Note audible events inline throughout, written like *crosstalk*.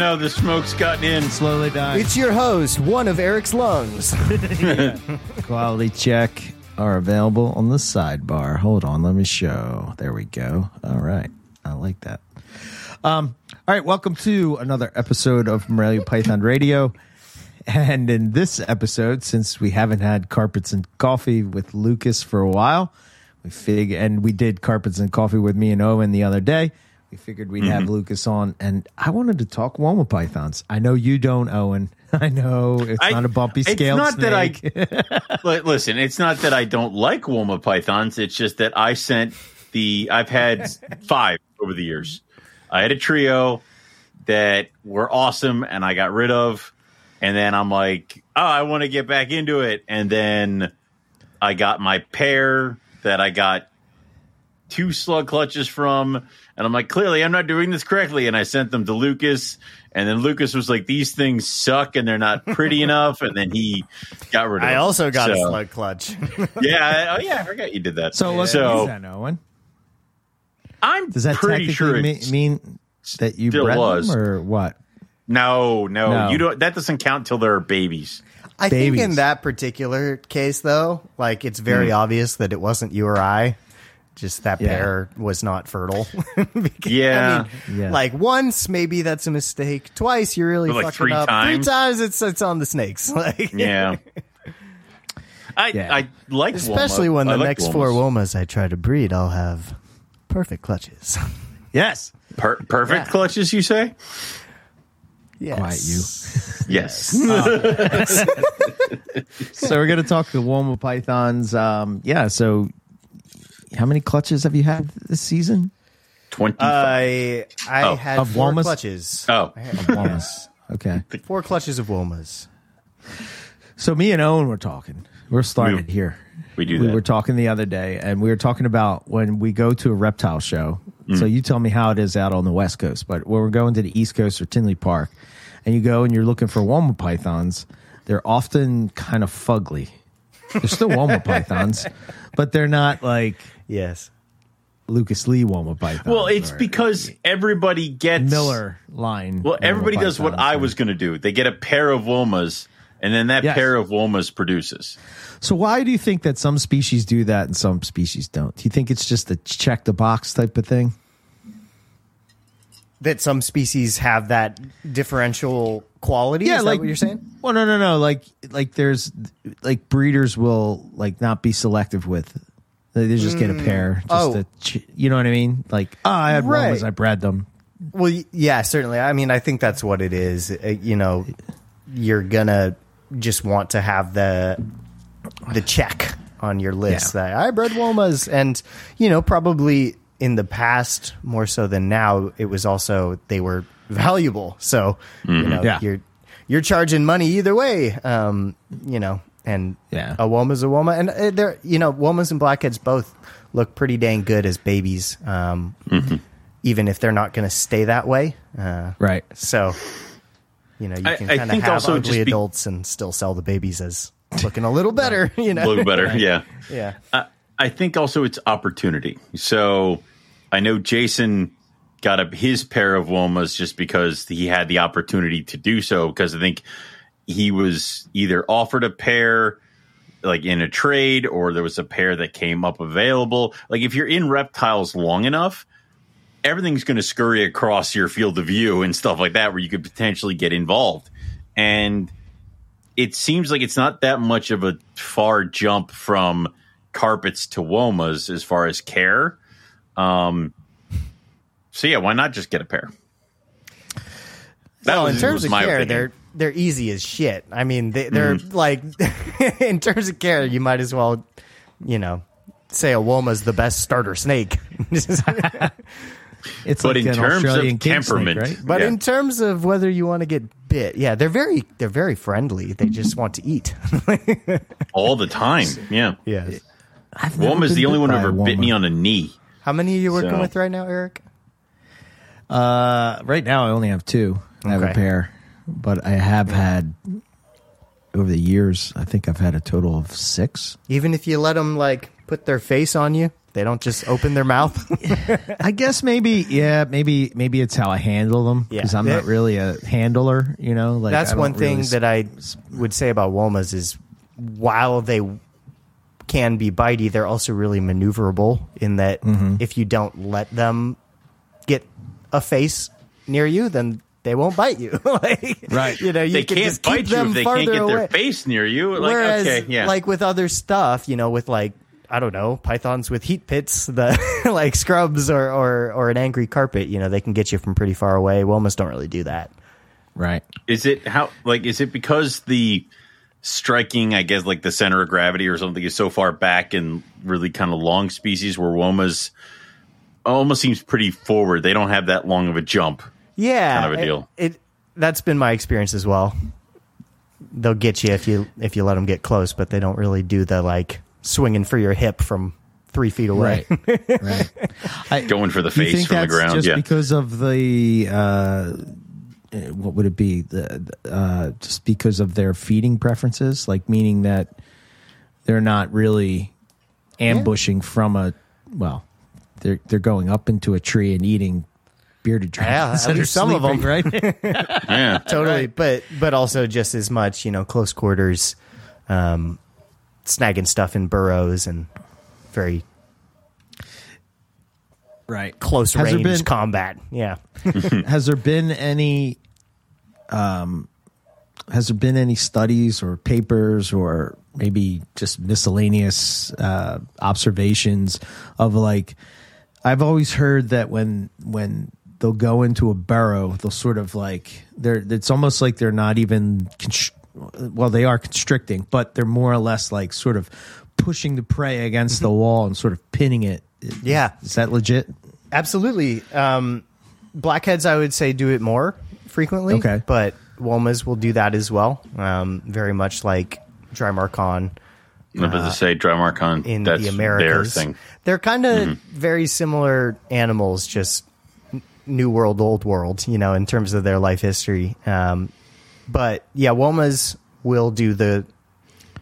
air quality. No, the smoke's gotten in. Slowly dying. It's your host, one of Eric's lungs. *laughs* Quality check are available on the sidebar. Hold on, let me show. There we go. All right, I like that. Um, all right, welcome to another episode of Morelia Python Radio. And in this episode, since we haven't had carpets and coffee with Lucas for a while, we fig and we did carpets and coffee with me and Owen the other day. We figured we'd have mm-hmm. Lucas on, and I wanted to talk Woma pythons. I know you don't, Owen. *laughs* I know it's I- not a bumpy it's scale. not that I- snake. *laughs* Listen, it's not that I don't like Woma pythons. It's just that I sent the. I've had five over the years. I had a trio that were awesome, and I got rid of. And then I'm like, oh, I want to get back into it. And then I got my pair that I got two slug clutches from, and I'm like, clearly I'm not doing this correctly. And I sent them to Lucas, and then Lucas was like, these things suck and they're not pretty *laughs* enough. And then he got rid of I them. also got a slug clutch. *laughs* yeah. I- Oh, yeah. I forgot you did that. so what so means that, Owen? I'm Does that pretty technically sure me- it mean that you still bred was. them or what? no, no, No. you don't. That doesn't count till they're babies. I think in that particular case, though, like it's very Hmm. obvious that it wasn't you or I. Just that Yeah. pair was not fertile. *laughs* Because, Yeah. I mean, Yeah. like once maybe that's a mistake. Twice you really But, like, fucked three it up. times? Three times it's it's on the snakes. *laughs* Like Yeah. I Yeah. I like especially Woma. when the like next four Womas. womas I try to breed, I'll have perfect clutches. *laughs* Yes. Per- perfect Yeah. clutches. You say yes. Quiet you. yes. so we're gonna talk the Woma pythons. Um, yeah. So, how many clutches have you had this season? Twenty. I I Oh, had of four womas? clutches. oh, I had Womas. Okay. four clutches of womas. So me and Owen were talking. We're starting We- here. we do We that. were talking the other day, and we were talking about when we go to a reptile show. Mm. So you tell me how it is out on the West Coast, but when we're going to the East Coast or Tinley Park, and you go and you're looking for Woma pythons, they're often kind of fugly. They're still Woma *laughs* pythons, but they're not like Yes. Lucas Lee Woma pythons. well, it's or because everybody gets Miller line. Well, Woma everybody does what I was going to do. They get a pair of womas, and then that Yes. pair of womas produces. So why do you think that some species do that and some species don't? Do you think it's just a check the box type of thing? That some species have that differential quality. Yeah, Is like that what you're saying. Well, no, no, no. Like, like there's like breeders will like not be selective with. They they just get a pair. Just Oh. to ch- you know what I mean? Like, oh, I had Right. Womas, I bred them. Well, yeah, certainly. I mean, I think that's what it is. Uh, you know, you're gonna just want to have the the check on your list Yeah. that I bred womas, and you know, probably in the past more so than now, it was also they were *laughs* valuable. So you know, Yeah. you're you're charging money either way. Um, you know, and Yeah. a woma's a woma, and uh, they're you know, womas and blackheads both look pretty dang good as babies. Um, even if they're not going to stay that way. Uh, Right. so, you know, you I- can kind of have also ugly be- adults and still sell the babies as looking a little better. *laughs* You know, A little better, yeah. yeah. I, I think also it's opportunity. So I know Jason got a, his pair of womas just because he had the opportunity to do so. Because I think he was either offered a pair like in a trade or there was a pair that came up available. Like if you're in reptiles long enough, everything's going to scurry across your field of view and stuff like that where you could potentially get involved. And it seems like it's not that much of a far jump from carpets to womas as far as care. Um, so yeah, why not just get a pair? That well, was- in terms of my care, opinion. they're they're easy as shit. I mean, they, they're Mm-hmm. like, *laughs* in terms of care, you might as well, you know, say a woma's the best starter snake. *laughs* It's But like in an terms of Australian king snake, temperament, right? But Yeah. in terms of whether you want to get bit, yeah, they're very they're very friendly. They just want to eat. *laughs* all the time. Yeah, yes. I've never woma's been the only one who ever bit me on a knee. How many are you working So- with right now, Eric? Uh, right now I only have two. I have a pair, but I have had over the years. I think I've had a total of six. Even if you let them like put their face on you, They don't just open their mouth. *laughs* I guess maybe yeah, maybe maybe it's how I handle them Yeah. because I'm not really a handler. You know, like That's one thing really- that I would say about Womas is while they can be bitey, they're also really maneuverable in that Mm-hmm. if you don't let them get a face near you, then they won't bite you. *laughs* like, Right. You know, you they can keep bite you them if they can't get away. their face near you. Like, Whereas, okay, yeah. like with other stuff, you know, with like I don't know, pythons with heat pits, the *laughs* like scrubs or, or or an angry carpet, you know, they can get you from pretty far away. Womas don't really do that. right. Is it how like is it because the striking, I guess, like the center of gravity or something is so far back and really kind of long species where womas almost seems pretty forward. They don't have that long of a jump. Yeah, Kind of a deal. It, that's been my experience as well. They'll get you if you if you let them get close, but they don't really do the like swinging for your hip from three feet away. Right. *laughs* right. I, Going for the Do you face think from the ground. Just Yeah. because of the uh, what would it be? The uh, just because of their feeding preferences, like meaning that they're not really ambushing from a well, they're they're going up into a tree and eating bearded Yeah, dragons. at least some of them. right? *laughs* yeah. totally. But but also just as much, you know, close quarters, um, snagging stuff in burrows and very right. close Has range been- combat. Yeah. *laughs* has there been any um has there been any studies or papers or maybe just miscellaneous uh observations of like I've always heard that when when they'll go into a burrow they'll sort of like they're it's almost like they're not even constr- well they are constricting but they're more or less like sort of pushing the prey against the wall and sort of pinning it Yeah. is that legit Absolutely. Um, blackheads, I would say, do it more frequently. Okay. But womas will do that as well. Um, very much like Drymarchon I'm about to say Drymarchon. in that's the Americas. their thing. They're kind of very similar animals, just n- new world, old world, you know, in terms of their life history. Um, but yeah, womas will do the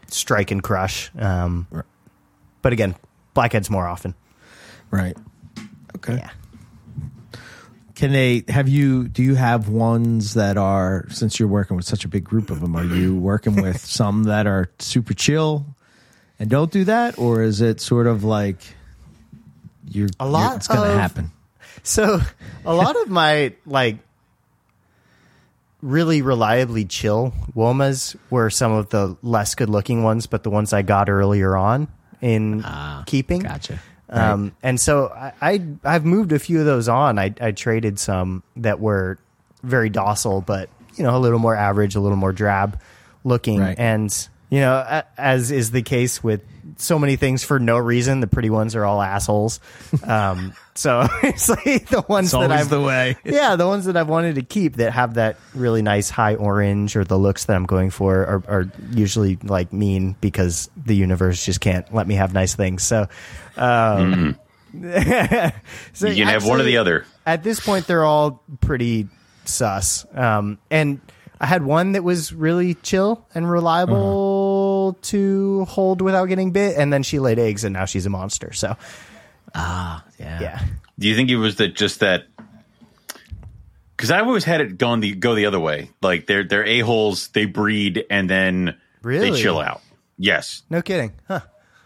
strike and crush. Um, but again, blackheads more often. right okay Yeah. Can they have you? Do you have ones that are since you're working with such a big group of them? Are you *laughs* working with some that are super chill and don't do that, or is it sort of like you're A lot you're- It's going to happen. So a lot of my like really reliably chill womas were some of the less good looking ones, but the ones I got earlier on in keeping. Gotcha. Um, and so I, I I've moved a few of those on. I, I traded some that were very docile, but you know a little more average, a little more drab looking. Right. And you know, as is the case with so many things for no reason, the pretty ones are all assholes. Um, *laughs* so *laughs* it's like the ones It's that I've the way. *laughs* yeah, the ones that I've wanted to keep that have that really nice high orange or the looks that I'm going for are, are usually like mean because the universe just can't let me have nice things. So, um, so You can have one or the other. At this point, they're all pretty sus. Um, and I had one that was really chill and reliable to hold without getting bit, and then she laid eggs, and now she's a monster. So, ah, Yeah. yeah. Do you think it was that just that? Because I've always had it gone the go the other way. Like they're they're a holes, they breed, and then Really? they chill out. Yes, No kidding. Huh.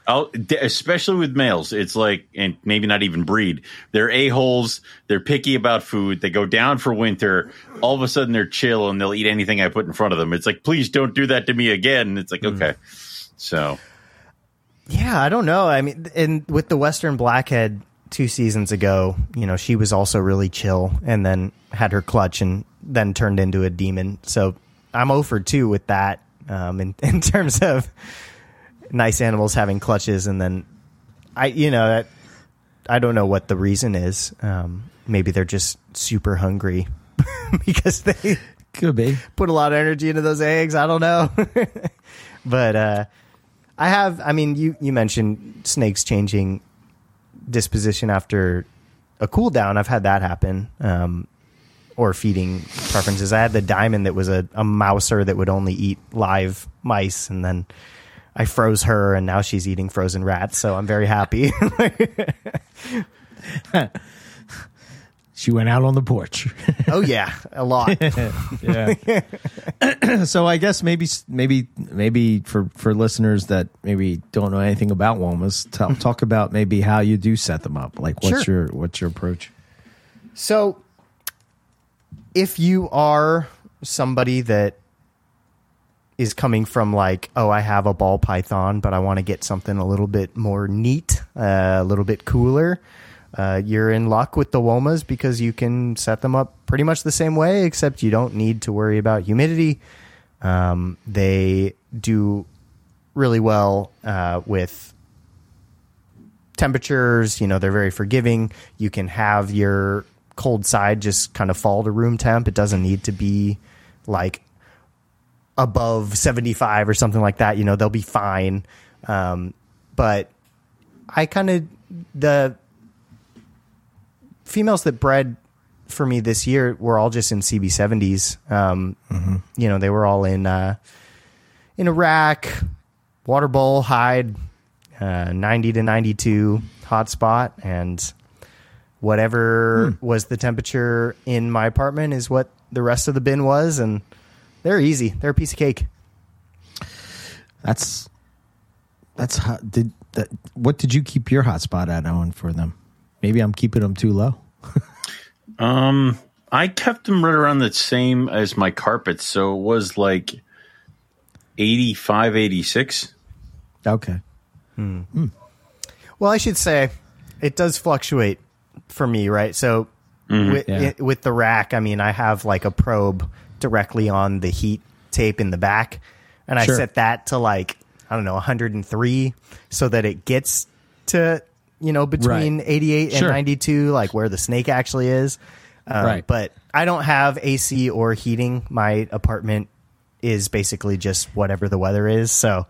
I'll, especially with males, it's like, and maybe not even breed. They're a holes. They're picky about food. They go down for winter. All of a sudden, they're chill and they'll eat anything I put in front of them. It's like, please don't do that to me again. It's like, okay, so Yeah, I don't know. I mean, and with the Western Blackhead two seasons ago, you know, she was also really chill and then had her clutch and then turned into a demon. So I'm over two with that um, in, *laughs* in terms of nice animals having clutches. And then I, you know, that, I don't know what the reason is. Um, maybe they're just super hungry *laughs* because they Could be. put a lot of energy into those eggs. I don't know. *laughs* but uh, I have, I mean, you, you mentioned snakes changing disposition after a cool down. I've had that happen. Um, or feeding preferences. I had the diamond that was a, a mouser that would only eat live mice, and then I froze her, and now she's eating frozen rats. So I'm very happy. She went out on the porch. oh yeah, a lot. *laughs* yeah. so I guess maybe maybe maybe for for listeners that maybe don't know anything about Womas, talk, mm-hmm. talk about maybe how you do set them up. Like what's Sure. your what's your approach? So, if you are somebody that is coming from like, oh, I have a ball python, but I want to get something a little bit more neat, uh, a little bit cooler, uh, you're in luck with the Womas because you can set them up pretty much the same way, except you don't need to worry about humidity. Um, they do really well uh, with temperatures. You know, they're very forgiving. You can have your cold side just kind of fall to room temp. It doesn't need to be like above 75 or something like that. You know, they'll be fine. Um, but I kind of, the females that bred for me this year were all just in CB70s. Um, You know, they were all in, uh, in a rack, water bowl, hide, uh, 90 to 92 hot spot and whatever was the temperature in my apartment is what the rest of the bin was and they're easy they're a piece of cake That's that's how, did that. What did you keep your hotspot at, Owen, for them? Maybe I'm keeping them too low. *laughs* Um, I kept them right around the same as my carpets, so it was like 85, 86. Okay. Hmm. Hmm. well i should say it does fluctuate for me right so mm-hmm. with, Yeah. it- with the rack i mean i have like a probe directly on the heat tape in the back and i Sure. set that to like i don't know 103 so that it gets to you know between Right. 88 and Sure. 92 like where the snake actually is um, Right. but i don't have ac or heating my apartment is basically just whatever the weather is so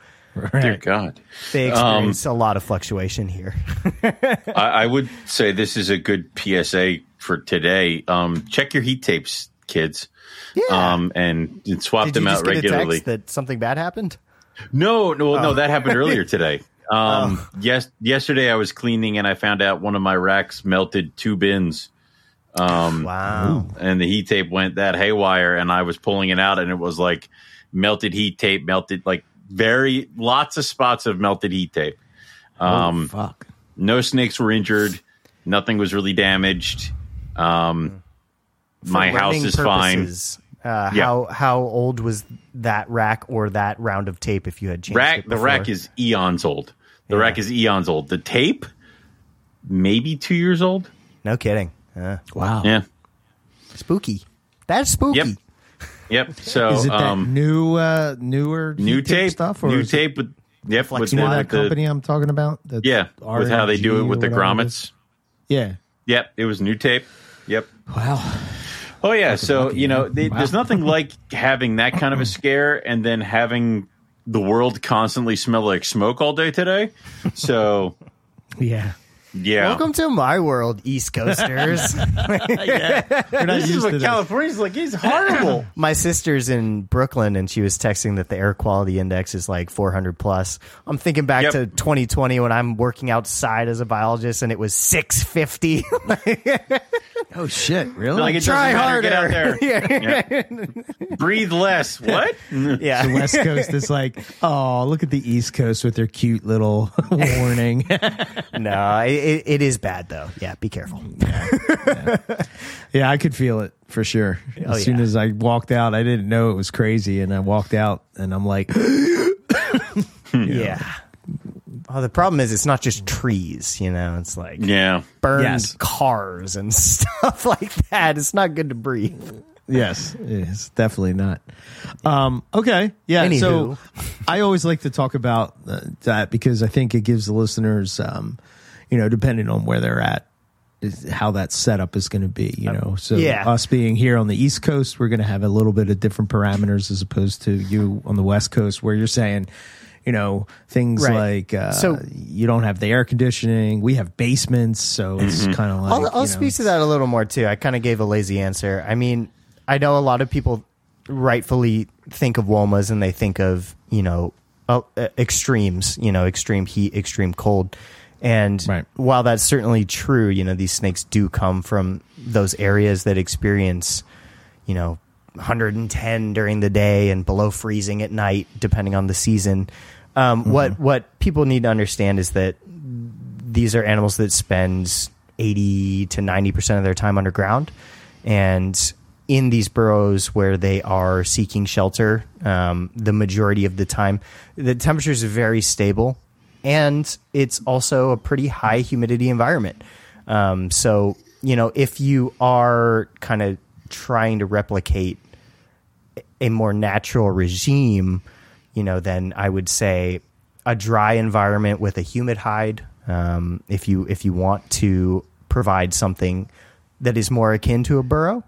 Dear God. they experience a lot of fluctuation here I, I would say this is a good PSA for today. Um, check your heat tapes, kids. Yeah. Um, and, and swap did them out just get a regularly. that something bad happened No, no, Oh. no, that happened earlier today. *laughs* Um, yes, yesterday I was cleaning and I found out one of my racks melted two bins. Um, wow and the heat tape went that haywire and I was pulling it out and it was like melted heat tape, melted like very lots of spots of melted heat tape. Um, oh, fuck. no snakes were injured, nothing was really damaged. Um, my For house running is fine. purposes, Uh, Yeah. How how old was that rack or that round of tape if you had changed Rack it the rack is eons old. The Yeah. rack is eons old. The tape, maybe two years old. no kidding uh, Wow. Yeah. spooky that's spooky Yep. Yep. So *laughs* Is it that um, new, uh, newer new heat tape stuff, or new tape with yep with You know that the- company I'm talking about? That's yeah with how they do it with the whatever it is? grommets. Yeah. Yep, it was new tape. Yep. Wow. Oh yeah, so lucky, you know, they, Wow. there's nothing *laughs* like having that kind of a scare and then having the world constantly smell like smoke all day today. So *laughs* Yeah. yeah, welcome to my world east coasters *laughs* We're not this is what. California's like. It's horrible. my sister's in brooklyn and she was texting that the air quality index is like 400 plus i'm thinking back Yep. to 2020 when i'm working outside as a biologist and it was 650 *laughs* Oh shit! Really? like it Try doesn't harder. Get out there. *laughs* Yeah. Breathe less. What? *laughs* yeah the West Coast is like, oh, look at the East Coast with their cute little warning. no it, it is bad though yeah be careful yeah, I could feel it for sure. Oh, as Oh, soon yeah. as I walked out, I didn't know it was crazy, and I walked out, and I'm like, Yeah. Oh, the problem is it's not just trees, you know. It's like Yeah. burned Yes. cars and *laughs* stuff like that. It's not good to breathe. yes, it's definitely not. Um, okay, yeah. So I always like to talk about uh, that because I think it gives the listeners, um, you know, depending on where they're at, is how that setup is going to be. You know, so yeah. us being here on the East Coast, we're going to have a little bit of different parameters as opposed to you on the West Coast, where you're saying. You know things Right. like uh, So- you don't have the air conditioning. We have basements, so it's kind of like I'll, I'll you know, speak to that a little more too. I kind of gave a lazy answer. I mean, I know a lot of people rightfully think of Womas and they think of you know uh, uh, extremes, you know, extreme heat, extreme cold. And Right. while that's certainly true, you know, these snakes do come from those areas that experience, you know, 110 during the day and below freezing at night, depending on the season. Um, What what people need to understand is that these are animals that spend 80 to 90 percent of their time underground, and in these burrows where they are seeking shelter, um, the majority of the time, the temperatures are very stable, and it's also a pretty high humidity environment. Um, so you know, if you are kind of trying to replicate a more natural regime, you know, then I would say a dry environment with a humid hide. Um, if you if you want to provide something that is more akin to a burrow.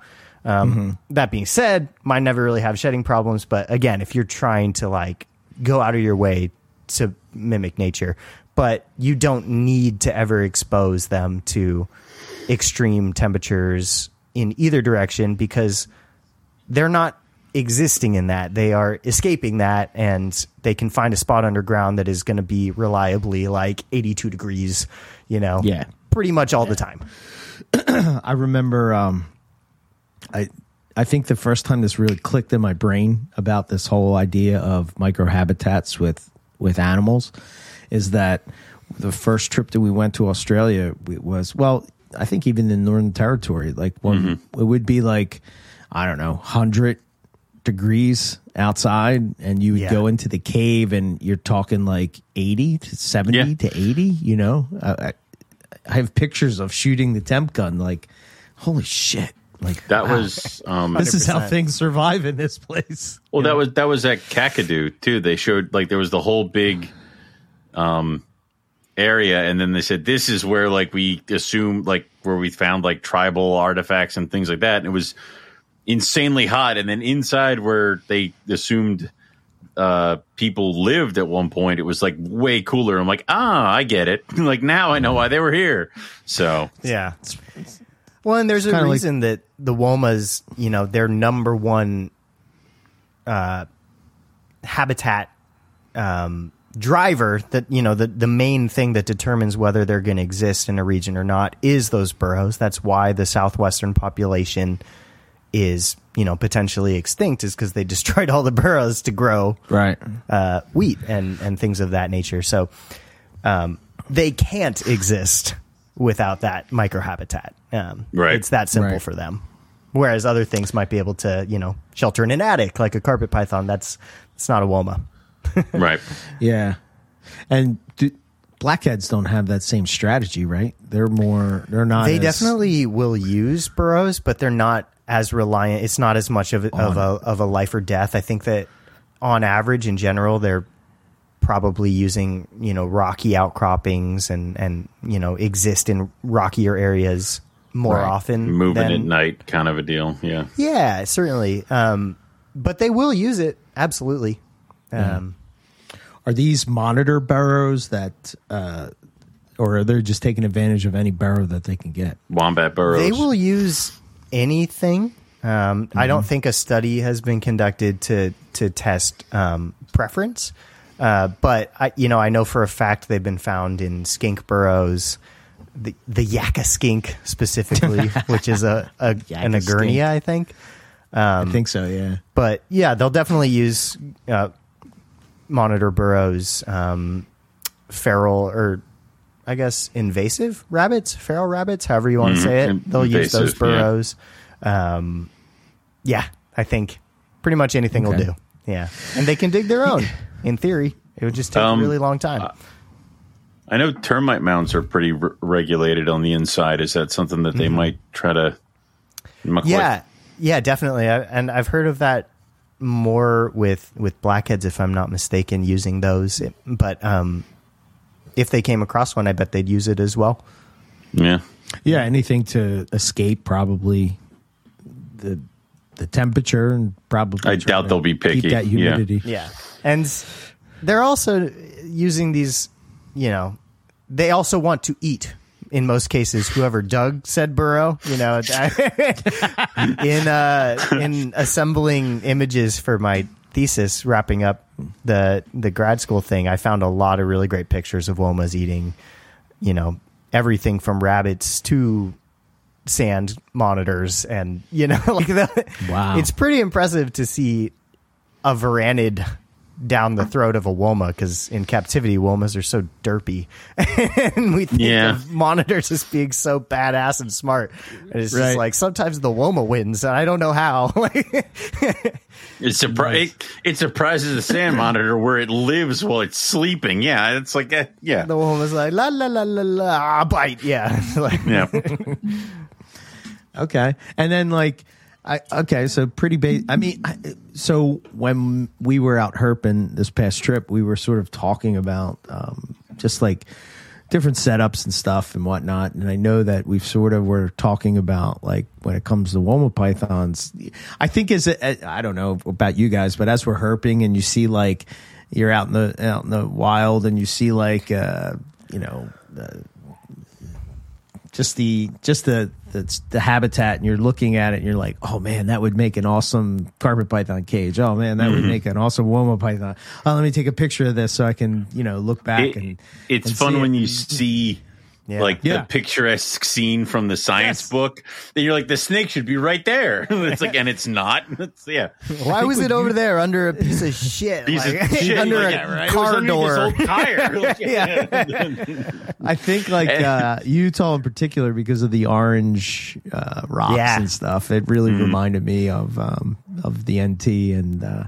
Um, That being said, mine never really have shedding problems. But again, if you're trying to like go out of your way to mimic nature, but you don't need to ever expose them to extreme temperatures in either direction because they're not existing in that. They are escaping that and they can find a spot underground that is going to be reliably like 82 degrees, you know, Yeah. pretty much all the time. *clears throat* I remember um I I think the first time this really clicked in my brain about this whole idea of microhabitats with with animals is that the first trip that we went to Australia was well I think even in Northern Territory like one it would be like I don't know 100 degrees outside and you would Yeah. go into the cave and you're talking like 80 to 70 Yeah. to 80 you know I, I, I have pictures of shooting the temp gun like holy shit like That wow. was um, this is how *laughs* things survive in this place well. That was that was at Kakadu too. They showed like there was the whole big um area, and then they said this is where like we assume like where we found like tribal artifacts and things like that. And it was insanely hot, and then inside where they assumed uh people lived at one point, it was like way cooler. I'm like, ah, I get it. *laughs* like now I know why they were here. So Yeah. Well, and there's a kinda like- reason that the Womas, you know, their number one uh, habitat um, driver, that you know, the the main thing that determines whether they're going to exist in a region or not is those burrows. That's why the southwestern population is, you know, potentially extinct, is because they *laughs* destroyed all the burrows to grow right uh, wheat and and things of that nature. So um, they can't exist without that microhabitat. Um, Right. It's that simple Right. for them. Whereas other things might be able to, you know, shelter in an attic like a carpet python. That's it's not a woma. *laughs* right. yeah and do, blackheads don't have that same strategy right they're more they're not They as- definitely will use burrows, but they're not as reliant. It's not as much of a, of a of a life or death. I think that on average, in general, they're probably using you know rocky outcroppings and and you know exist in rockier areas more Right. often. Moving than- at night, kind of a deal. Yeah. Yeah, certainly. Um, but they will use it absolutely. Um, are these monitor burrows that uh or are they just taking advantage of any burrow that they can get Wombat burrows. They will use anything. Um, I don't think a study has been conducted to to test um, preference, uh, but I, you know, I know for a fact they've been found in skink burrows, the the yakka skink specifically, *laughs* which is a, a an Yakka skink. Egernia, I think. i think so yeah But yeah, they'll definitely use uh, monitor burrows, um, feral or I guess invasive rabbits, feral rabbits, however you want to say it. They'll use those Invasive, yeah. burrows. Um, yeah, I think pretty much anything will do. Yeah, and they can dig their own. *laughs* In theory, it would just take Um, a really long time. I know termite mounds are pretty re- regulated on the inside. Is that something that they might try to? muck with? Yeah, yeah, definitely. I, and I've heard of that more with with blackheads, if I'm not mistaken, using those. It- but um, if they came across one, I bet they'd use it as well. yeah. yeah anything to escape probably the the temperature and probably I doubt they'll be picky. keep that Yeah. humidity Yeah, and they're also using these. You know, they also want to eat. In most cases, whoever dug said burrow, you know, *laughs* in uh, in assembling images for my thesis, wrapping up the the grad school thing, I found a lot of really great pictures of womas eating, you know, everything from rabbits to sand monitors, and you know, *laughs* like the, Wow. it's pretty impressive to see a varanid down the throat of a woma because in captivity womas are so derpy *laughs* and we think Yeah. of monitors as being so badass and smart and it's Right. just like sometimes the woma wins and i don't know how like *laughs* It, surpri- it, it surprises the sand *laughs* monitor where it lives while it's sleeping. Yeah, it's like, eh, yeah. the woma's like la la la la la ah, bite yeah like, Yeah. Okay, and then like, I okay, so pretty base. I mean, I, so when we were out herping this past trip, we were sort of talking about um, just like different setups and stuff and whatnot. And I know that we've sort of were talking about like when it comes to Woma pythons. I think is it. I don't know about you guys, but as we're herping and you see like you're out in the out in the wild and you see like uh, you know. Uh, just the just the, the the habitat and you're looking at it and you're like oh man that would make an awesome carpet python cage. Oh man that would mm-hmm. make an awesome woma python. Oh let me take a picture of this so i can you know look back It- and it's and fun when it. you mm-hmm. see Yeah. like Yeah. the picturesque scene from the science Yes. book. Then you're like, the snake should be right there. *laughs* it's like, and it's not. *laughs* It's, yeah, why was it over there under a piece of shit Piece of *laughs* shit, under like, a yeah, right. It was car door tire. Like, Yeah. i think like uh utah in particular because of the orange uh rocks Yeah. and stuff it really reminded me of um of the nt and uh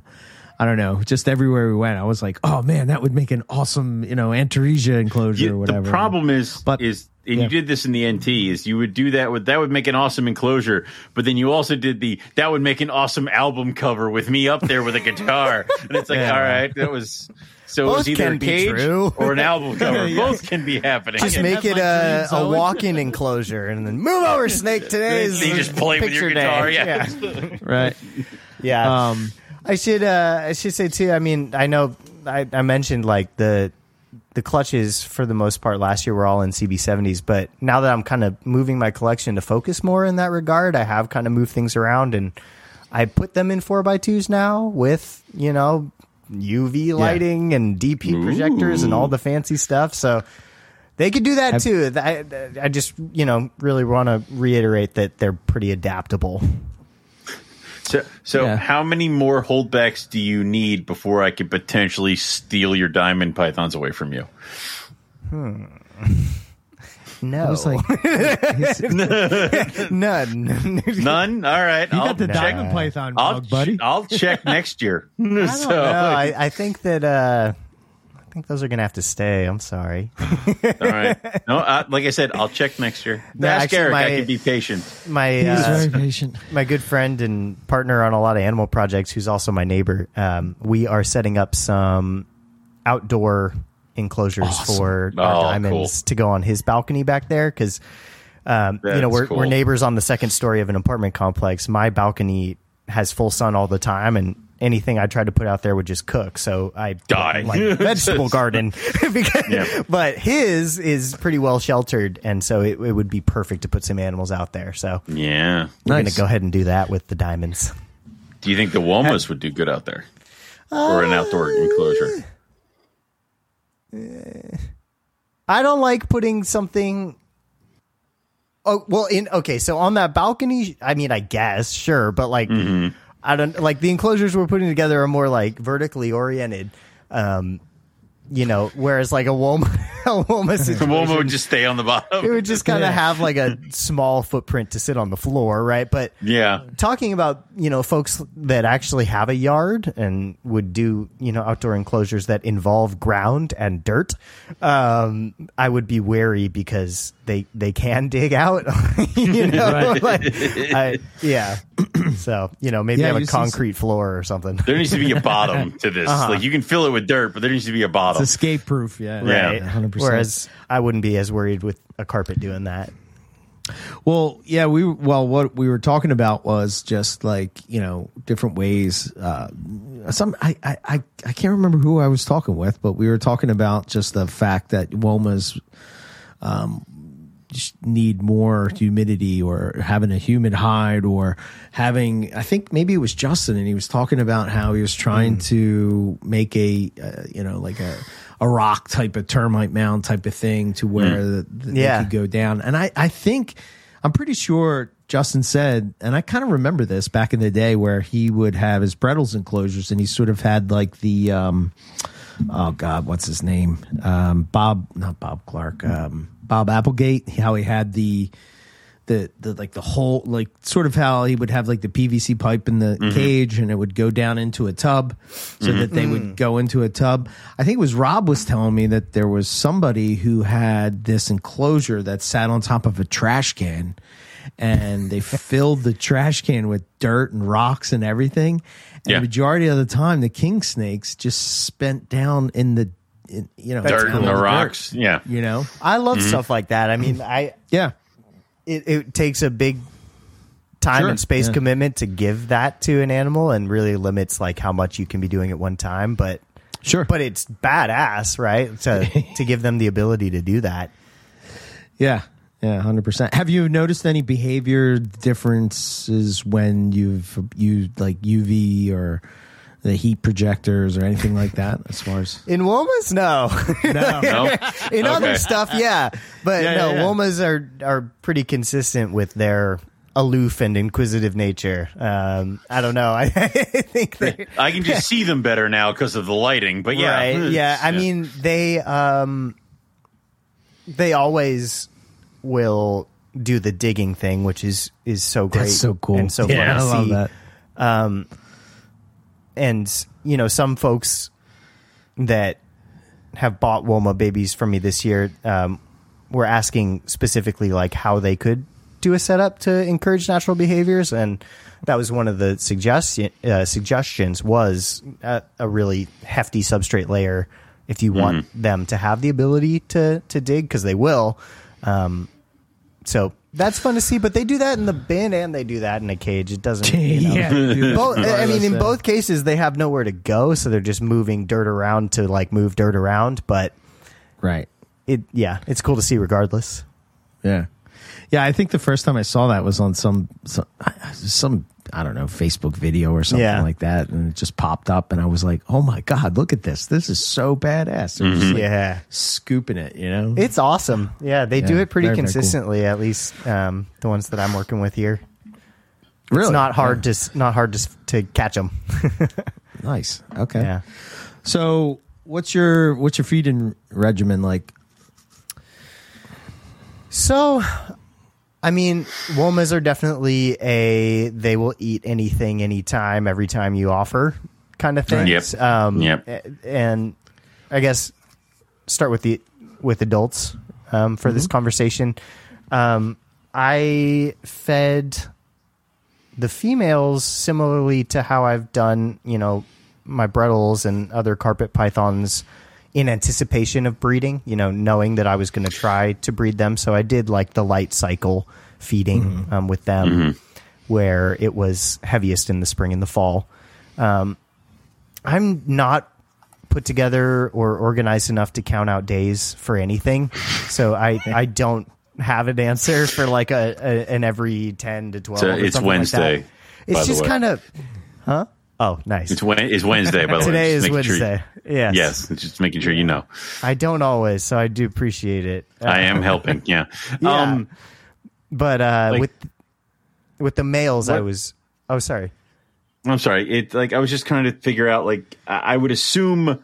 I don't know. Just everywhere we went, I was like, "Oh man, that would make an awesome, you know, Antaresia enclosure You- or whatever." The problem is, But- is and yeah. you did this in the NT is you would do that with that would make an awesome enclosure, but then you also did the that would make an awesome album cover with me up there with a guitar, *laughs* and it's like, Yeah. all right, that was so it Both was either can a be cage true. or an album *laughs* cover. Yeah. Both can be happening. just make it a, a walk-in enclosure and then move over snake *laughs* today's you just play with your picture guitar. day. Yeah. right? Yeah. Um, I should uh I should say too, I mean, I know I, I mentioned like the the clutches for the most part last year were all in CB70s, but now that I'm kind of moving my collection to focus more in that regard, I have kind of moved things around and I put them in 4x2s now with, you know, UV lighting and DP projectors and all the fancy stuff. So they could do that too. I, I just, you know, really want to reiterate that they're pretty adaptable. So, so Yeah. how many more holdbacks do you need before I could potentially steal your diamond pythons away from you? No. *laughs* I was like, *laughs* *laughs* None. None. All right. you I'll got the check. diamond python I'll, bug, buddy. I'll check next year. so, No, I, I think that uh, I think those are gonna have to stay. I'm sorry. *laughs* all right. No, uh, like I said, I'll check next year. No, Ask actually, Eric. I can be patient. My He's uh, very patient. my good friend and partner on a lot of animal projects, who's also my neighbor. Um, we are setting up some outdoor enclosures for our Oh, diamonds to go on his balcony back there because. Um, you know, we're, cool. we're neighbors on the second story of an apartment complex. My balcony has full sun all the time, and anything I tried to put out there would just cook. So I Die. like *laughs* vegetable garden. *laughs* because, Yeah. But his is pretty well sheltered, and so it, it would be perfect to put some animals out there. So Yeah. we're Nice. gonna go ahead and do that with the diamonds. Do you think the Womas would do good out there? or an outdoor uh, enclosure? Eh. I don't like putting something. Oh well, in okay, so on that balcony, I mean, I guess sure, but like, mm-hmm. I don't like the enclosures we're putting together are more like vertically oriented. Um, you know, whereas like a Woma, *laughs* The *laughs* woma would just stay on the bottom. It would just kind of yeah. have like a small footprint to sit on the floor, right? But yeah, talking about you know folks that actually have a yard and would do you know outdoor enclosures that involve ground and dirt, um, I would be wary because they they can *laughs* dig out. you know, right. like, I, yeah. *clears throat* so you know maybe yeah, have a concrete floor or something. There needs to be a bottom to this. Uh-huh. Like you can fill it with dirt, but there needs to be a bottom. It's escape proof, yeah, right. Yeah percent. Whereas I wouldn't be as worried with a carpet doing that. Well, yeah, we well what we were talking about was just like you know different ways. Uh, some I, I I can't remember who I was talking with, but we were talking about just the fact that womas um, need more humidity or having a humid hide or having i think maybe it was justin and he was talking about how he was trying mm. to make a uh, you know like a a rock type of termite mound type of thing to where the, the, Yeah. they could go down and I I think I'm pretty sure Justin said, and I kind of remember this back in the day where he would have his Bredl's enclosures and he sort of had like the, um, oh God, what's his name? Um, Bob, not Bob Clark, um, Bob Applegate, how he had the, the, the like the whole like sort of how he would have like the PVC pipe in the mm-hmm. cage and it would go down into a tub so mm-hmm. that they would mm. go into a tub. I think it was Rob was telling me that there was somebody who had this enclosure that sat on top of a trash can and they *laughs* filled the trash can with dirt and rocks and everything. And Yeah. the majority of the time the king snakes just spent down in the in, you know Dirt and the in rocks. Yeah. you know I love mm-hmm. stuff like that. I mean, I yeah it, it takes a big time Sure, and space yeah. commitment to give that to an animal and really limits like how much you can be doing at one time but sure but it's badass right to *laughs* to give them the ability to do that Yeah, yeah, hundred percent. Have you noticed any behavior differences when you've used like UV or the heat projectors or anything like that? As far as in womas no no, *laughs* No. in other stuff yeah but Yeah, no yeah, yeah. womas are are pretty consistent with their aloof and inquisitive nature um i don't know i, *laughs* I think they I can just see them better now because of the lighting. But yeah, Right. Yeah. I mean, they um, they always will do the digging thing, which is is so great. That's so cool. and so yeah, I fun to love see. that. And you know, some folks that have bought Woma babies from me this year um, were asking specifically like how they could do a setup to encourage natural behaviors, and that was one of the suggestion uh, suggestions was a, a really hefty substrate layer if you want them to have the ability to to dig because they will. Um, so that's fun to see, but they do that in the bin and they do that in a cage. It doesn't. You *laughs* know, yeah, both, I mean, in both cases, they have nowhere to go, so they're just moving dirt around to like move dirt around. But right. it, yeah, it's cool to see regardless. Yeah, yeah. I think the first time I saw that was on some some, some I don't know Facebook video or something Yeah. like that, and it just popped up, and I was like, "Oh my god, look at this! This is so badass!" Just like Yeah, scooping it, you know. it's awesome. Yeah, they do it pretty very, very cool. consistently. At least um, the ones that I'm working with here. really It's not hard to not hard to to catch them. *laughs* Nice. Okay. yeah. So, what's your what's your feeding regimen like? So, I mean, womas are definitely a they will eat anything, anytime, every time you offer kind of thing. Yep. Um, Yep. And I guess start with the with adults um, for this conversation. Um, I fed the females similarly to how I've done, you know, my Bredl's and other carpet pythons in anticipation of breeding, you know, knowing that I was going to try to breed them. So I did like the light cycle feeding um, with them where it was heaviest in the spring and the fall. Um, I'm not put together or organized enough to count out days for anything. So I, I don't have an answer for like a, a an every 10 to 12. So or it's something like that. Wednesday, it's just kind of, huh? Oh, nice. It's, it's Wednesday, by the way. *laughs* Today is making sure you- Wednesday. yes. yes, just making sure you know. I don't always, so I do appreciate it. I am helping. Yeah. *laughs* Yeah. Um, But uh, Like- with with the males, I What- was. Oh, sorry. I'm sorry. It like I was just trying to figure out. Like I I would assume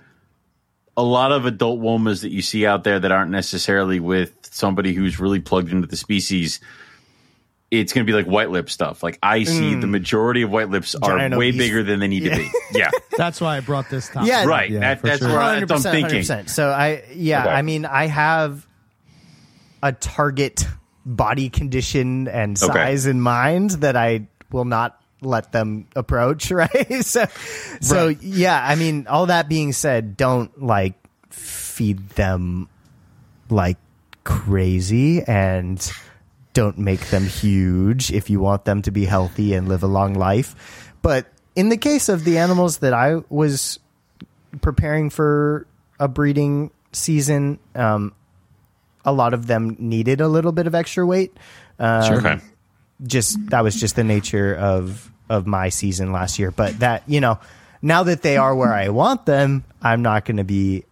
a lot of adult womas that you see out there that aren't necessarily with somebody who's really plugged into the species. It's going to be like white lip stuff. Like I see the mm. majority of white lips are Giant way obese- bigger than they need to be. Yeah, *laughs* That's why I brought this topic. Yeah, right. Yeah, that, that's sure. where I, that's what I'm thinking. 100%. So I, yeah, Okay. I mean, I have a target body condition and Okay. size in mind that I will not let them approach. *laughs* Right. so, so Right. yeah, I mean, all that being said, don't like feed them like crazy and don't make them huge if you want them to be healthy and live a long life. But in the case of the animals that I was preparing for a breeding season, um, a lot of them needed a little bit of extra weight. Um, Okay. just that was just the nature of of my season last year. But that you know, now that they are where I want them, I'm not going to be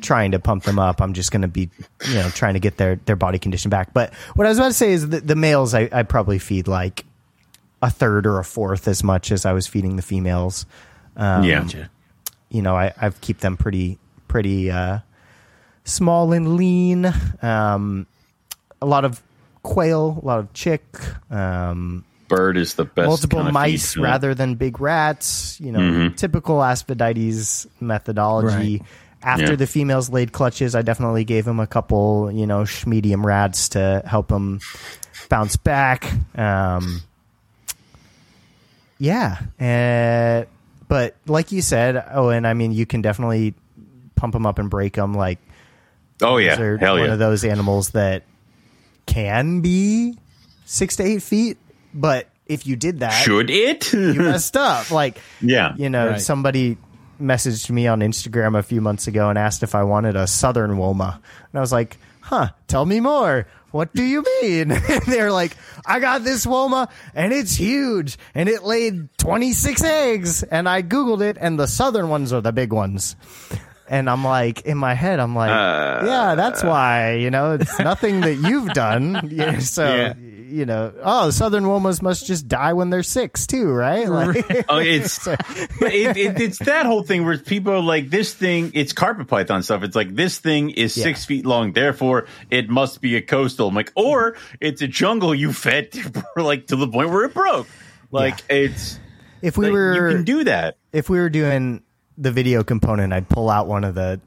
trying to pump them up. I'm just going to be you know trying to get their their body condition back. But what I was about to say is that the males I, I probably feed like a third or a fourth as much as I was feeding the females. Um, yeah. you know, I, I keep them pretty pretty uh, small and lean. Um, a lot of quail, a lot of chick, um, Bird is the best. multiple kind of mice feed rather than big rats. You know, Mm-hmm. typical Aspidites methodology. Right. After Yeah. the females laid clutches, I definitely gave them a couple, you know, medium rats to help them bounce back. Um, yeah, uh, but like you said, oh, and I mean, you can definitely pump them up and break them. Like Oh yeah, they're hell one yeah. of those animals that can be six to eight feet, but if you did that, Should it? you *laughs* messed up. Like, Yeah. you know, Right. somebody messaged me on Instagram a few months ago and asked if I wanted a Southern Woma, and I was like, "Huh? Tell me more." What do you mean? *laughs* They're like, I got this Woma and it's huge and it laid 26 eggs. And I Googled it and the southern ones are the big ones. And I'm like, in my head, I'm like, Uh, yeah, that's why, you know, it's nothing that you've done. *laughs* Yeah, so, Yeah. You know, oh, Southern Womas must just die when they're six too, right? Like, *laughs* Oh, it's *laughs* it, it, it's that whole thing where people are like this thing. It's carpet python stuff. It's like this thing is Yeah. six feet long, therefore it must be a coastal. I'm like, or it's a jungle you fed *laughs* like to the point where it broke. Like it's if we like, were, you can do that. if we were doing the video component, I'd pull out one of the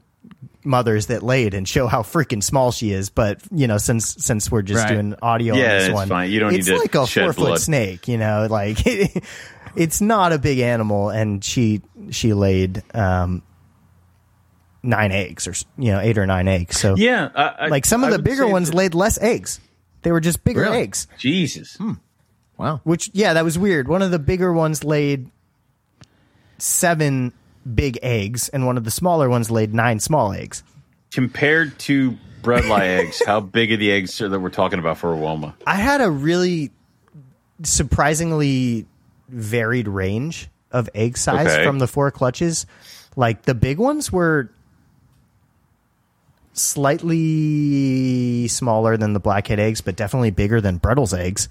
mothers that laid and show how freaking small she is. But you know, since since we're just Right. doing audio Yeah, on this it's one, fine. You don't it's need to like a shed four foot snake. You know, like *laughs* it's not a big animal, and she she laid um, nine eggs or you know eight or nine eggs. So Yeah, I, I- like some of I the bigger ones that- laid less eggs. They were just bigger Really? eggs. Jesus, Wow. Which yeah, that was weird. One of the bigger ones laid seven big eggs, and one of the smaller ones laid nine small eggs. compared to Bredli *laughs* eggs, how big are the eggs that we're talking about for a Woma? I had a really surprisingly varied range of egg size Okay. from the four clutches. Like the big ones were slightly smaller than the blackhead eggs, but definitely bigger than Bredl's eggs.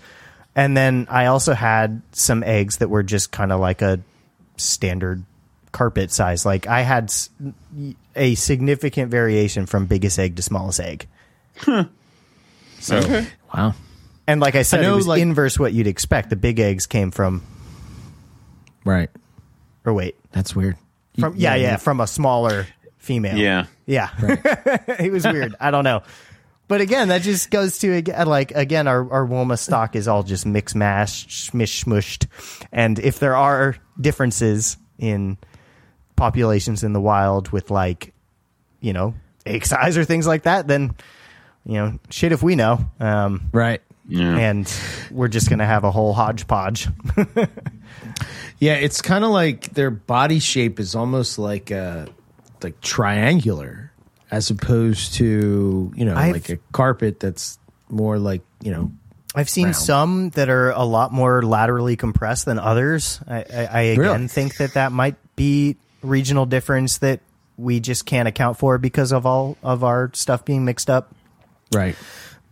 And then I also had some eggs that were just kind of like a standard carpet size. Like I had a significant variation from biggest egg to smallest egg. So, Wow. and like I said, I know, it was like- inverse what you'd expect. The big eggs came from, Right. or wait, That's weird. from yeah, yeah, from a smaller female. Yeah, yeah. *laughs* it was weird. I don't know, but again, that just goes to uh, like again, our our Woma stock is all just mix mash, smish smushed, and if there are differences in populations in the wild with like, you know, egg *laughs* size or things like that, then you know, shit if we know. Um, Right. yeah. and we're just gonna have a whole hodgepodge. *laughs* Yeah, it's kind of like their body shape is almost like a like triangular as opposed to, you know, I've- like a carpet that's more like, you know, I've seen Round. some that are a lot more laterally compressed than others. I, I, I again Really? think that that might be regional difference that we just can't account for because of all of our stuff being mixed up. right.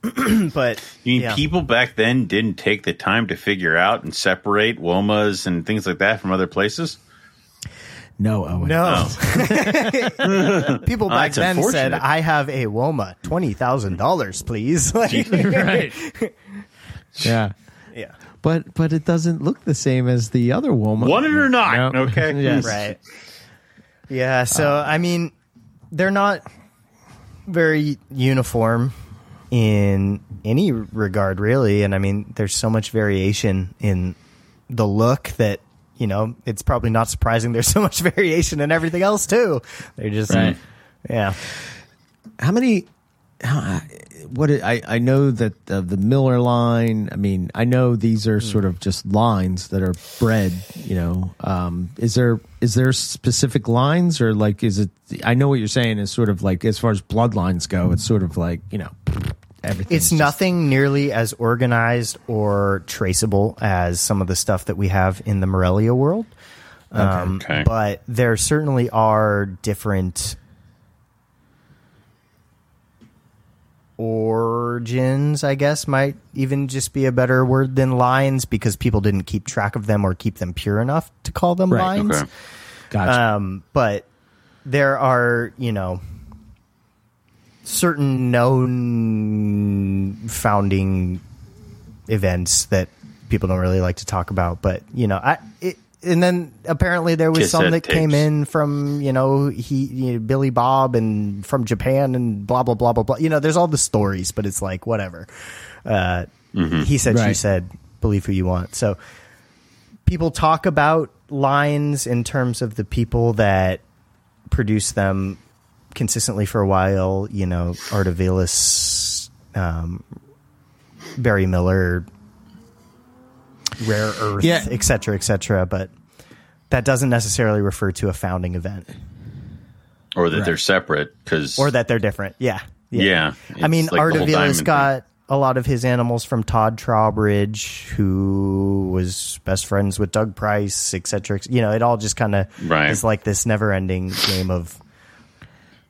*clears throat* But You mean yeah. people back then didn't take the time to figure out and separate womas and things like that from other places? No, Owen. no, oh. *laughs* people back that's then said, "I have a Woma, twenty thousand dollars, please." *laughs* Like, *laughs* right. yeah. yeah, But but it doesn't look the same as the other woman. Want it or not? No. Okay. Yes. right. Yeah, so uh, I mean, they're not very uniform in any regard, really. And I mean, there's so much variation in the look that you know it's probably not surprising. There's *laughs* so much variation in everything else too. They're just Right. yeah. How many? How, what I I know that uh, the Miller line. I mean, I know these are sort of just lines that are bred. You know, um, is there is there specific lines or like is it? I know what you're saying is sort of like as far as bloodlines go, it's sort of like you know everything's it's just- nothing nearly as organized or traceable as some of the stuff that we have in the Morelia world. Um, Okay. But there certainly are different origins, I guess, might even just be a better word than lines because people didn't keep track of them or keep them pure enough to call them Right, lines. Okay. Gotcha. Um, but there are, you know, certain known founding events that people don't really like to talk about. But you know, I it, and then apparently there was some Cassette that came in from you know he you know, Billy Bob and from Japan and blah blah blah blah blah. You know, there's all the stories, but it's like whatever. Uh, He said, she said, believe who you want. So people talk about lines in terms of the people that produce them consistently for a while. You know, Artavilis, um, Barry Miller, Rare Earth, Yeah. et cetera, et cetera. But that doesn't necessarily refer to a founding event Or that Right. they're separate because or that they're different. Yeah. Yeah, yeah I mean, it's like the whole Artavilis diamond got a lot of his animals from Todd Trowbridge, who was best friends with Doug Price, et cetera. et- You know, it all just kind of Right. is like this never ending game of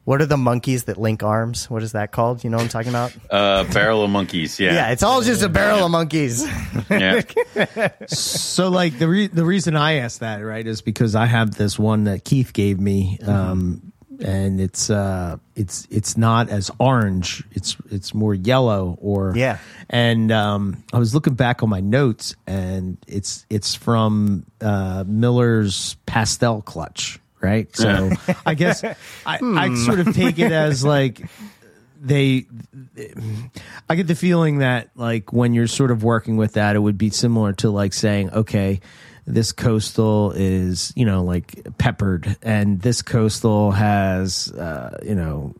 what are the monkeys that link arms? What is that called? You know what I'm talking about? uh, barrel of monkeys. Yeah, Yeah, it's all just a barrel of monkeys. yeah. *laughs* so like the re- the reason I asked that right is because I have this one that Keith gave me, um, and it's uh it's it's not as orange. It's it's more yellow or Yeah. And um, I was looking back on my notes, and it's it's from uh, Miller's pastel clutch, right? So I guess I, I hmm. sort of take it as like they I get the feeling that like when you're sort of working with that, it would be similar to like saying, okay, this coastal is you know like peppered, and this coastal has uh, you know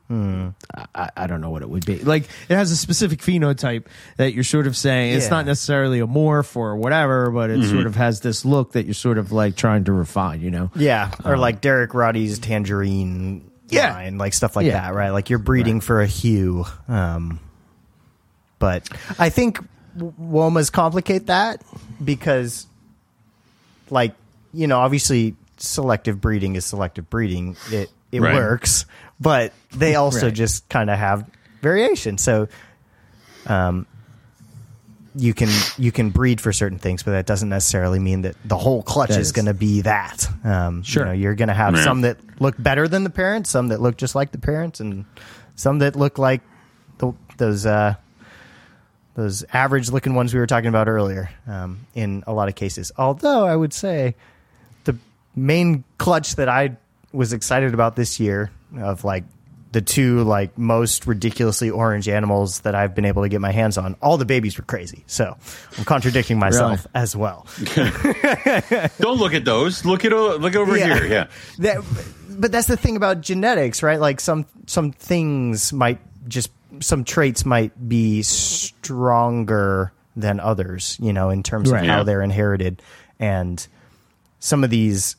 I, I don't know what it would be. Like it has a specific phenotype that you're sort of saying it's not necessarily a morph or whatever, but it sort of has this look that you're sort of like trying to refine. You know? yeah, or like Derek Roddy's tangerine Yeah. line, like stuff like Yeah. that, right? Like you're breeding for a hue. Um, but I think w- womas complicate that because, like, you know, obviously selective breeding is selective breeding. It it Right. works, but they also Right. just kind of have variation. So, um, you can you can breed for certain things, but that doesn't necessarily mean that the whole clutch That is is- going to be that. Um, Sure. you know, you're going to have Yeah. some that look better than the parents, some that look just like the parents, and some that look like the, those uh, those average looking ones we were talking about earlier. Um, in a lot of cases, although I would say the main clutch that I was excited about this year of like the two like most ridiculously orange animals that I've been able to get my hands on. All the babies were crazy, so I'm contradicting myself Really? as well. *laughs* Don't look at those. Look at look over Yeah. here. Yeah, That, but that's the thing about genetics, right? Like some some things might just some traits might be stronger than others, you know, in terms Right. of how they're inherited, and some of these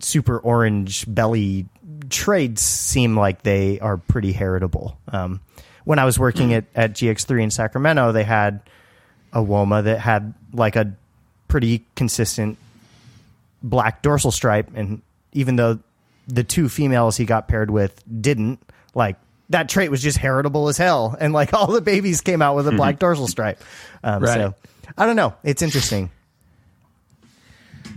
super orange belly traits seem like they are pretty heritable. Um, when I was working at, at GX3 in Sacramento, they had a Woma that had like a pretty consistent black dorsal stripe, and even though the two females he got paired with didn't, like that trait was just heritable as hell, and like *laughs* all the babies came out with a black *laughs* dorsal stripe. Um, Right. So I don't know, it's interesting.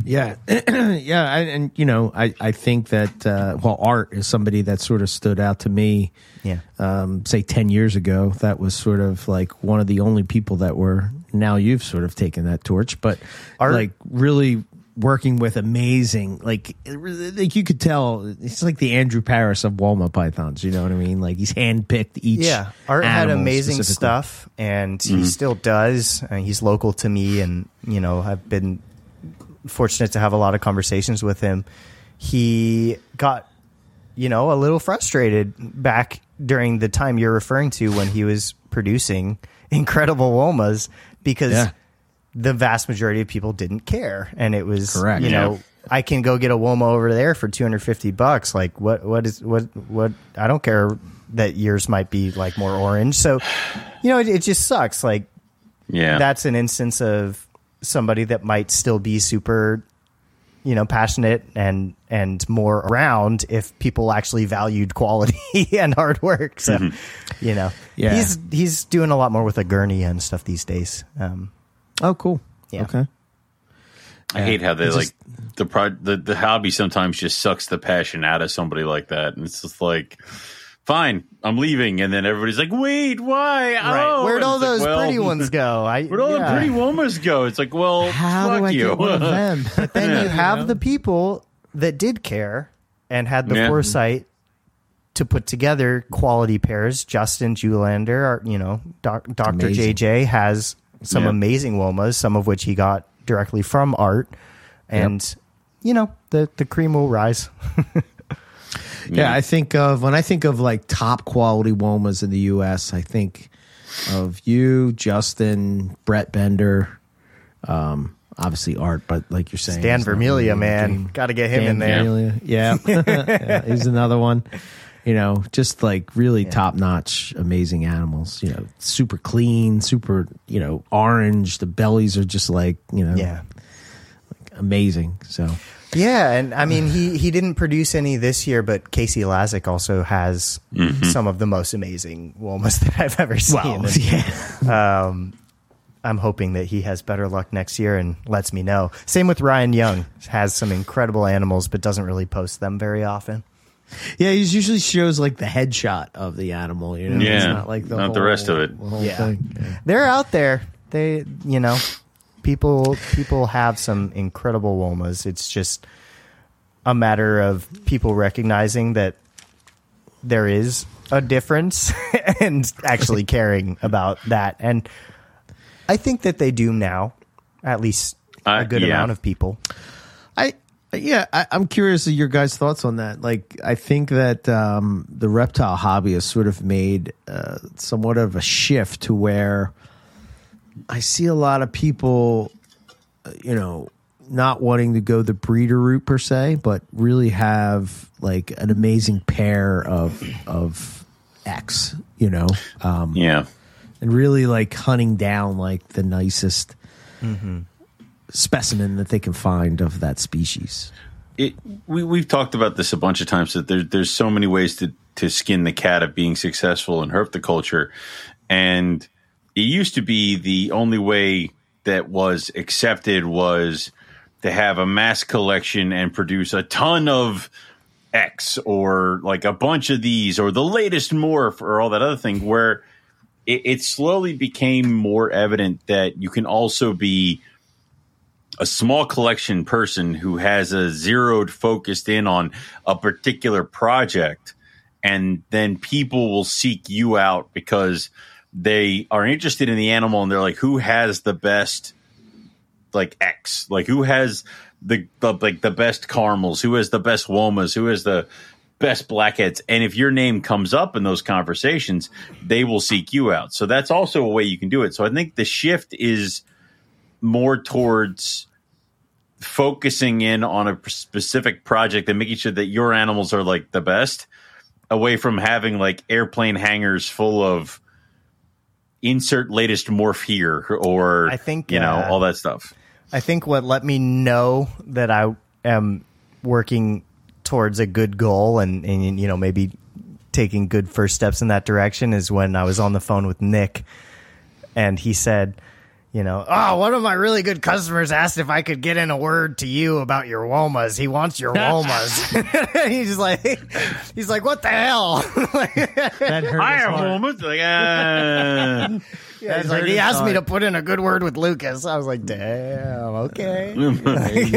Yeah, *clears throat* yeah, I, and you know, I I think that uh, well, Art is somebody that sort of stood out to me. Yeah. um, say ten years ago, that was sort of like one of the only people that were. Now you've sort of taken that torch, but Art- like really working with amazing, like like you could tell, it's like the Andrew Paris of Woma pythons. You know what I mean? Like he's handpicked each. Yeah, Art had amazing stuff, and he mm-hmm. still does. And he's local to me, and you know, I've been fortunate to have a lot of conversations with him. He got, you know, a little frustrated back during the time you're referring to when he was producing *laughs* incredible womas because Yeah. The vast majority of people didn't care, and it was Correct. You know, Yeah. I can go get a Woma over there for 250 bucks. Like what what is what what I don't care that yours might be like more orange. So, you know, it, it just sucks. Like Yeah. that's an instance of somebody that might still be super you know passionate and and more around if people actually valued quality *laughs* and hard work so you know Yeah. he's he's doing a lot more with Egernia and stuff these days um Oh, cool. Yeah. Okay. I hate how they It's like just- the pro the, the hobby sometimes just sucks the passion out of somebody like that. And it's just like, fine, I'm leaving. And then everybody's like, wait, why? Oh. where'd all it's like, those well, pretty ones go *laughs* i Where'd all yeah. the pretty womas go? It's like, well, How fuck do I you. get one of *laughs* them? But then you have the people that did care and had the Yeah. foresight to put together quality pairs. Justin Julander, our, you know, doc, Dr. JJ has some Yeah. amazing womas, some of which he got directly from art. And, you know, the, the cream will rise. *laughs* Yeah, I think of when I think of like top quality womas in the U.S. I think of you, Justin, Brett Bender, um, obviously Art, but like you're saying, Dan it's Vermelia, really man. Got to get him Dan in there. Vermelia, yeah, *laughs* *laughs* yeah, he's another one. You know, just like really top notch, amazing animals. You know, super clean, super you know orange. The bellies are just like you know Yeah. amazing. So Yeah, and I mean he he didn't produce any this year, but Casey Lazick also has some of the most amazing womas *laughs* that I've ever seen. well, And, yeah. um, I'm hoping that he has better luck next year and lets me know. Same with Ryan Young, has some incredible animals, but doesn't really post them very often. Yeah, he usually shows like the headshot of the animal. You know, Yeah, it's not like the not the rest of it. the whole Yeah. thing. Yeah. They're out there. They, you know, people people have some incredible womas. It's just a matter of people recognizing that there is a difference *laughs* and actually caring about that. And I think that they do now, at least a Uh, good yeah. amount of people. I yeah, I, I'm curious of your guys' thoughts on that. Like, I think that um, the reptile hobby has sort of made uh, somewhat of a shift to where I see a lot of people, uh, you know, not wanting to go the breeder route per se, but really have like an amazing pair of of X, you know, um, Yeah. and really like hunting down like the nicest specimen that they can find of that species. it, we we've talked about this a bunch of times that there, there's so many ways to to skin the cat of being successful in herpetoculture, and it used to be the only way that was accepted was to have a mass collection and produce a ton of X or like a bunch of these or the latest morph or all that other thing where it, it slowly became more evident that you can also be a small collection person who has a zeroed focused in on a particular project and then people will seek you out because they are interested in the animal and they're like who has the best like x? Like who has the, the like the best caramels who has the best womas? Who has the best blackheads? And if your name comes up in those conversations they will seek you out. So that's also a way you can do it. So i think the shift is more towards focusing in on a specific project and making sure that your animals are like the best away from having like airplane hangars full of insert latest morph here or I think, you know uh, all that stuff. I think what let me know that I am working towards a good goal and, and you know maybe taking good first steps in that direction is when I was on the phone with Nick and he said, you know, oh, one of my really good customers asked if I could get in a word to you about your womas. He wants your womas. *laughs* *laughs* he's like, he's like, what the hell? *laughs* That hurt I have heart. moments like uh, Yeah, he's like, he his asked me to put in a good word with Lucas. I was like, damn, okay. There you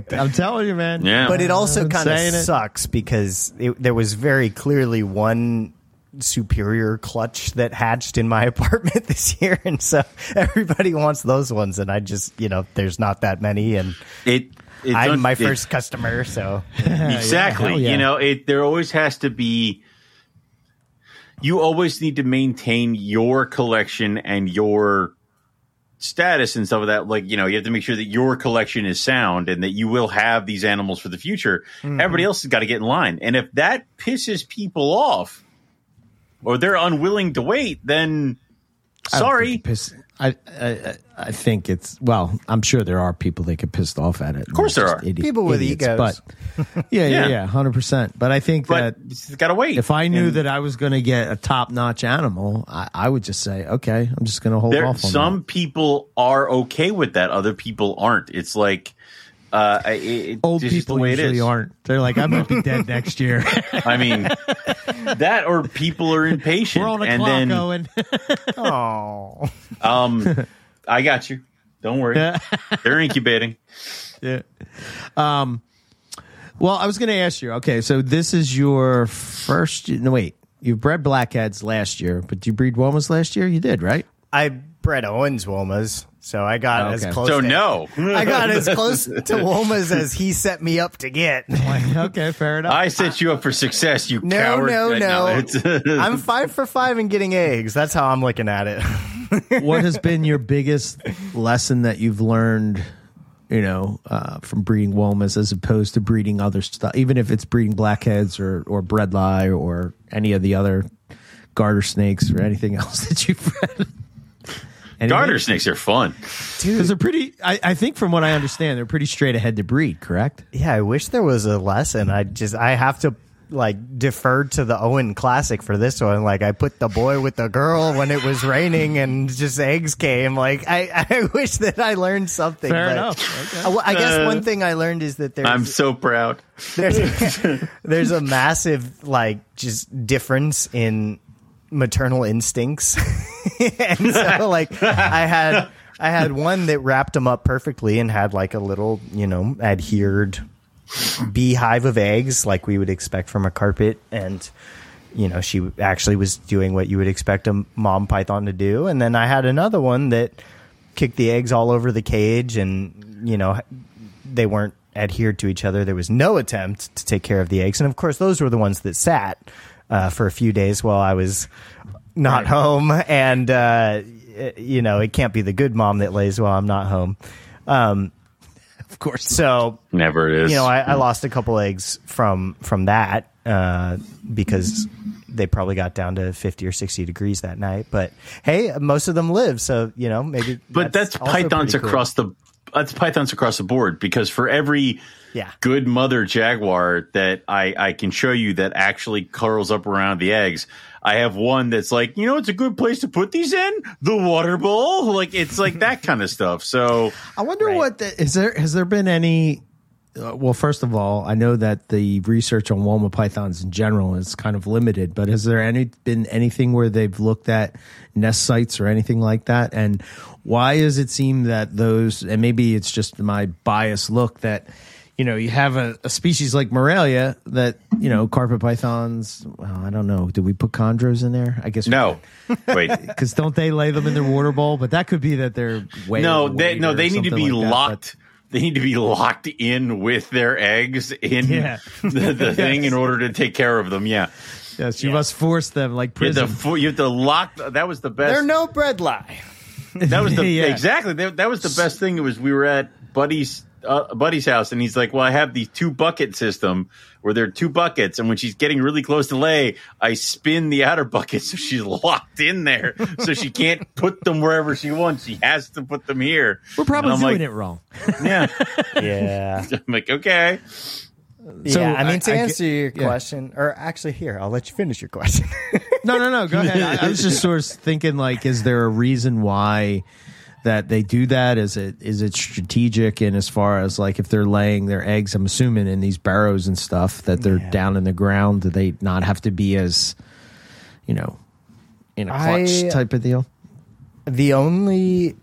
go. I'm telling you, man. yeah but it also kind of saying it. sucks because it, there was very clearly one superior clutch that hatched in my *laughs* apartment this year and so everybody wants those ones and i just you know there's not that many and it, it i'm my it- first customer so *laughs* exactly yeah. you know it there always has to be you always need to maintain your collection and your status and stuff of that like you know you have to make sure that your collection is sound and that you will have these animals for the future Mm-hmm. everybody else has got to get in line and if that pisses people off or they're unwilling to wait, then sorry. think piss- I, I I think it's well. I'm sure there are people that get pissed off at it. Of course there are. People with egos. but *laughs* yeah, yeah, Yeah. yeah, hundred percent. But I think But that it's gotta wait. if I knew And that I was going to get a top notch animal, I, I would just say, okay, I'm just going to hold there, off on some people are okay with that, other people aren't. It's like uh, it, it. Old just people the way usually is. aren't. They're like, I'm going to be dead *laughs* next year. *laughs* I mean, that or people are impatient, We're on a and clock, then Owen. *laughs* Oh, um, I got you. Don't worry, they're incubating. yeah. Um. Well, I was going to ask you. Okay, so this is your first. No, wait. You bred blackheads last year, but you breed womas last year. You did, right? I bred Owens Womas, so I got Okay. as close. So to, no, *laughs* I got as close to Womas as he set me up to get. *laughs* okay, fair enough. I set you up for success. You No, coward. no, no. it's- *laughs* I'm five for five in getting eggs. That's how I'm looking at it. what has been your biggest lesson that you've learned you know uh, from breeding womas as opposed to breeding other stuff even if it's breeding blackheads or or Bredli or any of the other garter snakes or anything else that you've bred Garter snakes are fun. because they're pretty I, I think from what i understand they're pretty straight ahead to breed correct Yeah, I wish there was a lesson. I just I have to like defer to the Owen Classic for this one. Like I put the boy with the girl when it was raining and just eggs came. Like I, *laughs* I wish that I learned something. Fair but- enough. Okay. I, I guess Uh, one thing I learned is that there's I'm so proud. there's *laughs* *laughs* there's a massive like just difference in maternal instincts *laughs* and so like i had i had one that wrapped them up perfectly and had like a little you know adhered beehive of eggs like we would expect from a carpet. And you know she actually was doing what you would expect a mom python to do. And then i had another one that kicked the eggs all over the cage and you know they weren't adhered to each other. There was no attempt to take care of the eggs. And of course those were the ones that sat uh, for a few days while i was not home and uh, you know it can't be the good mom that lays while i'm not home um, *laughs* of course so Never is. you know, I, I lost a couple eggs from from that uh, because they probably got down to fifty or sixty degrees that night. But hey, most of them live, so you know maybe. but that's, also pythons pretty cool. across the that's pythons across the board because for every Yeah. good mother jaguar that I I can show you that actually curls up around the eggs. I have one that's like, you know, it's a good place to put these in the water bowl. Like it's like that kind of stuff. So *laughs* I wonder Right. what the, is there has there been any uh, well first of all I know that the research on Woma pythons in general is kind of limited but has there any been anything where they've looked at nest sites or anything like that and why does it seem that those and maybe it's just my biased look that you know you have a, a species like Morelia that you know carpet pythons well I don't know do we put chondros in there I guess no, wait, *laughs* because don't they lay them in their water bowl but that could be that they're way no, they no, they need to be like that, but- locked. They need to be locked in with their eggs in Yeah. *laughs* the, the thing in order to take care of them. Yeah, Yes, you must force them like you have, prison. to, you have to lock. That was the best. They're no bread lie. That was the *laughs* Yeah. exactly that, that was the best thing. It was we were at Buddy's uh, Buddy's house, and he's like, "Well, I have the two bucket system where there are two buckets, and when she's getting really close to lay, I spin the outer bucket *laughs* so she's locked in there, so she can't put them wherever she wants. She has to put them here. We're probably I'm doing like, it wrong. *laughs* Yeah, Yeah, *laughs* I'm like, okay. So, yeah. I mean, to I- I answer get- your yeah. question, or actually, here I'll let you finish your question. No, no, no. Go ahead. I, I was just sort of thinking, like, is there a reason why that they do that? Is it is it strategic? And as far as like if they're laying their eggs, I'm assuming in these barrows and stuff that they're Yeah. down in the ground. Do they not have to be as, you know, in a clutch I- type of deal? the only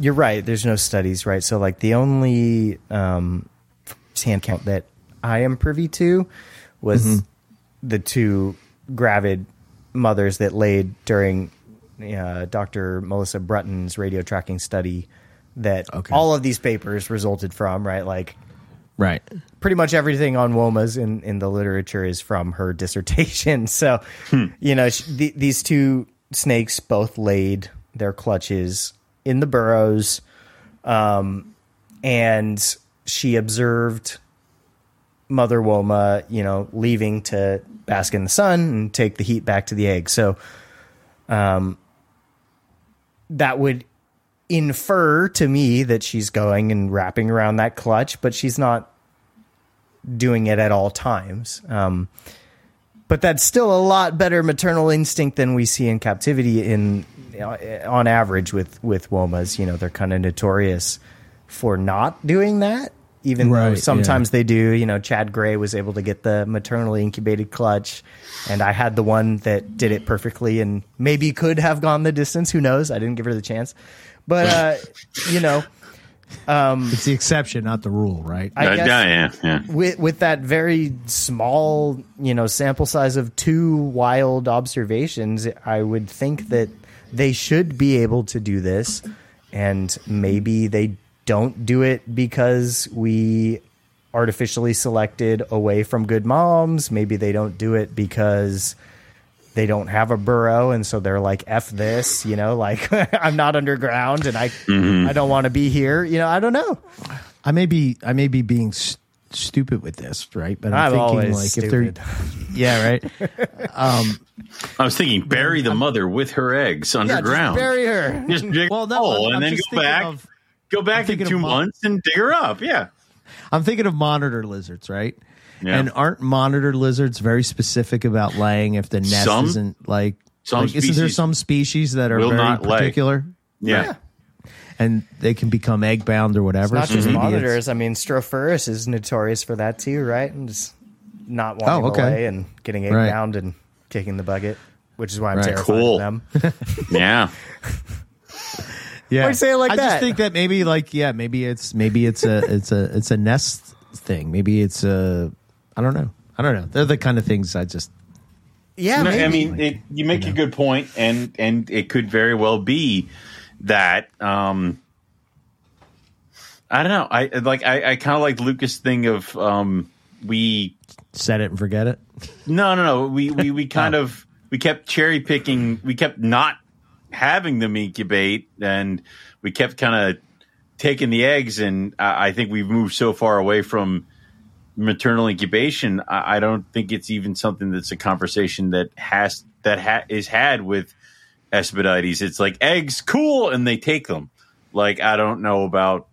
you're right there's no studies right so like the only um hand count that i am privy to was the two gravid mothers that laid during uh, dr melissa Bruton's radio tracking study that Okay. all of these papers resulted from right like Right. pretty much everything on womas in, in the literature is from her *laughs* dissertation. So, you know, sh the, these two snakes both laid their clutches in the burrows, um, and she observed mother Woma, you know, leaving to bask in the sun and take the heat back to the egg. So, um, that would infer to me that she's going and wrapping around that clutch, but she's not doing it at all times. Um, but that's still a lot better maternal instinct than we see in captivity in on average with with womas you know they're kind of notorious for not doing that even though Right, sometimes yeah. they do you know chad gray was able to get the maternally incubated clutch and i had the one that did it perfectly and maybe could have gone the distance who knows i didn't give her the chance but uh you know um, It's the exception, not the rule, right? I guess- yeah, yeah, yeah. with with that very small, you know, sample size of two wild observations, I would think that they should be able to do this, and maybe they don't do it because we artificially selected away from good moms. Maybe they don't do it because they don't have a burrow and so they're like f this you know *laughs* like i'm not underground and i i don't want to be here you know i don't know I may be I may be being st- stupid with this, right? But I'm, I'm thinking like stupid. if they're *laughs* yeah, right. Um, I was thinking bury the mother with her eggs underground. bury her Just dig Well, a no, hole I'm- and I'm then go back. of- go back in two of mon- months and dig her up. Yeah. I'm thinking of monitor lizards, right? Yeah. And aren't monitor lizards very specific about laying if the nest Some- isn't like some like, isn't there some species that are will very not lay. particular Yeah. and they can become egg bound or whatever? not So just maybe it's- monitors i mean Strophurus is notorious for that too right and just not wanting Oh, okay. to lay and getting egg Right. bound and kicking the bucket which is why i'm Right. terrified Cool. of them *laughs* Yeah. *laughs* Yeah, Why'd say it like I that? just think that maybe like yeah, maybe it's maybe it's a *laughs* it's a it's a nest thing. Maybe it's a I don't know. I don't know. They're the kind of things I just yeah No, maybe. I mean, it, you make a good point, and and it could very well be that. Um, I don't know. I like. I, I kind of like Lucas' thing of um, we. set it and forget it. No, no, no. We we we *laughs* kind of we kept cherry picking. We kept not having them incubate, and we kept kind of taking the eggs. And I, I think we've moved so far away from maternal incubation. I, I don't think it's even something that's a conversation that has that ha- is had with Aspidites. It's like eggs, cool, and they take them. Like I don't know about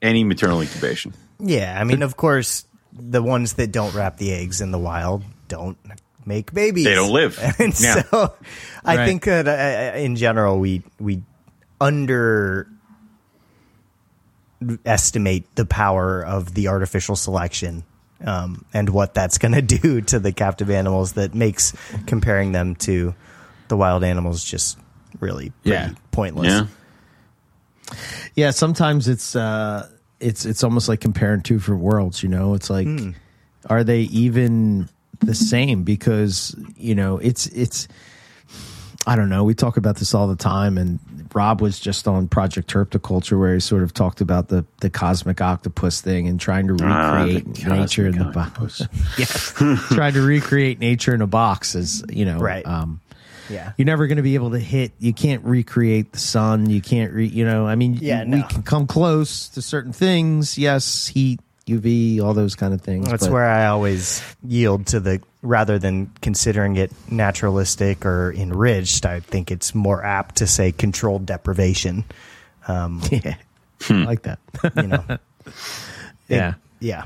any maternal incubation. yeah i mean of course the ones that don't wrap the eggs in the wild don't make babies They don't live. *laughs* and Yeah. so i Right. think that uh, in general we we under estimate the power of the artificial selection um, and what that's *laughs* going to do to the captive animals that makes comparing them to the wild animals just really pretty Yeah. pointless Yeah. Yeah, sometimes it's uh it's it's almost like comparing two different worlds, you know? It's like are they even the same because, you know, it's it's I don't know, we talk about this all the time and Rob was just on Project Herpetoculture where he sort of talked about the the cosmic octopus thing and trying to Ah, the recreate nature in the cosmic box. yes. trying to recreate nature in a box is, you know, Right. um yeah you're never going to be able to hit you can't recreate the sun you can't re you know i mean Yeah, you- we can come close to certain things yes heat uv all those kind of things That's but- where I always yield to the rather than considering it naturalistic or enriched. I think it's more apt to say controlled deprivation. Um, *laughs* yeah I like that you know, *laughs* yeah yeah,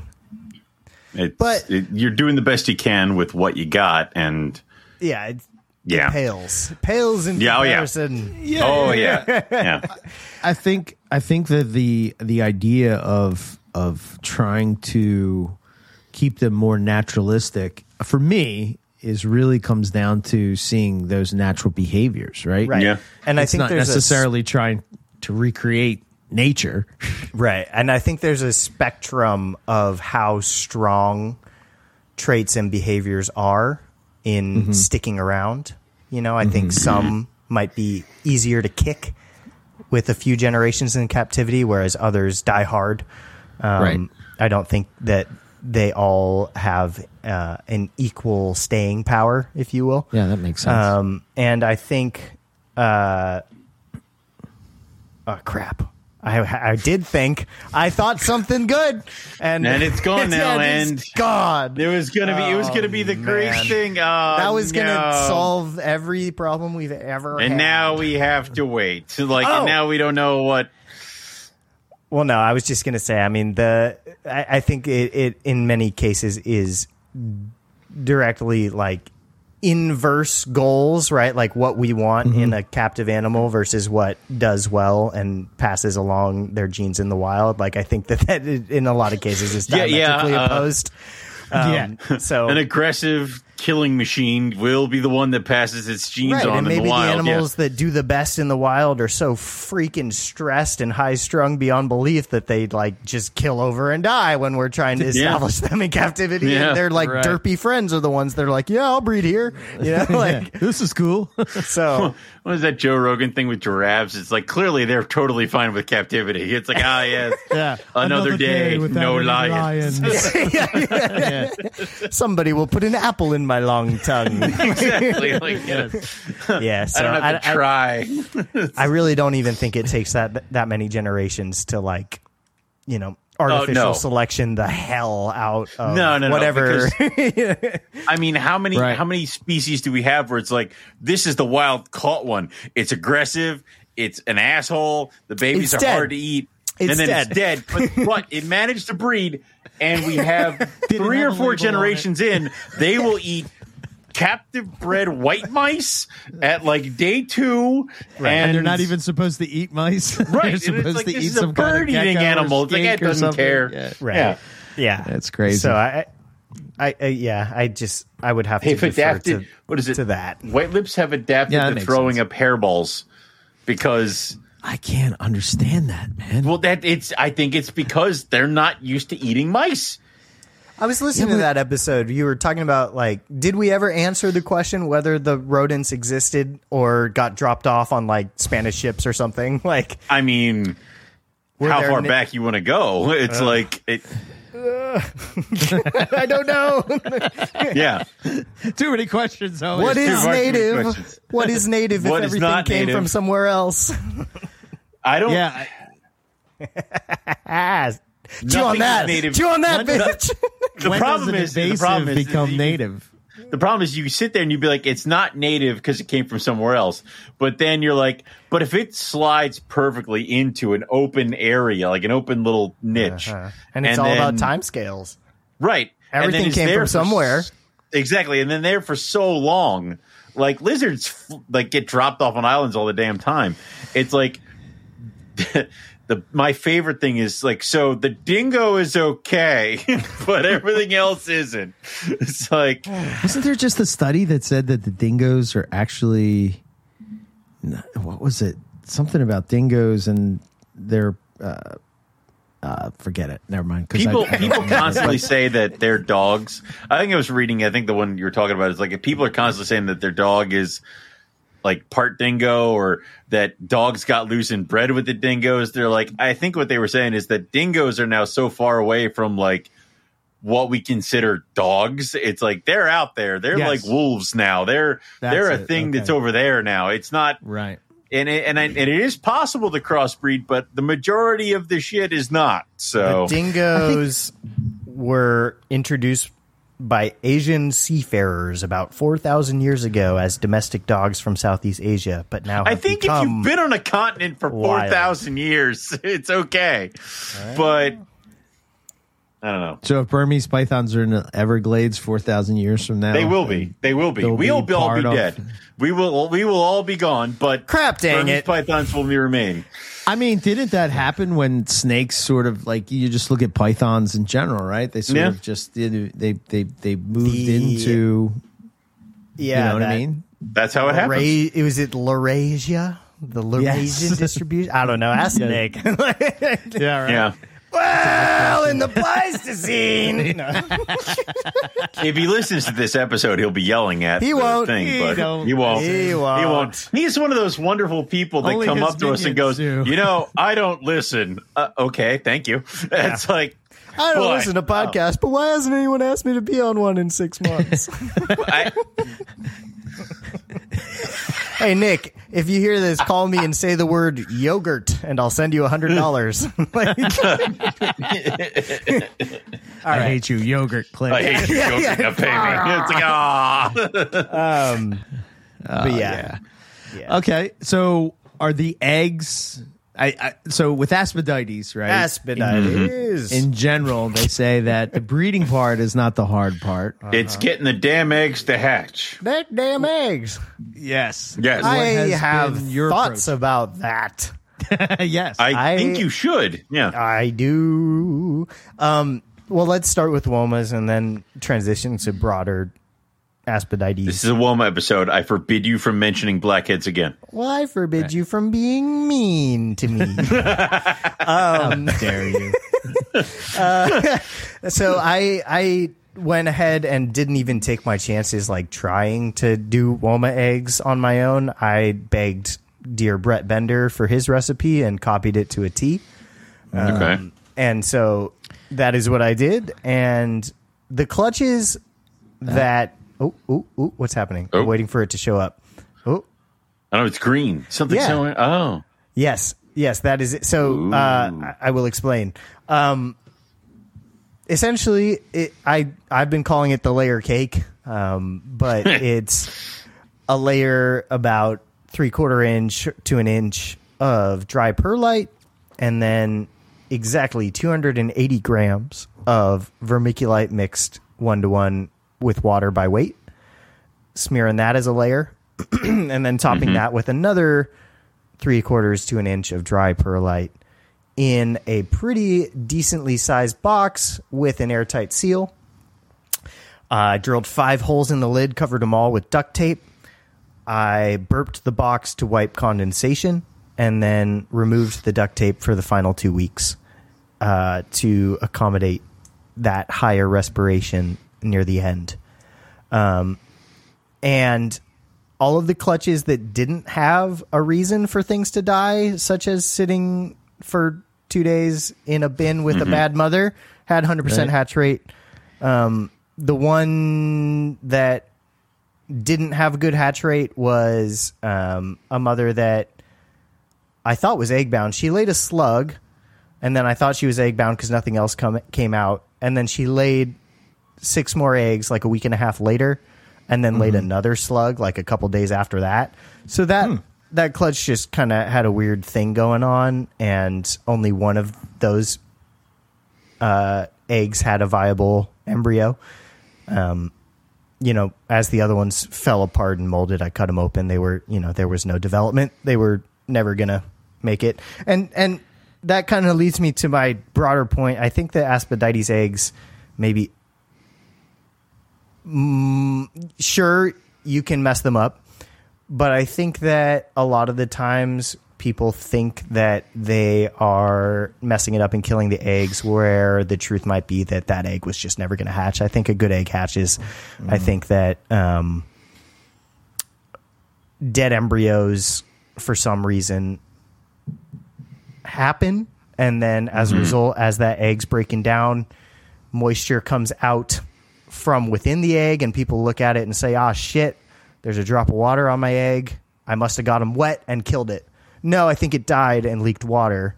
It's, But- it, you're doing the best you can with what you got, and yeah. It, yeah, pales, pales in Yeah, oh, yeah. comparison. oh yeah, *laughs* yeah. i think i think that the the idea of of trying to keep them more naturalistic for me is really comes down to seeing those natural behaviors right Right. Yeah. And I think not there's a s- necessarily trying to recreate nature *laughs* Right. And I think there's a spectrum of how strong traits and behaviors are in mm-hmm. sticking around. You know, I think mm-hmm. some might be easier to kick with a few generations in captivity, whereas others die hard. Um, Right. I don't think that they all have uh, an equal staying power, if you will. yeah that makes sense Um, and I think, uh, oh crap, I, I did think I thought something good, and And it's gone *laughs* now, it's and- God, It was gonna be. It was gonna be the great thing. Oh, that was gonna no. solve every problem we've ever. And had. now we have to wait. Like Oh. now we don't know what. Well, no, I was just going to say. I mean, the I, I think it, it in many cases is directly like inverse goals, right? Like what we want Mm-hmm. in a captive animal versus what does well and passes along their genes in the wild. Like I think that that in a lot of cases is Yeah, yeah, diametrically uh, opposed. Um, Yeah. So An aggressive killing machine will be the one that passes its genes Right, on and in maybe the wild. the animals that do the best in the wild are so freaking stressed and high strung beyond belief that they like just kill over and die when we're trying to *laughs* Yeah. establish them in captivity. Yeah, and they're like right. derpy friends are the ones that are like, yeah, I'll breed here. You know, *laughs* like this is cool. *laughs* so. What is that Joe Rogan thing with giraffes? It's like clearly they're totally fine with captivity. It's like ah yes, yeah, Another day, without no any lions. Yeah. Somebody will put an apple in my long tongue. *laughs* exactly. Like you *laughs* yeah, so I don't have to I, try. *laughs* I really don't even think it takes that that many generations to like, you know, artificial Oh, no. selection the hell out of No, no, no, whatever. I mean, how many Right. how many species do we have where it's like this is the wild caught one? It's aggressive. It's an asshole. The babies It's are dead. hard to eat. It's and then dead. it's dead. But, *laughs* but it managed to breed, and we have *laughs* three have or four generations in. They will eat captive bred white mice at like day two, and, and they're not even supposed to eat mice. *laughs* right. they're and it's supposed like, to this eat is a some kind of bird eating animal. It's like it doesn't something. care. Yeah. Right. Yeah. Yeah, That's crazy. So I, I, I yeah, I just I would have to They've defer adapted. to, what is it? to that. White lips have adapted Yeah, to throwing sense. up hairballs because I can't understand that, man. Well, that it's. I think it's because they're not used to eating mice. I was listening Yeah, to that episode. You were talking about like, did we ever answer the question whether the rodents existed or got dropped off on like Spanish ships or something? *laughs* Like, I mean, how far na- back you want to go? *laughs* It's uh. like, it, *laughs* I don't know. yeah. Too many questions. Oh, what There's is too native? What is native if What is everything not came native? from somewhere else? I don't. Yeah, ah, chew Nothing on that. native. Chew on that, When- bitch. *laughs* The when problem does an is the problem is become you- native. The problem is you sit there and you'd be like, it's not native because it came from somewhere else. But then you're like, but if it slides perfectly into an open area, like an open little niche, Uh-huh. And it's all about then- timescales. right? Everything came there from somewhere. s- Exactly, and then there for so long, like lizards, f- like get dropped off on islands all the damn time. It's like *laughs* the my favorite thing is like so the dingo is okay, *laughs* but everything else isn't. It's like Wasn't there just a study that said that the dingoes are actually what was it? Something about dingoes and their uh, uh, forget it. Never mind. I- people I don't people constantly *laughs* say that their dogs. I think I was reading. I think the one you were talking about is like if people are constantly saying that their dog is like part dingo or that dogs got loose and bred with the dingoes. They're like, I think what they were saying is that dingoes are now so far away from like what we consider dogs. It's like they're out there. They're Yes. like wolves now. They're That's they're a it. thing that's over there now. It's not right. and it, and, I, and it is possible to crossbreed, but the majority of the shit is not. So The dingoes were introduced by Asian seafarers about 4,000 years ago as domestic dogs from Southeast Asia, but now I think if you've been on a continent for 4,000 years, *laughs* it's okay. But I don't know. So if Burmese pythons are in the Everglades four thousand years from now, They will be. They will be. We'll be be all be part of- dead. We will. We will all be gone. But Crap, dang Burmese it. pythons will remain. I mean, didn't that happen when snakes sort of like you just look at pythons in general, right? They sort Yeah. of just they they they, they moved The- into yeah, you know what I mean? That's how it happens. Laura- it was it Laurasia? The Laurasian Yes. distribution? I don't know. Ask *laughs* Yeah. Nick. *laughs* Yeah, right. Yeah. Well, in the *laughs* Pleistocene. *laughs* No. If he listens to this episode, he'll be yelling at He the won't. thing, He but don't. he won't. He won't. He won't. He's one of those wonderful people that Only come up to us and goes, do. "You know, I don't listen." Uh, okay, thank you. *laughs* It's like I don't Boy. listen to podcasts, but why hasn't anyone asked me to be on one in six months? I, hey, Nick, if you hear this, call me and say the word yogurt, and I'll send you a hundred dollars. *laughs* *laughs* Like, *laughs* I hate you, yogurt clip. I hate you. Yeah, Don't yeah. pay me. It's like, ah. um, but yeah, yeah. Okay, so are the eggs? I, I so with aspidites, right? Aspidites. in general, they say that the breeding part is not the hard part. It's getting the damn eggs to hatch. that damn eggs. yes, Yes. I have your thoughts about that. *laughs* yes. I, I- think you should. Yeah. I do. Um, well, let's start with womas and then transition to broader aspidites. This is a Woma episode. I forbid you from mentioning blackheads again. well, I forbid you from being mean to me. *laughs* Um, How dare you? *laughs* Uh, so I I went ahead and didn't even take my chances like trying to do Woma eggs on my own. I begged dear Brett Bender for his recipe and copied it to a T. Um, okay. And so that is what I did. And the clutches uh, that oh oh oh what's happening? Oh. I'm waiting for it to show up. Oh I know it's green. Something's Yeah. showing. Oh. Yes, yes, that is it. So uh, I, I will explain. Um, essentially, it, I I've been calling it the layer cake, um, but *laughs* it's a layer about three quarter inch to an inch of dry perlite, and then exactly 280 grams of vermiculite mixed one to one with water by weight. Smearing that as a layer, *clears throat* and then topping that with another three quarters to an inch of dry perlite in a pretty decently sized box with an airtight seal. I drilled five holes in the lid, covered them all with duct tape. I burped the box to wipe condensation and then removed the duct tape for the final two weeks uh, to accommodate that higher respiration near the end. Um, and all of the clutches that didn't have a reason for things to die, such as sitting for two days in a bin with a bad mother, had 100% Right. hatch rate. Um, the one that didn't have a good hatch rate was um, a mother that I thought was egg bound. She laid a slug, and then I thought she was egg bound because nothing else come, came out. And then she laid six more eggs like a week and a half later, and then laid another slug like a couple days after that. So that that clutch just kind of had a weird thing going on, and only one of those uh, eggs had a viable embryo. Um, you know, as the other ones fell apart and molded, I cut them open. They were, you know, there was no development. They were never gonna make it, and and that kind of leads me to my broader point. I think the Aspidites eggs maybe mm, sure you can mess them up, but I think that a lot of the times people think that they are messing it up and killing the eggs where the truth might be that that egg was just never going to hatch. I think a good egg hatches. I think that um, dead embryos for some reason happen and then as a result as that egg's breaking down moisture comes out from within the egg and people look at it and say ah shit there's a drop of water on my egg i must have got him wet and killed it no i think it died and leaked water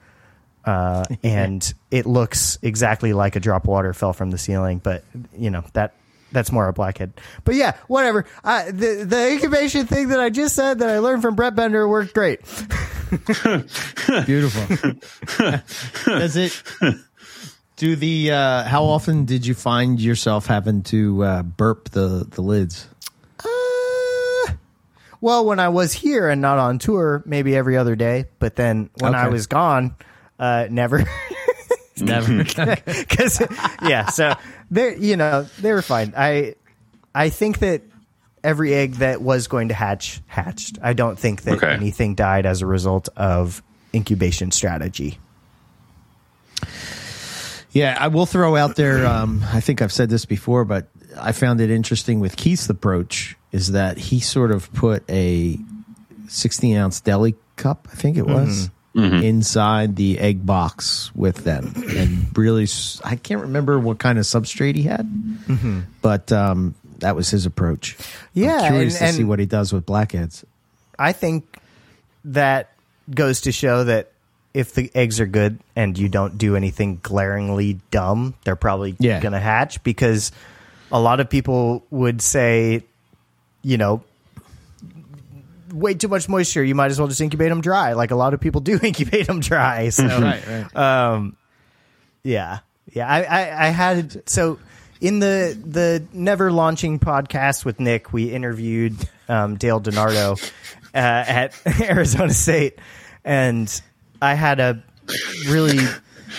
uh, *laughs* and it looks exactly like a drop of water fell from the ceiling but you know that that's more a blackhead but yeah whatever uh, the, the incubation thing that i just said that i learned from brett bender worked great *laughs* Beautiful. *laughs* Does it? Do the? Uh, how often did you find yourself having to uh, burp the the lids? Uh, well, when I was here and not on tour, maybe every other day. But then when I was gone, uh, never. *laughs* Never. *laughs* Because yeah, so they you know they were fine. I I think that every egg that was going to hatch hatched. I don't think that Okay. anything died as a result of incubation strategy. Yeah, I will throw out there. Um, I think I've said this before, but I found it interesting with Keith's approach is that he sort of put a 16 ounce deli cup, I think it was, inside the egg box with them, and really, I can't remember what kind of substrate he had, but um, that was his approach. Yeah, I'm curious and- to see what he does with blackheads. I think that goes to show that if the eggs are good and you don't do anything glaringly dumb, they're probably Yeah. going to hatch because a lot of people would say, you know, way too much moisture, you might as well just incubate them dry. Like a lot of people do *laughs* incubate them dry. *laughs* So, right, right. um, yeah, yeah. I, I, I had so in the the never launching podcast with Nick, we interviewed um, Dale DeNardo uh, at *laughs* Arizona State, and I had a really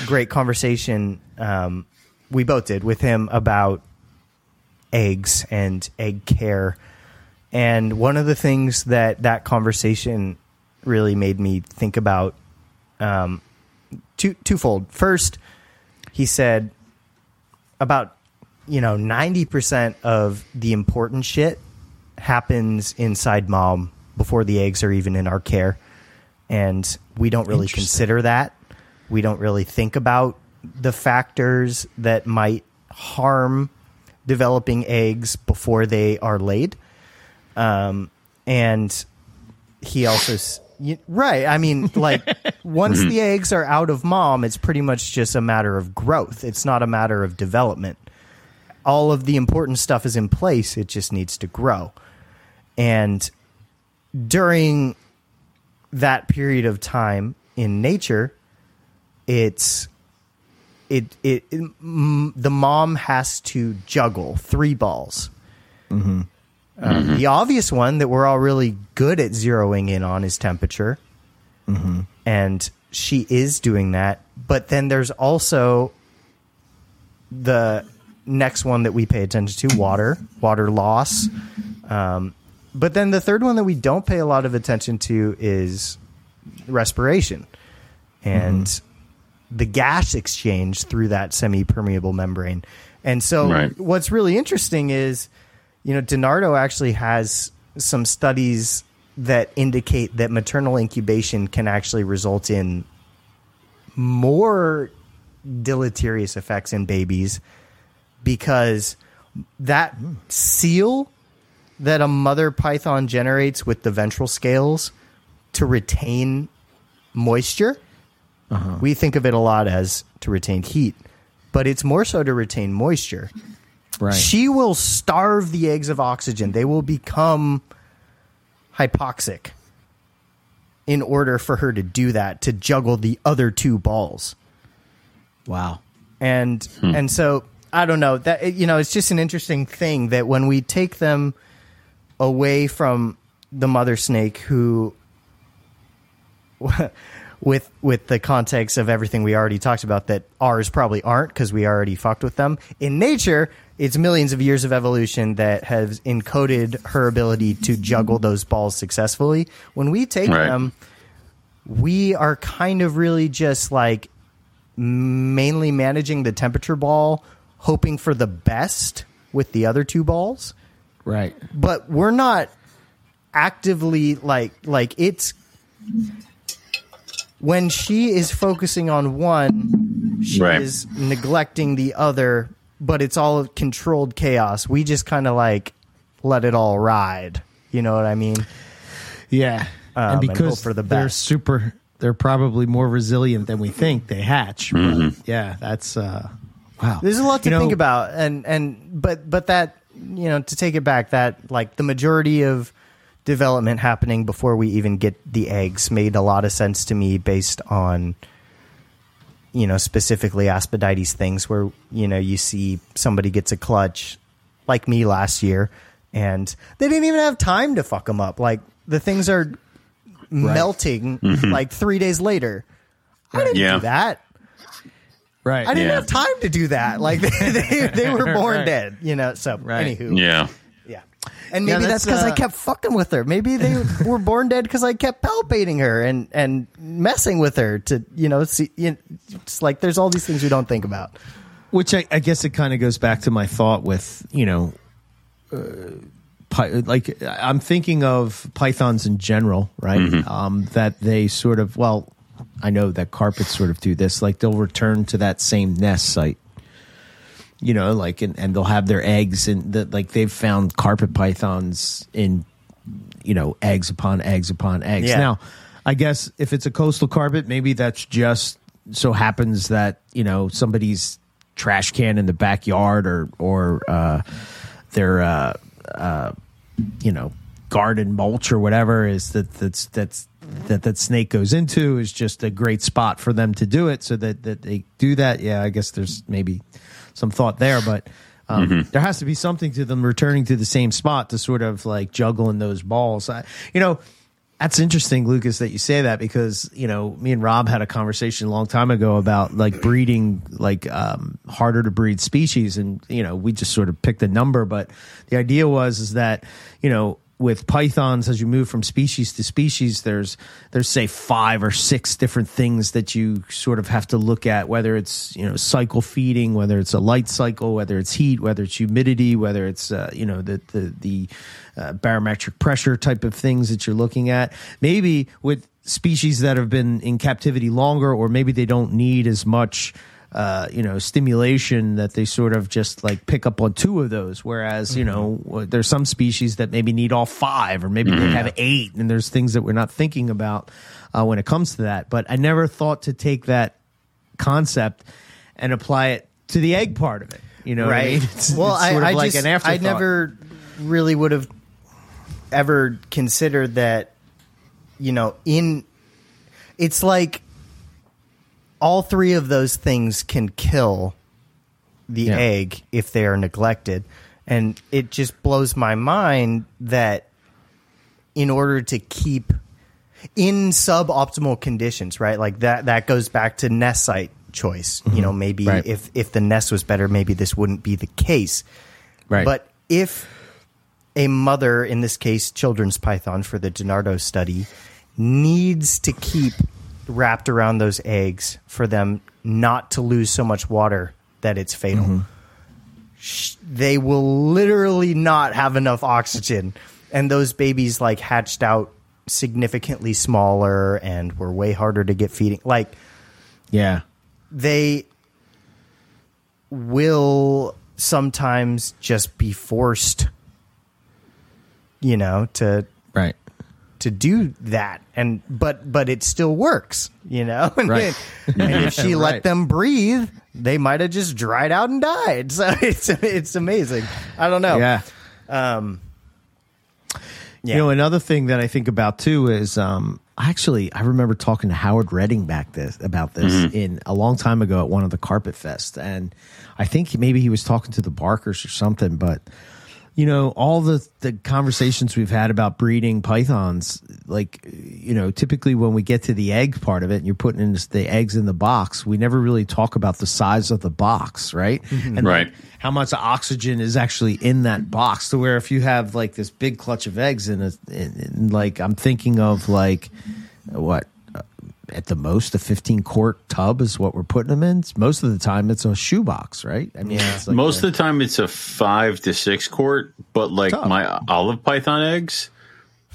great conversation. Um, we both did with him about eggs and egg care. And one of the things that that conversation really made me think about um, two twofold. First, he said about you know ninety percent of the important shit happens inside mom before the eggs are even in our care, and we don't really consider that. We don't really think about the factors that might harm developing eggs before they are laid. Um, and he also s- right. I mean, *laughs* like once the eggs are out of mom, it's pretty much just a matter of growth. It's not a matter of development. All of the important stuff is in place. It just needs to grow. And during that period of time in nature, it's it it, it mm, the mom has to juggle three balls. Um, The obvious one that we're all really good at zeroing in on is temperature, and she is doing that. But then there's also the next one that we pay attention to: water, water loss. Um, but then the third one that we don't pay a lot of attention to is respiration, and mm-hmm. the gas exchange through that semi-permeable membrane. And so Right. what's really interesting is, you know, DeNardo actually has some studies that indicate that maternal incubation can actually result in more deleterious effects in babies because that hmm. seal that a mother python generates with the ventral scales to retain moisture uh-huh. we think of it a lot as to retain heat, but it's more so to retain moisture. Right. She will starve the eggs of oxygen. They will become hypoxic in order for her to do that, to juggle the other two balls. wow. And hmm. and so I don't know that you know it's just an interesting thing that when we take them away from the mother snake who *laughs* with with the context of everything we already talked about that ours probably aren't because we already fucked with them. In nature it's millions of years of evolution that has encoded her ability to juggle those balls successfully. When we take Right. them we are kind of really just like mainly managing the temperature ball hoping for the best with the other two balls Right. but we're not actively like like it's when she is focusing on one she Right. is neglecting the other but it's all controlled chaos we just kind of like let it all ride you know what i mean Yeah. Um, and and because hope for the they're super, they're probably more resilient than we think. They hatch. But yeah, that's uh, wow. There's a lot to You know, think about, and and but but that you know to take it back, that like the majority of development happening before we even get the eggs made a lot of sense to me based on you know specifically aspidites things where you know you see somebody gets a clutch like me last year and they didn't even have time to fuck them up. Like the things are melting mm-hmm. like three days later. I didn't Yeah. do that Right. I didn't Yeah. have time to do that. Like *laughs* they, they, they were born *laughs* Right. dead, you know. So Right. anywho, Yeah. yeah. And maybe that's that's, because I uh, kept fucking with her. Maybe they *laughs* were born dead because I kept palpating her and and messing with her to you know see. You know, it's like there's all these things we don't think about. Which I, I guess it kind of goes back to my thought with you know, uh, pi- like I'm thinking of pythons in general, right? Um, that they sort of well, I know that carpets sort of do this. Like they'll return to that same nest site, you know, like and, and they'll have their eggs and the, like they've found carpet pythons in you know eggs upon eggs upon eggs. Yeah. Now, I guess if it's a coastal carpet, maybe that's just so happens that you know somebody's trash can in the backyard or or uh, their uh, uh, you know garden mulch or whatever is that that's that's that that snake goes into is just a great spot for them to do it. So that that they do that yeah i guess there's maybe some thought there but um, there has to be something to them returning to the same spot to sort of like juggling those balls. I, you know that's interesting, Lucas, that you say that because you know me and Rob had a conversation a long time ago about like breeding like um, harder to breed species, and you know we just sort of picked a number, but the idea was is that you know with pythons as you move from species to species there's there's say five or six different things that you sort of have to look at whether it's you know cycle feeding whether it's a light cycle whether it's heat whether it's humidity whether it's uh, you know the the the uh, barometric pressure type of things that you're looking at. Maybe with species that have been in captivity longer or maybe they don't need as much uh, you know, stimulation that they sort of just like pick up on two of those. Whereas, you know, there's some species that maybe need all five or maybe they have eight. And there's things that we're not thinking about uh, when it comes to that. But I never thought to take that concept and apply it to the egg part of it. You know, right I mean? *laughs* It's, well, it's sort I, of I like just, I never really would have ever considered that. You know, in it's like all three of those things can kill the Yeah. egg if they are neglected, and it just blows my mind that in order to keep in suboptimal conditions, right? Like that that goes back to nest site choice. You know, maybe Mm-hmm. Right. if if the nest was better, maybe this wouldn't be the case. Right. But if a mother, in this case, children's python for the DeNardo study, needs to keep wrapped around those eggs for them not to lose so much water that it's fatal. Mm-hmm. Sh- They will literally not have enough oxygen, and those babies like hatched out significantly smaller and were way harder to get feeding. Like yeah. they will sometimes just be forced you know to Right. To do that and but but it still works you know *laughs* and, Right. and if she Right. let them breathe they might have just dried out and died *laughs* so it's it's amazing i don't know Yeah. um yeah You know, another thing that I think about too is um, actually I remember talking to Howard Redding back this about this in a long time ago at one of the Carpet Fest, and I think maybe he was talking to the Barkers or something. But you know, all the the conversations we've had about breeding pythons, like you know, typically when we get to the egg part of it, and you're putting in the eggs in the box, we never really talk about the size of the box, right? Mm-hmm. And Right. like, how much oxygen is actually in that box to where if you have like this big clutch of eggs in it in, in, like i'm thinking of like what at the most a 15 quart tub is what we're putting them in most of the time it's a shoebox right i mean it's like Most a- of the time, it's a five to six quart, but like Tough. my olive python eggs,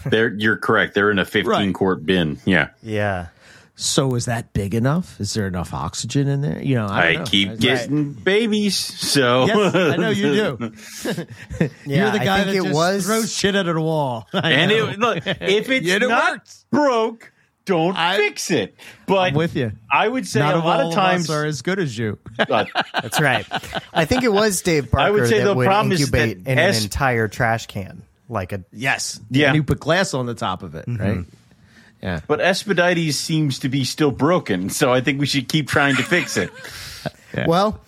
they're you're correct. They're in a fifteen Right. quart bin. Yeah, yeah so is that big enough is there enough oxygen in there you know i, I, don't know. keep I- getting babies, so Yes, I *laughs* know you do. yeah *laughs* You're the guy that it just was throws shit at a wall. *laughs* I and it, look, if it's it not works. broke, don't I- fix it. But I'm with you. I would say Not a lot of times. us are as good as you. *laughs* uh, that's right i think it was dave barker I would say that the would problem is incubate that in S- an entire trash can like a yes. Yeah. And you put glass on the top of it, Mm-hmm. right? Yeah. but Aspidites seems to be still broken, so I think we should keep trying to fix it. *laughs* Well,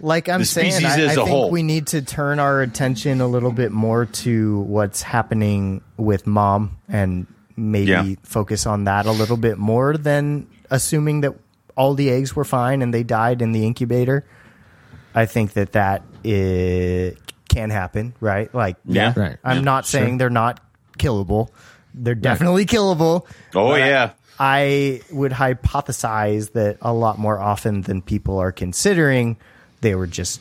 like I'm saying, I, I think whole. we need to turn our attention a little bit more to what's happening with mom and maybe Yeah. focus on that a little bit more than assuming that all the eggs were fine and they died in the incubator. I think that that i- can happen, right? Like, Yeah. Right. I'm Yeah, not sure. saying they're not killable. They're definitely killable. Oh But I- yeah, I would hypothesize that a lot more often than people are considering, they were just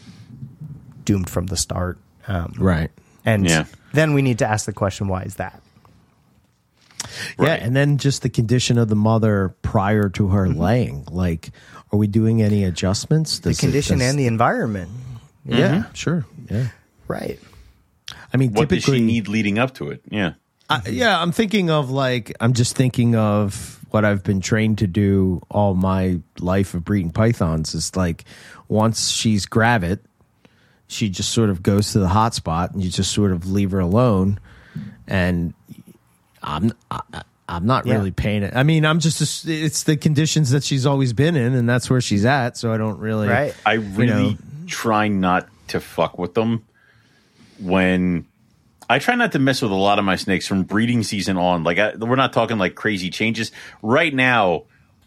doomed from the start. Um, Right. and Yeah. then we need to ask the question, why is that? Right. Yeah, and then just the condition of the mother prior to her mm-hmm. laying. Like, are we doing any adjustments? The condition and the environment. yeah, mm-hmm. sure, yeah. Right. I mean, what does typically, she need leading up to it? Yeah, I, yeah, I'm thinking of like I'm just thinking of what I've been trained to do all my life of breeding pythons is like once she's gravid, she just sort of goes to the hot spot and you just sort of leave her alone. And I'm I, I'm not Yeah. really paying it. I mean, I'm just it's the conditions that she's always been in, and that's where she's at. So I don't really Right. I really know. try not to fuck with them when I try not to mess with a lot of my snakes from breeding season on. Like I, we're not talking like crazy changes. Right now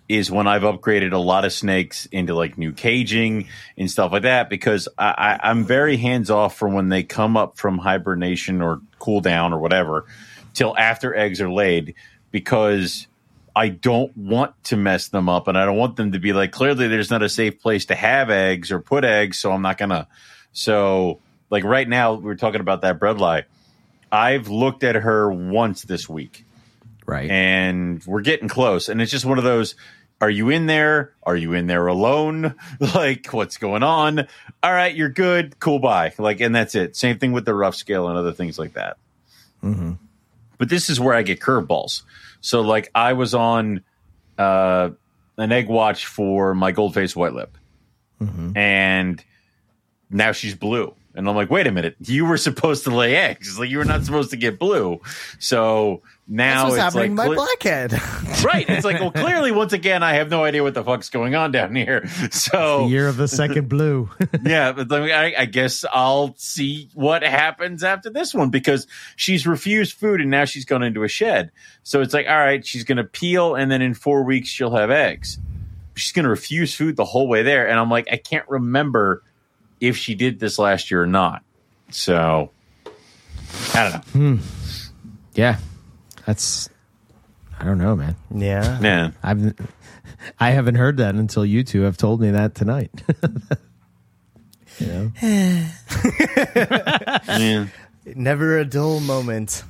is when I've upgraded a lot of snakes into like new caging and stuff like that because I, I, I'm very hands off from when they come up from hibernation or cool down or whatever till after eggs are laid because I don't want to mess them up and I don't want them to be like clearly there's not a safe place to have eggs or put eggs so I'm not gonna. So like right now we're talking about that Bredli I've looked at her once this week. Right. and we're getting close and it's just one of those are you in there? Are you in there alone? *laughs* Like what's going on? All right you're good. Cool bye. Like and that's it. Same thing with the rough scale and other things like that mm-hmm. But this is where i get curveballs. So like i was on uh an egg watch for my gold face white lip. And now she's blue. And i'm like wait a minute. You were supposed to lay eggs. Like you were not supposed to get blue. So now That's what's it's happening like to my cle- blackhead. *laughs* right. It's like, well, clearly, once again, I have no idea what the fuck's going on down here. *laughs* So, the year of the second blue. *laughs* yeah, but then I, I guess I'll see what happens after this one because she's refused food and now she's gone into a shed. So it's like, all right, she's going to peel and then in four weeks she'll have eggs. She's going to refuse food the whole way there. And I'm like, I can't remember if she did this last year or not. So, I don't know. Hmm. yeah, that's. I don't know, man. yeah. Yeah. I've I haven't heard that until you two have told me that tonight. *laughs* you *laughs* know? man. Never a dull moment.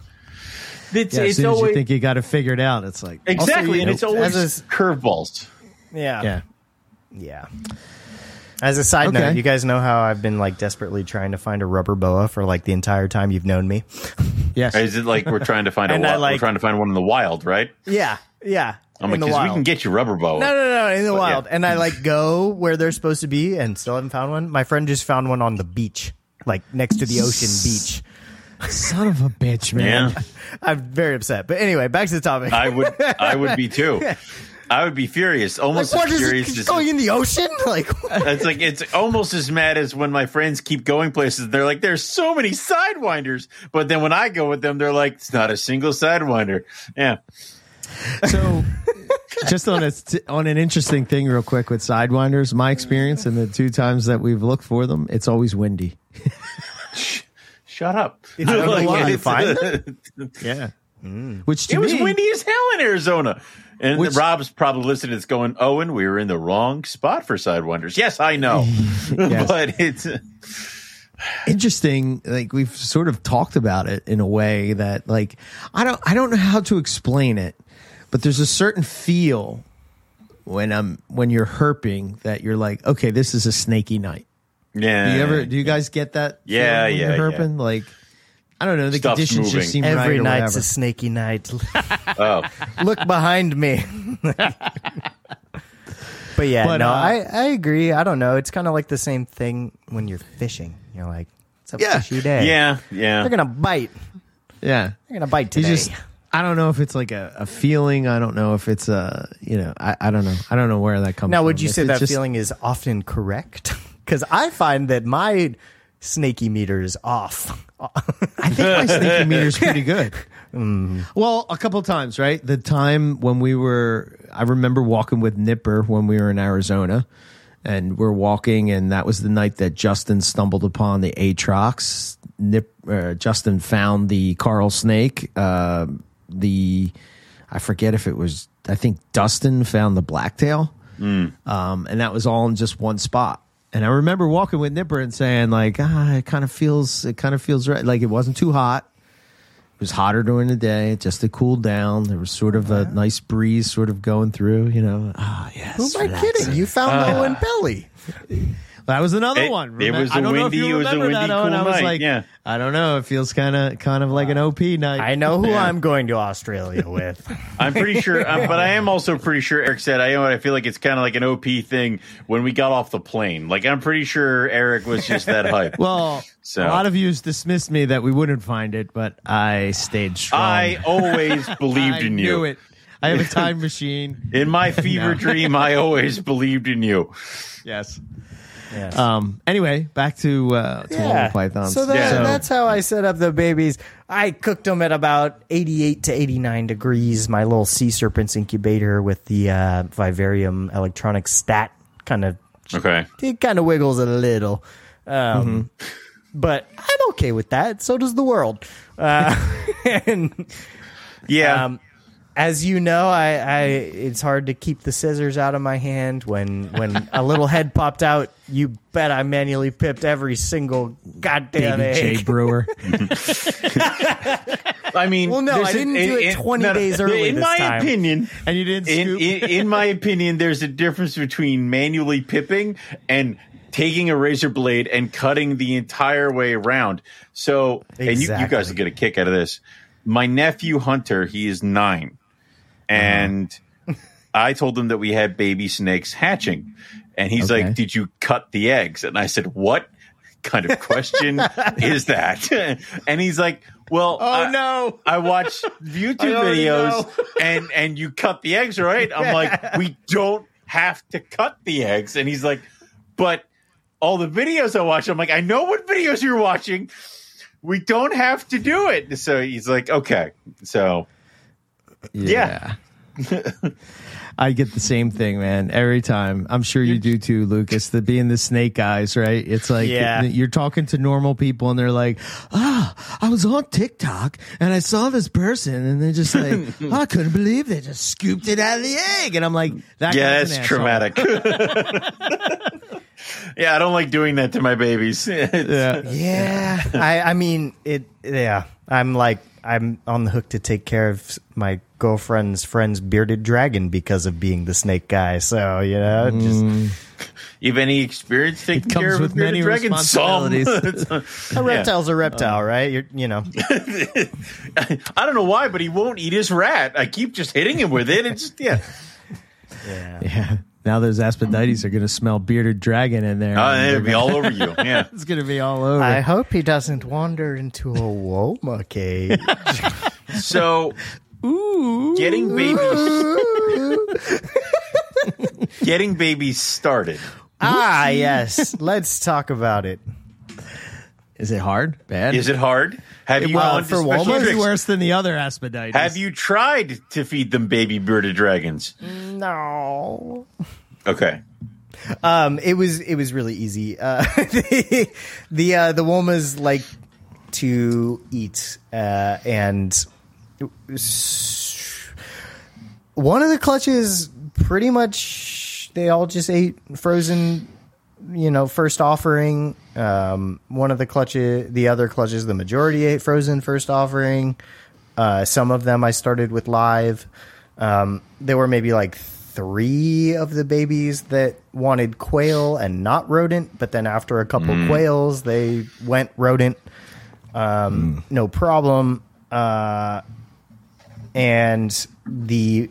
It's, Yeah, as it's soon as you always think you got it figured out, it's like exactly, you and know, it's always curveballs. Yeah. yeah, Yeah. As a side Okay. note, you guys know how I've been like desperately trying to find a rubber boa for like the entire time you've known me. yes. Is it like we're trying to find a *laughs* And I like- we're trying to find one in the wild, right? Yeah, yeah. I'm in like, the 'cause we can get you rubber boa. No, no, no, in the But, wild. yeah. And I like go where they're supposed to be and still haven't found one. My friend just found one on the beach, like next to the ocean beach. Son of a bitch, man. Yeah, *laughs* I'm very upset. But anyway, back to the topic. I would, I would be too. *laughs* I would be furious, like, almost what as is furious it as. Oh, going in the ocean? *laughs* Like, It's like it's almost as mad as when my friends keep going places. They're like, "There's so many sidewinders," but then when I go with them, they're like, "It's not a single sidewinder." Yeah, So, *laughs* just on a on an interesting thing, real quick with sidewinders, my experience and the two times that we've looked for them, it's always windy. shut up. I don't know *laughs* why. it's- Find Yeah, Mm. which to It was me, windy as hell in Arizona. And Which- Rob's probably listening. It's going, Owen, we were in the wrong spot for sidewinders. Yes, I know, *laughs* Yes. *laughs* but it's *sighs* interesting like we've sort of talked about it in a way that like i don't i don't know how to explain it but there's a certain feel when i'm when you're herping that you're like okay this is a snaky night yeah. do you ever do you guys get that Yeah, when yeah, you're yeah. herping like i don't know the Stuff's conditions moving. just seem right every or night's whatever. a snaky night. *laughs* Oh, Look behind me. *laughs* but yeah, But, no, uh, I, I agree. I don't know. It's kind of like the same thing when you're fishing. You're like, it's a Yeah. fishy day. yeah, yeah. They're going to bite. yeah They're going to bite you today. just i don't know if it's like a, a feeling i don't know if it's a you know I, I don't know i don't know where that comes now, from Now, would you If say that just- feeling is often correct? *laughs* Because I find that my snaky meter is off. I think my sneaky meter's pretty *laughs* good. Well, a couple times, right? The time when we were, I remember walking with Nipper when we were in Arizona, and we're walking, and that was the night that Justin stumbled upon the Atrox. Nip, uh, Justin found the coral snake. Uh, the, I forget if it was, I think Dustin found the blacktail, um, and that was all in just one spot. And I remember walking with Nipper and saying, like, ah, it kind of feels, it kind of feels right. Like it wasn't too hot. It was hotter during the day, just to cool down. There was sort of a nice breeze sort of going through, you know. Ah, yes. Who am I relaxing. kidding? You found Owen Belly. *laughs* That was another It- one. it was I a don't know if windy- you it was a remember windy, that, Owen. cool I was night, like, yeah. I don't know. It feels kind of kind of like an OP night. I know who Yeah. I'm going to Australia with. *laughs* I'm pretty sure, um, but I am also pretty sure Eric said, I know, I feel like it's kind of like an OP thing when we got off the plane. Like, I'm pretty sure Eric was just that *laughs* hype. Well, So- a lot of you dismissed me that we wouldn't find it, but I stayed strong. I always *laughs* believed I in knew you. it. I have a time machine. In my fever No. dream, I always believed in you. Yes. Yes. Um. Anyway, back to uh, to yeah. pythons. So, that, Yeah. that's how I set up the babies. I cooked them at about 88 to 89 degrees. My little sea serpents incubator with the uh, Vivarium electronic stat kind of Okay. it kind of wiggles a little. Um, Mm-hmm. But I'm okay with that. So does the world. Uh, *laughs* and Yeah. um, as you know, I, I it's hard to keep the scissors out of my hand. When when a little head *laughs* popped out, you bet I manually pipped every single goddamn Baby Jay egg. Brewer. *laughs* I mean, Well, no, I didn't do it 20 days early In this my time. opinion, and you didn't in, scoop. in, in my opinion, there's a difference between manually pipping and taking a razor blade and cutting the entire way around. So, and you, you guys will get a kick out of this. My nephew Hunter, he is nine, Uh-huh. and I told him that we had baby snakes hatching, and he's Okay. like, "Did you cut the eggs?" And I said, "What?" Kind of question *laughs* is that? and he's like, "Well, oh I- no! I watch YouTube *laughs* already videos know. *laughs* and and you cut the eggs, right? I'm like, we don't have to cut the eggs. And he's like, but all the videos I watch, I'm like, I know what videos you're watching. We don't have to do it. So he's like, okay. So Yeah. *laughs* I get the same thing, man. Every time. I'm sure you do too, Lucas. The being the snake eyes, right? It's like Yeah. you're talking to normal people and they're like, ah, I was on TikTok and I saw this person and they're just like, oh, *laughs* I couldn't believe they just scooped it out of the egg. And I'm like, that yeah, guy's that's traumatic. *laughs* yeah, I don't like doing that to my babies. Yeah. Yeah, I, I mean it. Yeah, I'm like I'm on the hook to take care of my girlfriend's friend's bearded dragon because of being the snake guy. So you know, just hmm. You have any experience taking comes care of with a bearded many dragon? Some. responsibilities. *laughs* a reptile's a reptile, um, right? You're, you know, *laughs* I don't know why, but he won't eat his rat. I keep just hitting him with it. It's yeah. *laughs* yeah. Yeah. Now those aspidites are going to smell bearded dragon in there. Uh, it'll be all over you. *laughs* Yeah. It's going to be all over. I hope he doesn't wander into a Woma cage. *laughs* So getting babies *laughs* getting babies started. ah, yes. Let's talk about it. Is it hard? Bad? Is it hard? Have you well, gone for special Walmart, It's worse than the other aspidites. Have you tried to feed them baby bearded dragons? No. Okay. Um, it was it was really easy. Uh, the *laughs* the uh, the womas like to eat, uh, and one of the clutches pretty much they all just ate frozen. You know, first offering. Um, one of the clutches, the other clutches, the majority ate frozen first offering. Uh, some of them I started with live. Um, there were maybe like three of the babies that wanted quail and not rodent, but then after a couple quails, they went rodent. Um, No problem. Uh, and the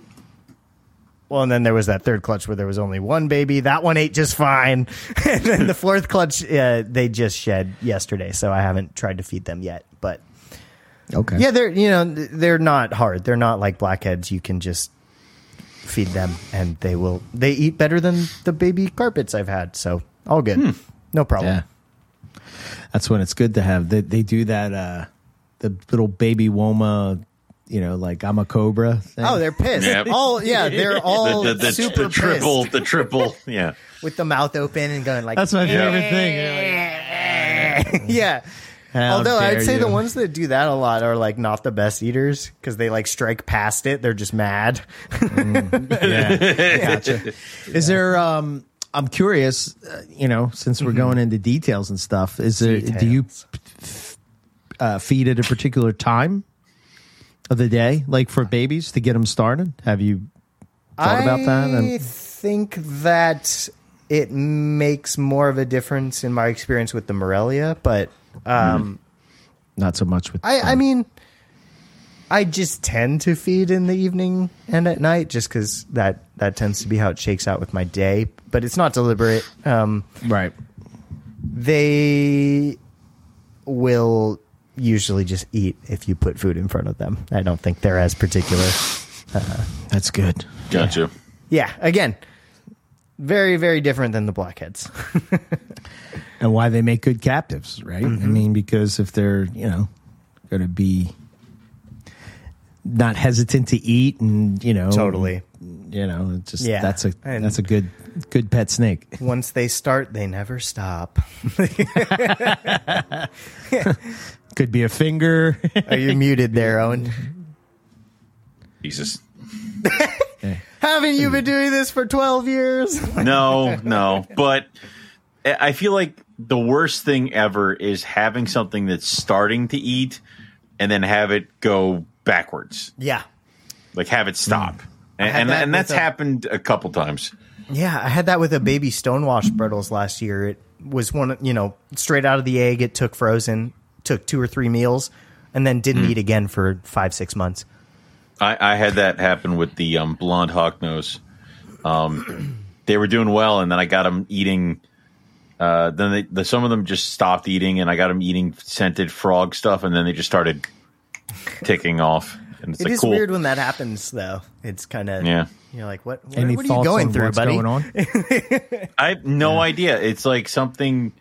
well, and then there was that third clutch where there was only one baby. That one ate just fine. *laughs* and then the fourth clutch, uh, they just shed yesterday, so I haven't tried to feed them yet. But Okay. yeah, they're you know they're not hard. They're not like blackheads. You can just feed them, and they will. They eat better than the baby carpets I've had. So all good, no problem. Yeah. That's when it's good to have. They, they do that, uh, the little baby Woma, you know, like I'm a cobra thing. Oh, they're pissed. Yep. All yeah, they're *laughs* all the, the, the, super the triple, pissed the triple, yeah. *laughs* with the mouth open and going like. That's my favorite thing. You're *laughs* like, yeah. How Although I'd say you. the ones that do that a lot are like not the best eaters because they like strike past it. They're just mad. yeah. Gotcha. Is there, um, I'm curious, uh, you know, since we're going into details and stuff, is there, do you uh, feed at a particular time of the day, like for babies to get them started? Have you thought about that? I think that it makes more of a difference in my experience with the Morelia, but um, Not so much with. I, I mean, I just tend to feed in the evening and at night, just because that that tends to be how it shakes out with my day. But it's not deliberate. Um, right. they will usually just eat if you put food in front of them. I don't think they're as particular. Uh, that's good. Gotcha. Yeah, again, very very different than the blackheads. *laughs* And why they make good captives, right? I mm-hmm. mean, because if they're you know going to be not hesitant to eat, and you know, Totally. you know, just Yeah. that's a And- that's a good good pet snake. *laughs* Once they start, they never stop. *laughs* Could be a finger. Oh, Are you muted there, Owen? Jesus. *laughs* Haven't you been doing this for twelve years? *laughs* No, no. But I I feel like the worst thing ever is having something that's starting to eat and then have it go backwards. yeah, Like have it stop. Mm. And, and, that and that's a- happened a couple times. Yeah, I had that with a baby stonewash Bredl's last year. It was one, you know, straight out of the egg. It took frozen, took two or three meals, and then didn't eat again for five, six months. I, I had that happen with the um, blonde hognose. Um, *clears throat* they were doing well, and then I got them eating. Uh, then they, the, some of them just stopped eating, and I got them eating scented frog stuff, and then they just started ticking off. And it's It like is cool. weird when that happens, though. It's kind of Yeah. You're like, what? What, what are you going on through, what's buddy? going on? *laughs* I have no idea. It's like something.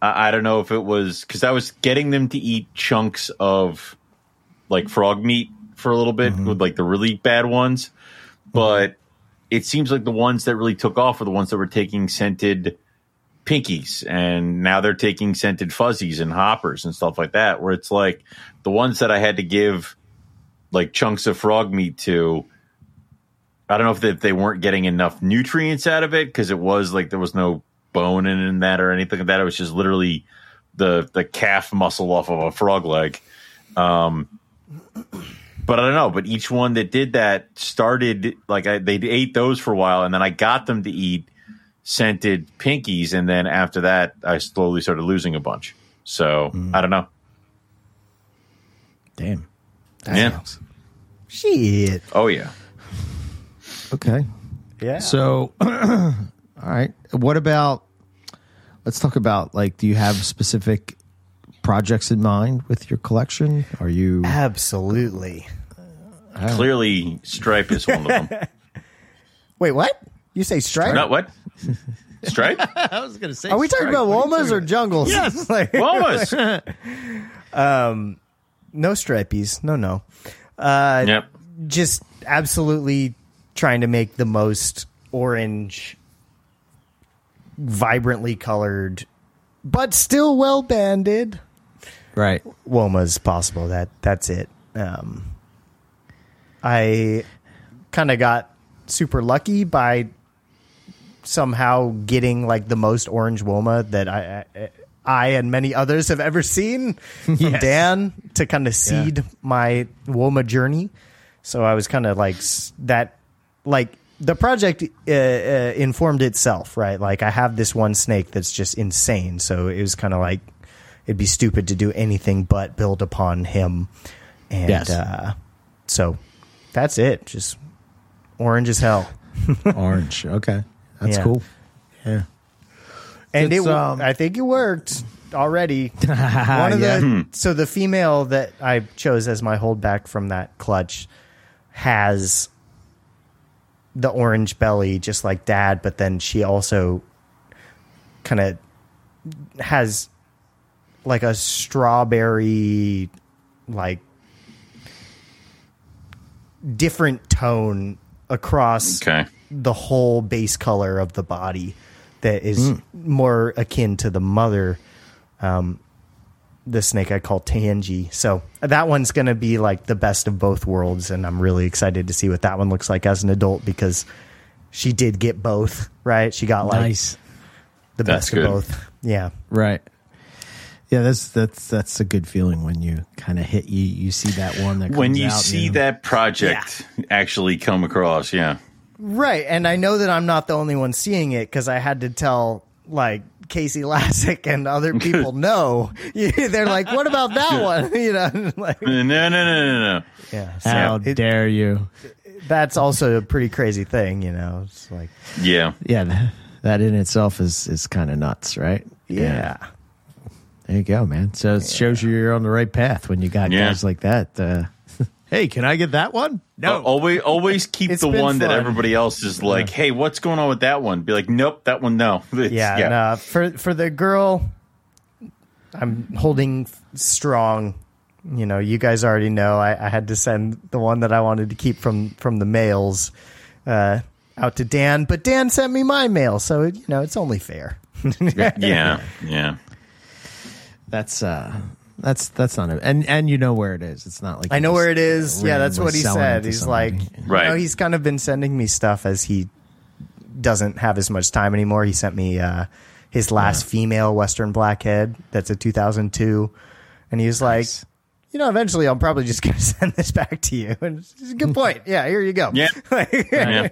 I, I don't know if it was because I was getting them to eat chunks of like frog meat for a little bit mm-hmm. with like the really bad ones, but mm-hmm. it seems like the ones that really took off were the ones that were taking scented pinkies, and now they're taking scented fuzzies and hoppers and stuff like that. Where it's like the ones that I had to give like chunks of frog meat to. I don't know if they, if they weren't getting enough nutrients out of it because it was like there was no bone in, in that or anything like that. It was just literally the the calf muscle off of a frog leg. Um, but I don't know. But each one that did that started like I, they ate those for a while, and then I got them to eat scented pinkies, and then after that, I slowly started losing a bunch. So I don't know. Damn. Yeah. Shit. Oh yeah. Okay. Yeah. So, *clears throat* all right. What about? Let's talk about like. Do you have specific projects in mind with your collection? Are you? Absolutely. Clearly, Stripe is one of them. *laughs* Wait, what? You say stripe? Not what? Stripe? *laughs* I was going to say. Are we talking about Womas or jungles? Yes. *laughs* like, Womas. no stripies. No, no. Uh, yep. just absolutely trying to make the most orange, vibrantly colored, but still well banded Right. womas possible. That that's it. Um, I kind of got super lucky by somehow getting like the most orange woma that I. I I and many others have ever seen *laughs* from Yes. Dan to kind of seed my Woma journey. So I was kind of like that, like the project uh, uh, informed itself, right? Like I have this one snake that's just insane. So it was kind of like it'd be stupid to do anything but build upon him. And Yes. uh, so that's it. Just orange as hell. *laughs* Orange. Okay. That's Yeah. cool. Yeah. and it, It's, w- um, I think it worked already. *laughs* One of Yeah. the so the female that I chose as my holdback from that clutch has the orange belly, just like Dad, but then she also kind of has like a strawberry, like different tone across Okay. the whole base color of the body that is more akin to the mother um the snake I call Tangy. So that one's going to be like the best of both worlds and I'm really excited to see what that one looks like as an adult because she did get both, right? She got like Nice. the That's best good. of both. Yeah. Right. Yeah, that's that's that's a good feeling when you kind of hit you you see that one that when you out, see know. that project actually come across, yeah. Right, and I know that I'm not the only one seeing it because I had to tell like Casey Lassick and other *laughs* people know. *laughs* They're like, "What about that one?" *laughs* You know, like, No, no, no, no, no. yeah. So How it- dare you? that's also a pretty crazy thing, you know. It's like, Yeah. Yeah, that in itself is is kind of nuts, right? yeah, There you go, man. So it shows you you're on the right path when you got Yeah. guys like that. Uh, hey, can I get that one? No. Always, always *laughs* keep the one that everybody else is like, "Hey, what's going on with that one?" Be like, "Nope, that one, no." *laughs* It's- yeah. no, for for the girl, I'm holding strong. You know, you guys already know I, I had to send the one that I wanted to keep from from the mails uh, out to Dan, but Dan sent me my mail, so you know it's only fair. *laughs* yeah, yeah. That's uh that's that's not it. And and you know where it is. It's not like I know you where it is. Yeah, that's what he said. He's somebody. like, Right. You know, he's kind of been sending me stuff as he doesn't have as much time anymore. He sent me uh, his last female Western Blackhead. That's a 2002, and he was Nice. like, you know, eventually I'm probably just *laughs* going to send this back to you. And it's a good point. Yeah, here you go. Yeah. *laughs* yeah.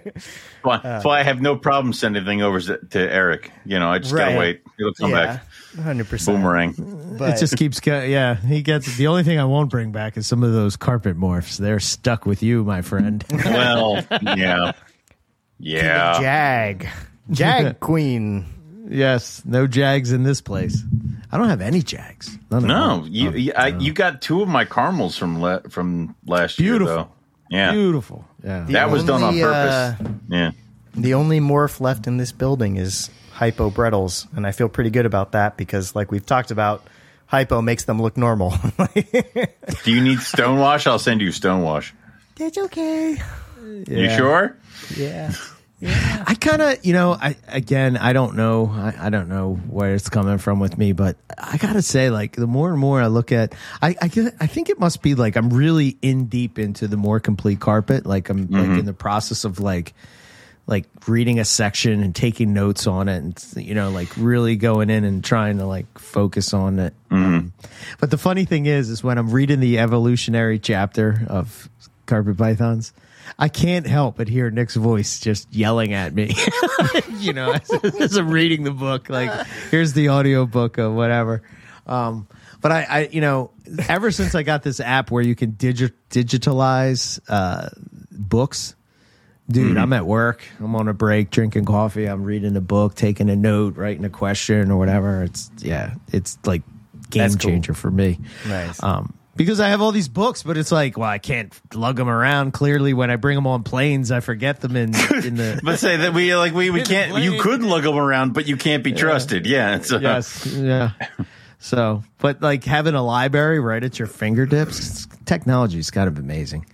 Well, Uh, that's why I have no problem sending anything over to to Eric. You know, I just Right. gotta wait. He'll come yeah, back. Hundred percent. Boomerang. But it just keeps going. Yeah, he gets the only thing I won't bring back is some of those carpet morphs. They're stuck with you, my friend. *laughs* Well, yeah, yeah. Jag, Jag *laughs* Queen. yes, no jags in this place. I don't have any jags. None No, them. you Oh, I, no. you got two of my caramels from la- from last Beautiful. year, though. Yeah, beautiful. Yeah, that was done on purpose. uh, yeah, The only morph left in this building is Hypo Bredl's, and I feel pretty good about that because, like we've talked about, Hypo makes them look normal. *laughs* do you need stonewash? I'll send you stonewash. That's okay. You sure? Yeah. Yeah. I kind of, you know, I again, I don't know, I, I don't know where it's coming from with me, but I gotta say, like, the more and more I look at, I, I, get- I think it must be like I'm really in deep into the more complete carpet. Like I'm like mm-hmm. in the process of like, like reading a section and taking notes on it, and you know, like really going in and trying to like focus on it. Um, but the funny thing is, is when I'm reading the evolutionary chapter of carpet pythons. I can't help but hear Nick's voice just yelling at me. *laughs* you know, as, as I'm reading the book, like here's the audio book of whatever. Um, but I, I, you know, ever since I got this app where you can digi- digitalize uh, books, dude, I'm at work, I'm on a break, drinking coffee, I'm reading a book, taking a note, writing a question or whatever. It's yeah, it's like game That's cool. changer for me. Nice. Um, because I have all these books, but it's like, well, I can't lug them around. Clearly, when I bring them on planes, I forget them in in the. *laughs* But say that we like we, we can't. You could lug them around, but you can't be trusted. Yeah. So, yes, yeah. So, but like having a library right at your fingertips, technology is kind of amazing.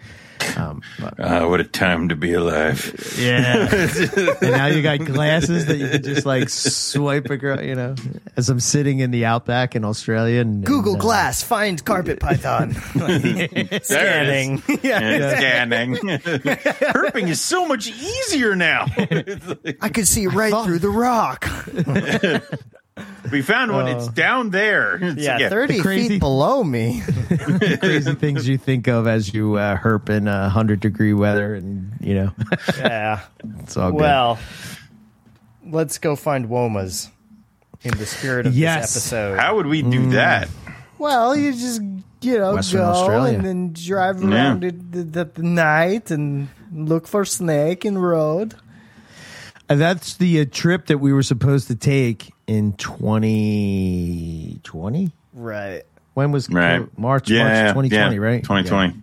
Um, but- Ah, what a time to be alive. yeah, *laughs* and now you got glasses that you can just like swipe across. You know, as I'm sitting in the outback in Australia, and Google and, uh, Glass, find carpet python. *laughs* Scanning. yeah. *laughs* Scanning. Herping is so much easier now. I could see right through the rock. We found one. It's down there. *laughs* It's- Yeah, 30 The crazy- feet below me. *laughs* *laughs* crazy things you think of as you uh, herp in uh, hundred degree weather, and you know, yeah. it's all good. Well, let's go find Womas in the spirit of Yes. this episode. How would we do that? Well, you just you know Western go Australia. and then drive around at the, the night and look for snake in road. And that's the uh, trip that we were supposed to take in 2020. Right. When was Right. March? Yeah, March 2020, yeah, right? 2020.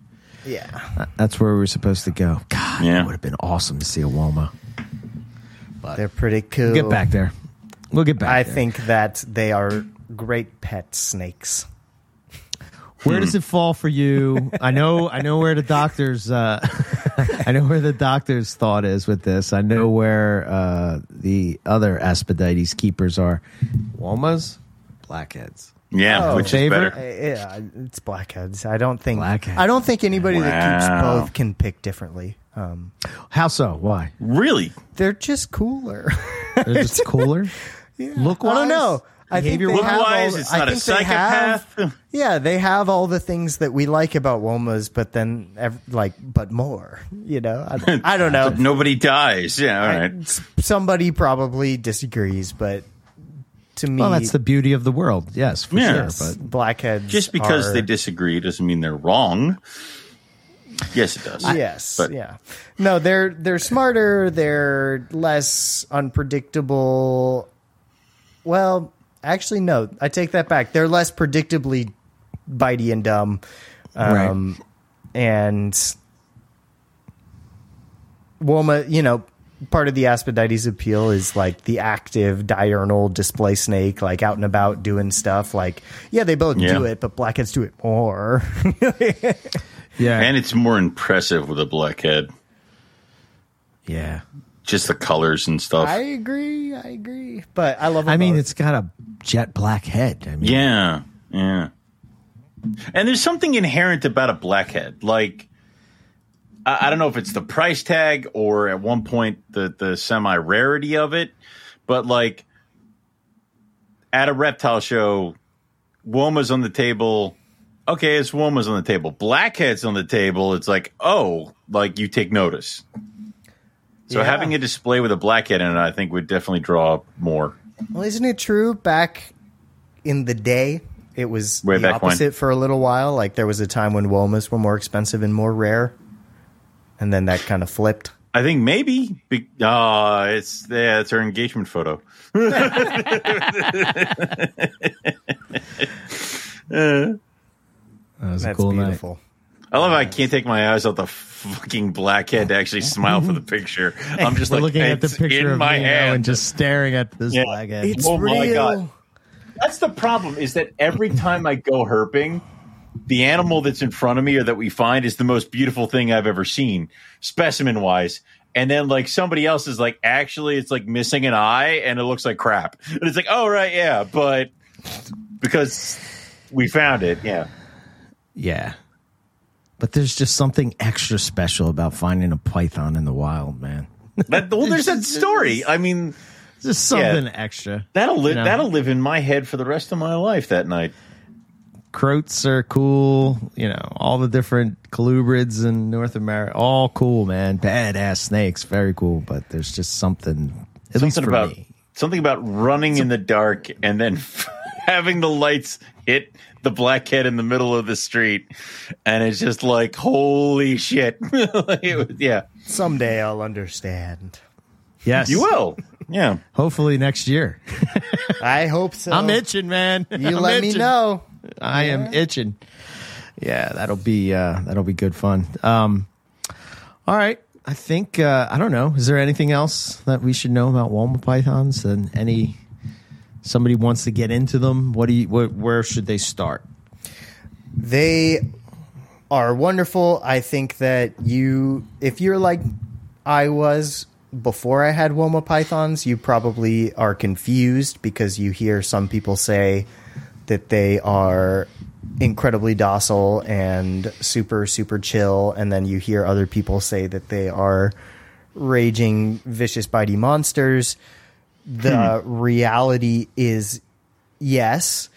Yeah. Yeah. That's where we were supposed to go. God, Yeah. it would have been awesome to see a Woma. But they're pretty cool. We'll get back there. We'll get back. I there. think that they are great pet snakes. Where does it fall for you? I know. I know where the doctor's. Uh, *laughs* *laughs* I know where the doctor's thought is with this. I know where uh, the other Aspidites keepers are. Womas, blackheads. Yeah, Oh. which is better. Uh, Yeah, it's blackheads. I don't think Blackheads. I don't think anybody that keeps Wow. both can pick differently. Um, How so? Why? Really? they're just cooler. They're just *laughs* cooler. Look, I don't know. I think Behavior they have wise, all- it's I not a think they have- psychopath. yeah, they have all the things that we like about Womas, but then ev- like, but more. You know, I, I don't *laughs* know. Nobody dies. Yeah, all right. S- Somebody probably disagrees, but to me, Well, that's the beauty of the world. Yes, for Yeah. sure. But blackheads. Just because are- they disagree doesn't mean they're wrong. Yes, it does. yes, but- yeah, no, they're they're smarter. They're less unpredictable. Well, actually, no, I take that back. They're less predictably bitey and dumb, um, and Woma, you know, part of the Aspidites appeal is like the active diurnal display snake, like out and about doing stuff. Like, yeah, they both Yeah. do it, but blackheads do it more. *laughs* yeah, And it's more impressive with a blackhead. yeah. Just the colors and stuff. I agree. I agree. But I love. Them I mean, both. it's got a jet black head. I mean, Yeah, yeah. And there's something inherent about a blackhead. Like, I, I don't know if it's the price tag or at one point the the semi rarity of it, but like at a reptile show, Woma's on the table. Okay, it's Woma's on the table. Blackhead's on the table. It's like, oh, like you take notice. So Yeah. having a display with a blackhead in it, I think, would definitely draw more. Well, isn't it true? Back in the day, it was Way the back when. opposite for a little while. Like there was a time when womas were more expensive and more rare, and then that kind of flipped. I think maybe. Be, uh, it's yeah, it's our engagement photo. *laughs* that was a That's cool night. Beautiful. I love how I can't take my eyes off the fucking blackhead to actually smile for the picture. I'm just *laughs* like looking at the picture in of my Nino hand. and just staring at this Yeah. black head. It's Oh my real. God. That's the problem. Is that every time I go herping, the animal that's in front of me or that we find is the most beautiful thing I've ever seen, specimen wise. And then like somebody else is like, actually, it's like missing an eye and it looks like crap. And it's like, oh right, yeah, but because we found it, yeah. Yeah. But there's just something extra special about finding a python in the wild, man. That, well, there's *laughs* that story. I mean, Just something extra. that'll live. You know? That'll live in my head for the rest of my life. That night. Croats are cool. You know, all the different colubrids in North America, all cool, man. Badass snakes, very cool. But there's just something, at least for about me. something about running in the dark and then *laughs* having the lights hit the blackhead in the middle of the street, and it's just like holy shit. *laughs* Like, it was- yeah, Someday I'll understand. Yes, you will. Yeah, *laughs* Hopefully next year. *laughs* I hope so. I'm itching, man. You I'm let me know. I am itching. Yeah, that'll be uh, that'll be good fun. Um, all right, I think uh, I don't know. Is there anything else that we should know about Woma pythons? And any somebody wants to get into them? What do you? Where, where should they start? They are wonderful. I think that you, if you're like I was before I had Woma pythons, you probably are confused because you hear some people say that they are incredibly docile and super, super chill. And then you hear other people say that they are raging, vicious, bitey monsters. The reality is yes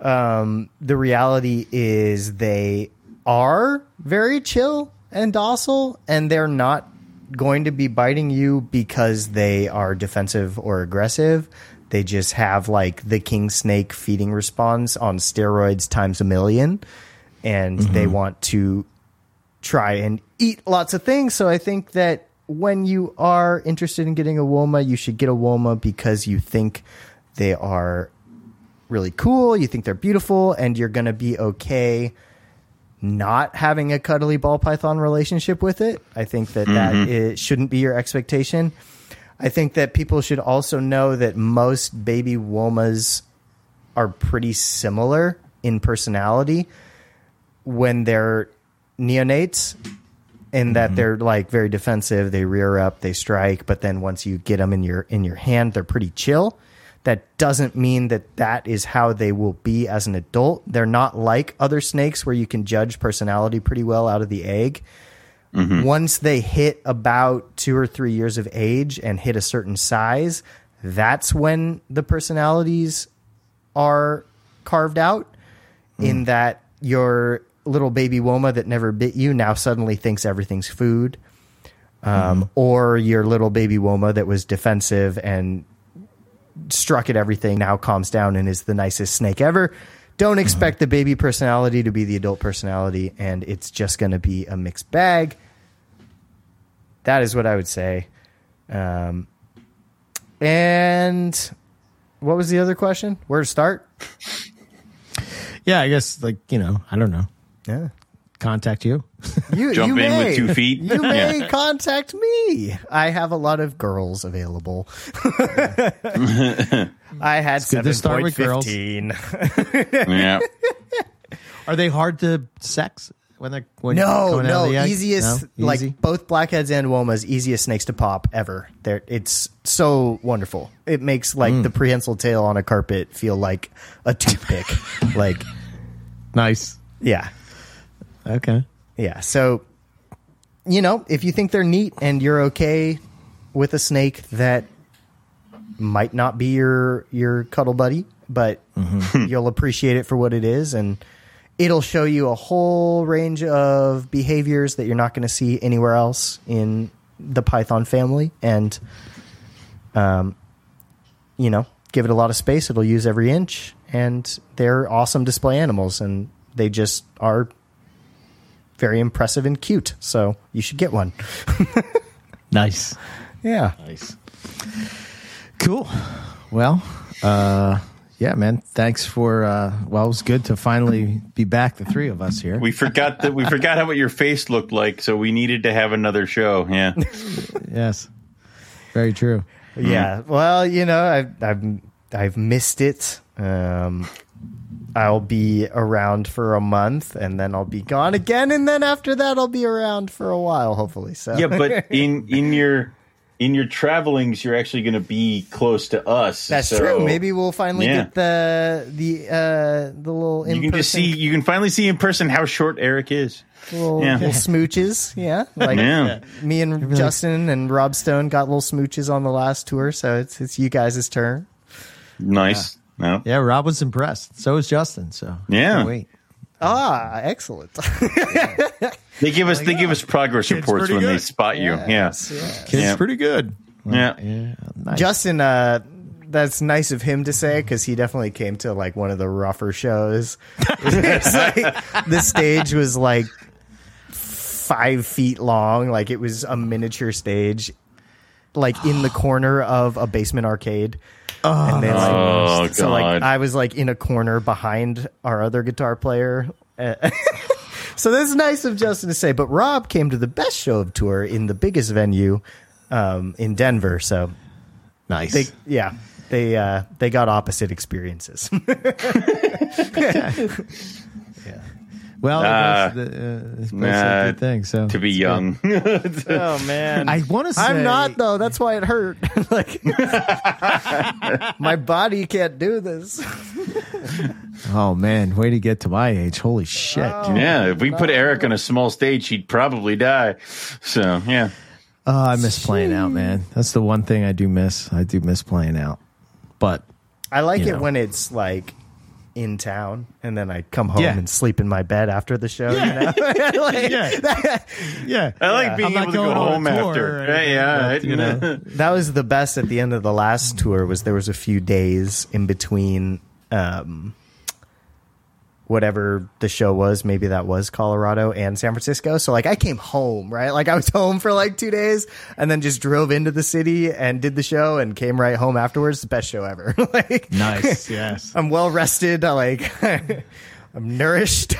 um, the reality is they are very chill and docile, and they're not going to be biting you because they are defensive or aggressive. They just have like the king snake feeding response on steroids times a million, and they want to try and eat lots of things. So I think that when you are interested in getting a Woma, you should get a Woma because you think they are really cool, you think they're beautiful, and you're going to be okay not having a cuddly ball python relationship with it. I think that that mm-hmm. it shouldn't be your expectation. I think that people should also know that most baby womas are pretty similar in personality when they're neonates in that mm-hmm. they're like very defensive they rear up they strike but then once you get them in your in your hand they're pretty chill. That doesn't mean that that is how they will be as an adult. They're not like other snakes where you can judge personality pretty well out of the egg. Mm-hmm. Once they hit about two or three years of age and hit a certain size that's when the personalities are carved out in mm. that your little baby Woma that never bit you now suddenly thinks everything's food. Um, Or your little baby Woma that was defensive and struck at everything now calms down and is the nicest snake ever. Don't expect the baby personality to be the adult personality, and it's just going to be a mixed bag. That is what I would say. Um, and what was the other question? Where to start? *laughs* Yeah, I guess like you know, I don't know. Yeah. Contact you. You, Jump you in with two feet. You may Yeah. contact me. I have a lot of girls available. *laughs* I had to start with girls. 7.15. Yeah. Are they hard to sex when they're when No, coming out no, of the easiest No? like Easy? both blackheads and womas, easiest snakes to pop ever. They're, it's so wonderful. It makes like Mm. the prehensile tail on a carpet feel like a toothpick. *laughs* like, nice. yeah, Okay. yeah. So, you know, if you think they're neat and you're okay with a snake that might not be your your cuddle buddy, but *laughs* you'll appreciate it for what it is and it'll show you a whole range of behaviors that you're not going to see anywhere else in the python family and um you know, give it a lot of space, it'll use every inch and they're awesome display animals and they just are very impressive and cute. So, you should get one. *laughs* Nice. Yeah. Nice. Cool. Well, uh, yeah, man. Thanks for. Uh, well, it was good to finally be back, the three of us here. We forgot that we forgot how what your face looked like, so we needed to have another show. Yeah. *laughs* yes. Very true. Yeah. Well, you know, I've I've I've missed it. Um, I'll be around for a month, and then I'll be gone again, and then after that, I'll be around for a while, hopefully. So Yeah, but *laughs* in in your in your travelings, you're actually going to be close to us. that's so true. Maybe we'll finally Yeah. get the the uh, the little you can just see you can finally see in person how short Eric is. little, Yeah. little smooches. Yeah, *laughs* like Yeah. me and Justin and Rob Stone got little smooches on the last tour, so it's it's you guys' turn. Nice. No. Yeah, Rob was impressed. So was Justin. So Yeah. wait. Ah, excellent. *laughs* They give us they give us progress reports pretty when they spot you. Yeah. Yes, yes. Kid's Yeah. pretty good. Yeah. Yeah. Nice. Justin, uh, that's nice of him to say because he definitely came to like one of the rougher shows. *laughs* It's like, the stage was like five feet long, like it was a miniature stage, like in the corner of a basement arcade. And they, like, Oh, so like I was like in a corner behind our other guitar player. *laughs* So that's nice of Justin to say. But Rob came to the best show of tour in the biggest venue um, in Denver. So nice. they yeah they uh they got opposite experiences *laughs* *laughs* well, Uh, it was, the, uh, it's both nah, a good thing. So To be young. *laughs* oh man I want to say i'm not though that's why it hurt *laughs* like *laughs* my body can't do this Oh man, way to get to my age. Holy shit. yeah. If we put Eric on a small stage, he'd probably die. So yeah. Oh, I miss playing out, man. That's the one thing I do miss. I do miss playing out. But i like it know. when it's like in town and then i come home Yeah. and sleep in my bed after the show you know *laughs* Like, yeah, *laughs* yeah. I like being I'm able to go going on a home tour after. Yeah, anything, yeah. but, you know. *laughs* that was the best at the end of the last tour was there was a few days in between um whatever the show was maybe that was colorado and san francisco. So like i came home right? Like i was *laughs* home for like two days and then just drove into the city and did the show and came right home afterwards. The best show ever. *laughs* Like nice. Yes. *laughs* i'm well rested. I like i'm nourished.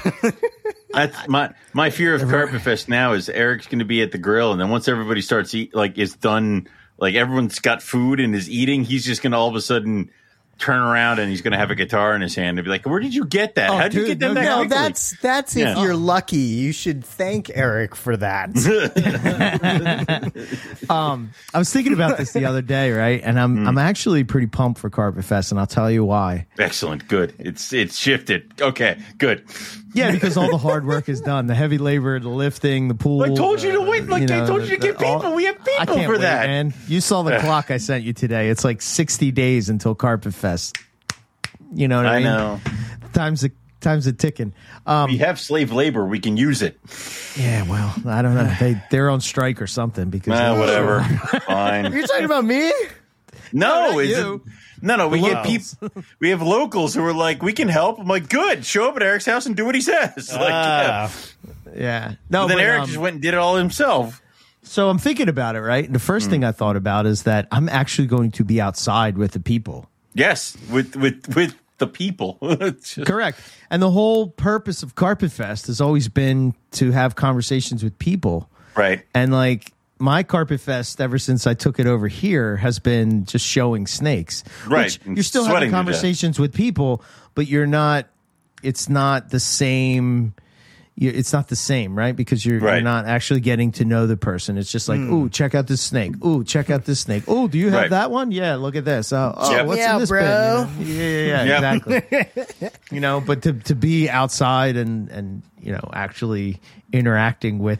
That's my my fear of Carpet Fest now is Eric's going to be at the grill, and then once everybody starts eat, like is done, like everyone's got food and is eating, he's just going to all of a sudden turn around and he's going to have a guitar in his hand and be like, "Where did you get that? Oh, How did you get them no that no quickly?" that's that's if you're lucky you should thank eric for that *laughs* Um, I was thinking about this the other day, right? And I'm I'm actually pretty pumped for Carpet Fest, and I'll tell you why. excellent. Good. It's it's shifted. Okay, good. Yeah, *laughs* because all the hard work is done. The heavy labor, the lifting, the pool. I told you to wait. Like I told you to get people. we have people I can't for wait, that. man. You saw the clock I sent you today. It's like 60 days until Carpet Fest. You know what I, I mean? know. Time's a time's a ticking. Um, We have slave labor. We can use it. yeah, well, I don't know. *sighs* They they're on strike or something because Ah, whatever. *laughs* Fine. You're talking about me? No, not it's you. No, no. We get Locals. people. We have locals who are like, we can help. I'm like, good. Show up at Eric's house and do what he says. *laughs* Like, yeah. Yeah, no. But then but, Eric um, just went and did it all himself. So I'm thinking about it, right? The Hmm. first thing I thought about is that I'm actually going to be outside with the people. Yes, with with with the people. *laughs* Just- Correct. And the whole purpose of Carpet Fest has always been to have conversations with people. right. And like my Carpet Fest, ever since I took it over here, has been just showing snakes. Right. Which you're still having conversations with people, but you're not. It's not the same. It's not the same, right? Because you're, you're not actually getting to know the person. It's just like, ooh, check out this snake. Ooh, check out this snake. Oh, do you have Right. that one? Yeah, look at this. Oh, oh Yep. what's Yeah, in this bro. bin? You know? Yeah, yeah, yeah, Yeah. exactly. *laughs* you know, but to to be outside and and you know actually interacting with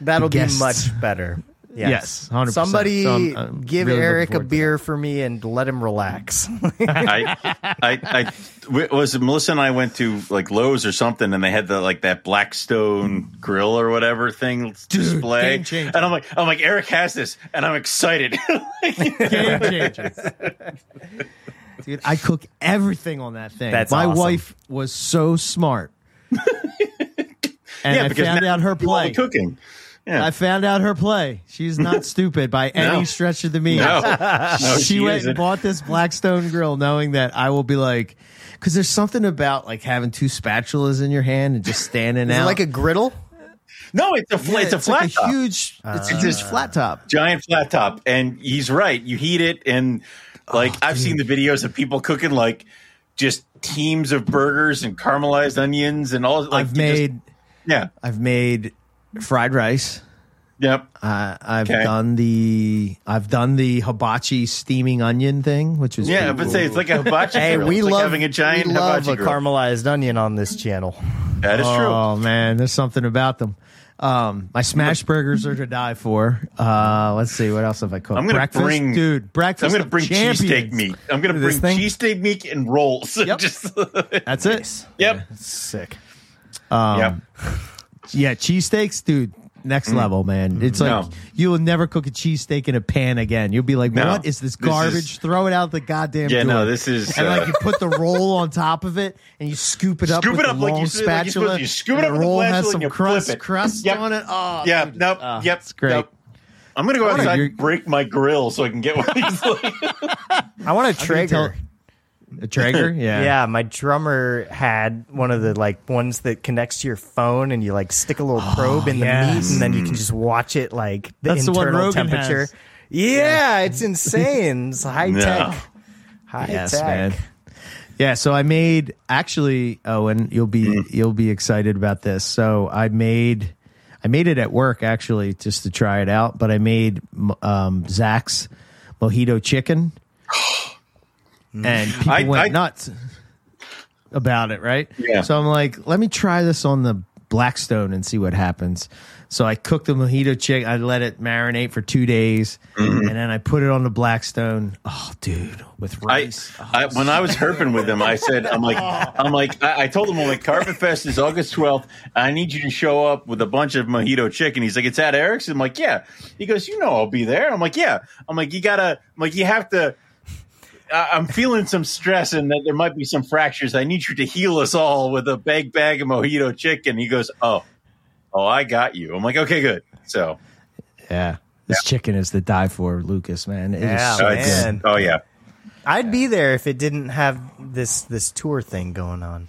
That'll be much better. Yes, 100%. Somebody So I'm- I'm give really Eric a beer for me and let him relax. I, I, I w- was it Melissa and I went to like Lowe's or something, and they had the like that Blackstone grill or whatever thing display, game and I'm like, I'm like, Eric has this, and I'm excited. *laughs* game changers. Dude, I cook everything on that thing. That's My awesome. wife was so smart. *laughs* and yeah, I because found now out her you all the play. cooking. Yeah, I found out her play. She's not *laughs* stupid by any No. stretch of the means. no, *laughs* no, she, she went isn't. and bought this Blackstone grill, knowing that I will be like, because there's something about like having two spatulas in your hand and just standing Is it out. like a griddle? No, it's a fl- Yeah, it's a flat like top. huge. It's It's just just- flat top. giant flat top, and he's right. You heat it, and like oh, I've seen the videos of people cooking like just teams of burgers and caramelized onions and all. Like I've you just- made. yeah, I've made fried rice. yep. Uh, I've Okay. done the I've done the hibachi steaming onion thing, which is Yeah, but cool. say it's like a hibachi. Hey, grill. we It's like love having a giant we love hibachi a grill. caramelized onion on this channel. That is true. Oh man, there's something about them. Um, my smash burgers are to die for. Uh, let's see what else have I cooked. I'm gonna breakfast, bring- dude. Breakfast. I'm going to bring cheesesteak meat. I'm going to This bring cheesesteak meat and rolls. *laughs* Yep. Just That's it. yep. Sick. yep. Yeah, cheesesteaks, dude. Next level, man. It's like Mm. No. you will never cook a cheesesteak in a pan again. You'll be like, No. "What is this This garbage?" is- Throw it out the goddamn Yeah, door. no, this is, and uh, like you put the roll on top of it and you scoop it up Scoop with it up the like long you said, like you're supposed spatula. You scoop it and up the with the roll has spatula some and you flip crust it. crust Yep. on it. Oh, Yeah, dude. nope, Oh, yep, it's great. nope. I'm going to go Whatever, outside you're- and break my grill so I can get one of these. Like, I want a I'm gonna Traeger. Tell- A Traeger, *laughs* yeah, Yeah, my drummer had one of the like ones that connects to your phone, and you like stick a little probe in the yes. meat, and then you can just watch it like the That's the one internal Rogan temperature. has. Yeah, it's insane. It's high No. tech. *laughs* High Yes, tech. man. Yeah, so I made actually, Owen, you'll be Mm. you'll be excited about this. So I made I made it at work actually just to try it out, but I made um, Zach's mojito chicken, *gasps* *gasps* and people I- went I- nuts about it. Right? Yeah. So I'm like, let me try this on the Blackstone and see what happens. So I cooked the mojito chicken. I let it marinate for two days, Mm-hmm. and then I put it on the Blackstone. Oh, dude, with I, rice. Oh, I when I was herping with him, I said, I'm like, *laughs* I'm like, I, I told him, I'm like, Carpet Fest is August 12th. I need you to show up with a bunch of mojito chicken. He's like, it's at Eric's. I'm like, yeah. He goes, you know, I'll be there. I'm like, yeah. I'm like, you gotta, I'm like, you have to. I- I'm feeling some stress and that there might be some fractures. I need you to heal us all with a big bag of mojito chicken. He goes, oh, oh, I got you. I'm like, okay, good. So, Yeah. This chicken is the die for, Lucas, man. It is Yeah, so oh, good. man. oh yeah. I'd be there if it didn't have this this tour thing going on.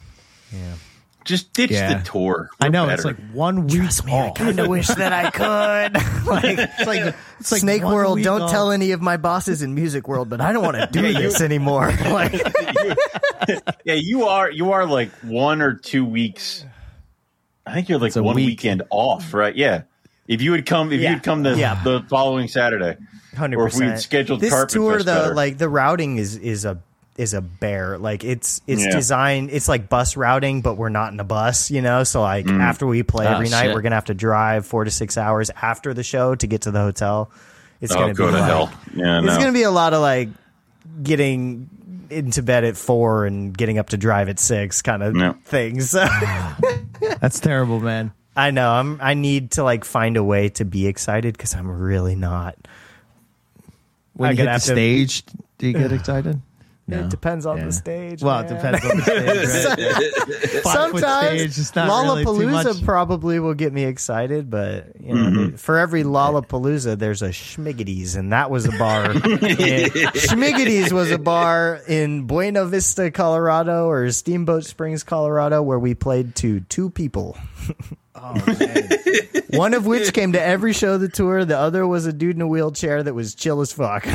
Yeah. Just ditch Yeah. the tour. I We're know it's like one week Trust me, I kind of *laughs* wish that I could. *laughs* like, It's like it's like Snake one World, don't off. tell any of my bosses in Music World, but I don't want to do *laughs* this anymore. like, yeah, you are you are like one or two weeks. I think you're like one week. weekend off, right? Yeah. If you would come, if Yeah. you'd come the Yeah. the following Saturday, hundred or if we percent. had scheduled this Carpet tour, Fest though, better. like the routing is is a is a bear. Like it's it's Yeah. designed. It's like bus routing, but we're not in a bus, you know. So like Mm. after we play Ah, every night, shit. we're gonna have to drive four to six hours after the show to get to the hotel. It's oh, gonna go be to like, hell. Yeah, It's no. gonna be a lot of like getting into bed at four and getting up to drive at six kind of Yeah. thing. So *laughs* That's terrible, man. I know I'm I need to like find a way to be excited because I'm really not. When I'm you hit gonna the to- stage, do you get *sighs* excited? It depends on Yeah. the stage. Well, it depends on the stage. Right? *laughs* Sometimes stage is not really Lollapalooza probably will get me excited, but you know, mm-hmm. for every Lollapalooza, there's a Schmiggities, and that was a bar. *laughs* And Schmiggities was a bar in Buena Vista, Colorado, or Steamboat Springs, Colorado, where we played to two people. *laughs* *laughs* One of which came to every show of the tour. The other was a dude in a wheelchair that was chill as fuck. *laughs*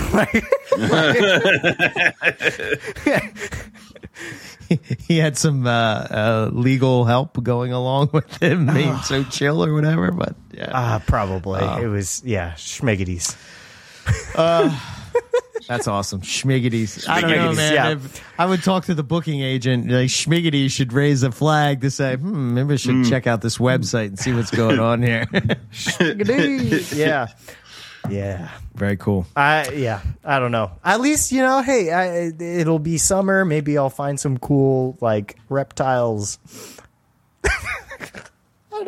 *laughs* he had some uh, uh, legal help going along with him being so chill or whatever. But yeah, Ah, probably. It was, yeah, Schmiggities. That's awesome. Schmiggities. I don't know, Schmiggities, man. yeah. If I would talk to the booking agent. Like Schmiggities should raise a flag to say, hmm, maybe I should check out this website and see what's going on here. *laughs* yeah. Yeah. Very cool. I yeah, I don't know. At least you know, hey, I, it'll be summer. Maybe I'll find some cool like reptiles. *laughs*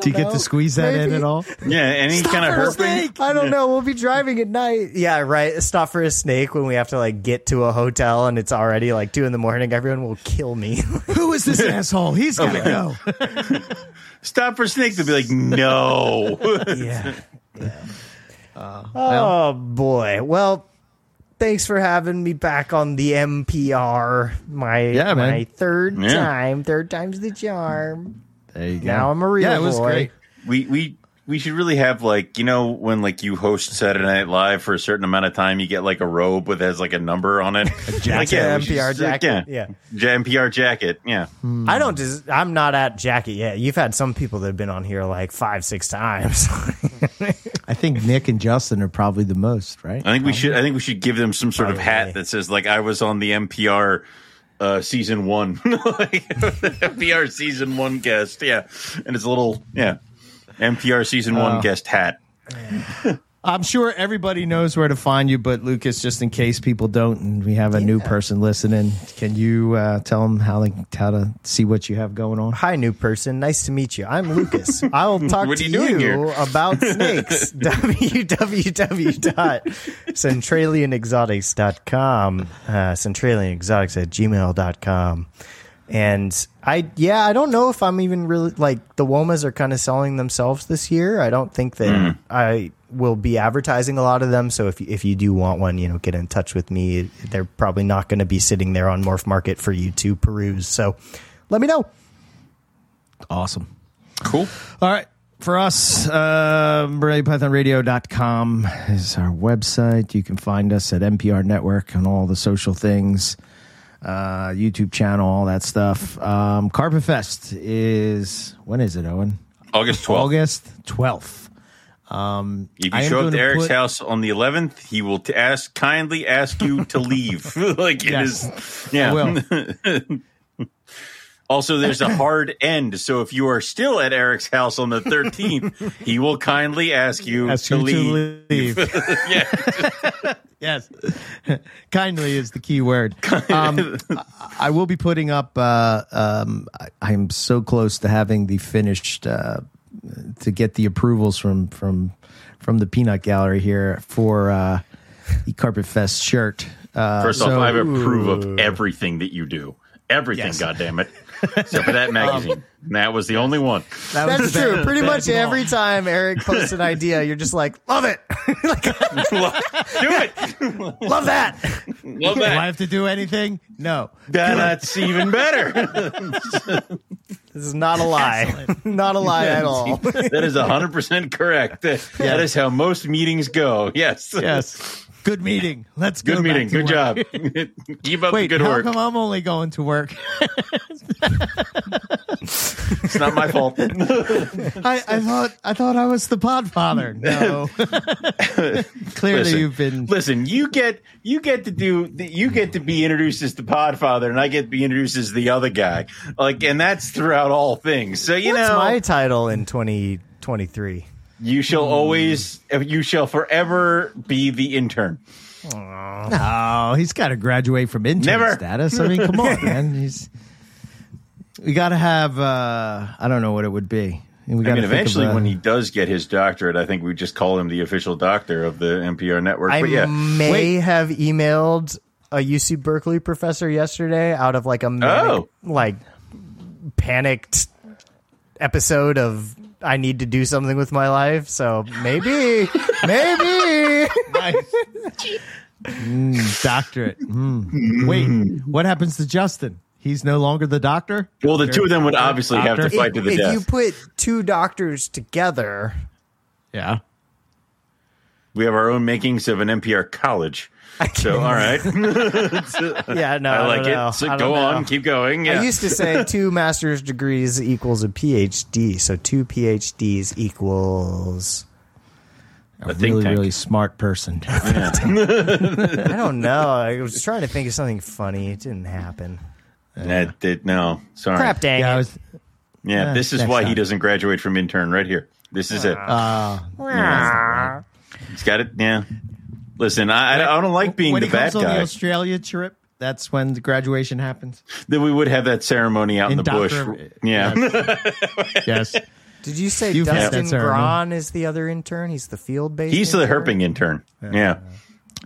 Do you get to squeeze that in at all? Yeah, any kind of for herping. snake. I don't know. We'll be driving at night. Yeah, right. Stop for a snake when we have to like get to a hotel and it's already like two in the morning. Everyone will kill me. *laughs* Who is this asshole? He's oh gotta go. *laughs* Stop for snake to be like, no. *laughs* yeah. Yeah. oh boy. Well, thanks for having me back on the MPR. My Yeah, man. my third Yeah. time. Third time's the charm. There you go. Now I'm a real Yeah, it was boy. great. we we we should really have like you know when like you host Saturday Night Live for a certain amount of time, you get like a robe with has like a number on it. A *laughs* jacket. we should MPR just- jacket, Yeah, yeah. Ja- MPR jacket. Yeah. Hmm. I don't. Des- I'm not at jacket yet. You've had some people that have been on here like five, six times. *laughs* I think Nick and Justin are probably the most, right? I think we should. I think we should give them some sort of hat that says like I was on the MPR uh, season one, *laughs* like MPR season one guest. Yeah, and it's a little yeah MPR season one guest hat. *laughs* I'm sure everybody knows where to find you, but Lucas, just in case people don't, and we have a new person listening, can you uh, tell them how they, how to see what you have going on? Hi, new person. Nice to meet you. I'm Lucas. *laughs* I'll talk What to you you about snakes. *laughs* www.centralianexotics.com. Uh, centralianexotics at gmail.com. And I, yeah, I don't know if I'm even really like the Womas are kind of selling themselves this year. I don't think that Mm-hmm. I will be advertising a lot of them. So if if you do want one, you know, get in touch with me. They're probably not going to be sitting there on Morph Market for you to peruse. So let me know. Awesome. Cool. All right. For us, uh, MoreliaPythonRadio.com is our website. You can find us at MPR Network and all the social things, uh, YouTube channel, all that stuff. Um, Carpet Fest is, when is it, Owen? August twelfth. August 12th. Um, If you am show up gonna Eric's put- house on the 11th, he will t- ask kindly ask you to leave. *laughs* *laughs* like it Yes. is, yeah. *laughs* also, there's a hard end, so if you are still at Eric's house on the 13th, he will kindly ask you Ask to you leave. to leave. yes. Kindly is the key word. Um, I- will be putting up, uh, um, I, I'm so close to having the finished, uh, to get the approvals from, from, from the Peanut Gallery here for, uh, the Carpet Fest shirt. Uh, First so- off, I approve of everything that you do. Everything, Yes. goddammit. *laughs* Except for that um, magazine. And that was the only one. that was That's true. best- Pretty much best of all. every time Eric posts an idea, you're just like, love it. *laughs* *laughs* do it. love that. Love that. Do I have to do anything? No. That- That's even better. This is not a lie. not a lie at all. that is 100% correct. That, that is how most meetings go. Yes. Yes. Good meeting. Let's go. Good meeting. Good work. job. *laughs* Keep up Wait, the good how work. come I'm only going to work? It's not my fault. *laughs* I, I thought I thought I was the Podfather. No, *laughs* clearly Listen, you've been. listen. You get you get to do you get to be introduced as the Podfather, and I get to be introduced as the other guy. Like, and that's throughout all things. So you What's know, my title in 2023? You shall always, you shall forever be the intern. No, he's got to graduate from intern Never. status. I mean, come on, man. *laughs* He's we got to have. uh I don't know what it would be. We I mean, eventually, when he does get his doctorate, I think we just call him the official doctor of the MPR network. I but yeah, may Wait. have emailed a UC Berkeley professor yesterday out of like a manic, Oh. like panicked episode of I need to do something with my life. So maybe, maybe. Mm, doctorate. Mm. Wait, what happens to Justin? He's no longer the doctor. well, the two of them would obviously have to Doctor? fight to the if death. If you put two doctors together, Yeah. we have our own makings of an MPR college. *laughs* So, all right, *laughs* yeah, no, *laughs* I like don't know. it. So go know. on, keep going. Yeah. I used to say two master's degrees equals a PhD. So two PhDs equals. A, A really, tank. really smart person. I don't know. I was trying to think of something funny. It didn't happen. That did no. Sorry. Crap, dang yeah, it. was. Yeah, Eh, this is next why he doesn't graduate from intern right here. This is it. Uh, He's got it. Yeah. Listen, I, I don't like being when the he bad comes on the guy. Australia trip, that's when the graduation happens. Then we would have that ceremony out in, In the bush. Yeah. *laughs* Yes. Did you say You've Dustin that. Braun is the other intern? He's the field based. He's the herping intern. Yeah.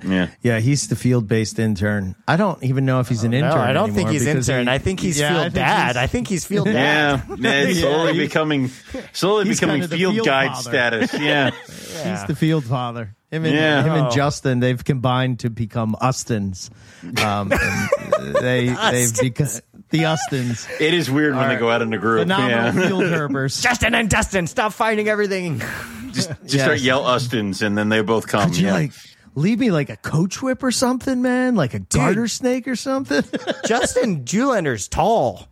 Yeah. Yeah, he's the field based intern. I don't even know if he's an intern. No, I don't think he's because intern. he- I think he's Yeah, I field think dad. he's- I think he's field *laughs* dad. Yeah, *laughs* yeah, it's Yeah, slowly he's- becoming, slowly he's becoming kind of field, field guide father. status. Yeah, He's the field father. Him and, Yeah. him and Oh. Justin, they've combined to become Ustins. Um, and they *laughs* they've become the Ustins, it is weird when they go out in a group. phenomenal Yeah, field *laughs* herpers. Justin and Dustin, stop fighting everything. just, just Yes. start yell Ustins, and then they both come. Could you yeah. like leave me like a coach whip or something, man? Like a garter snake or something? *laughs* Justin Julander's tall.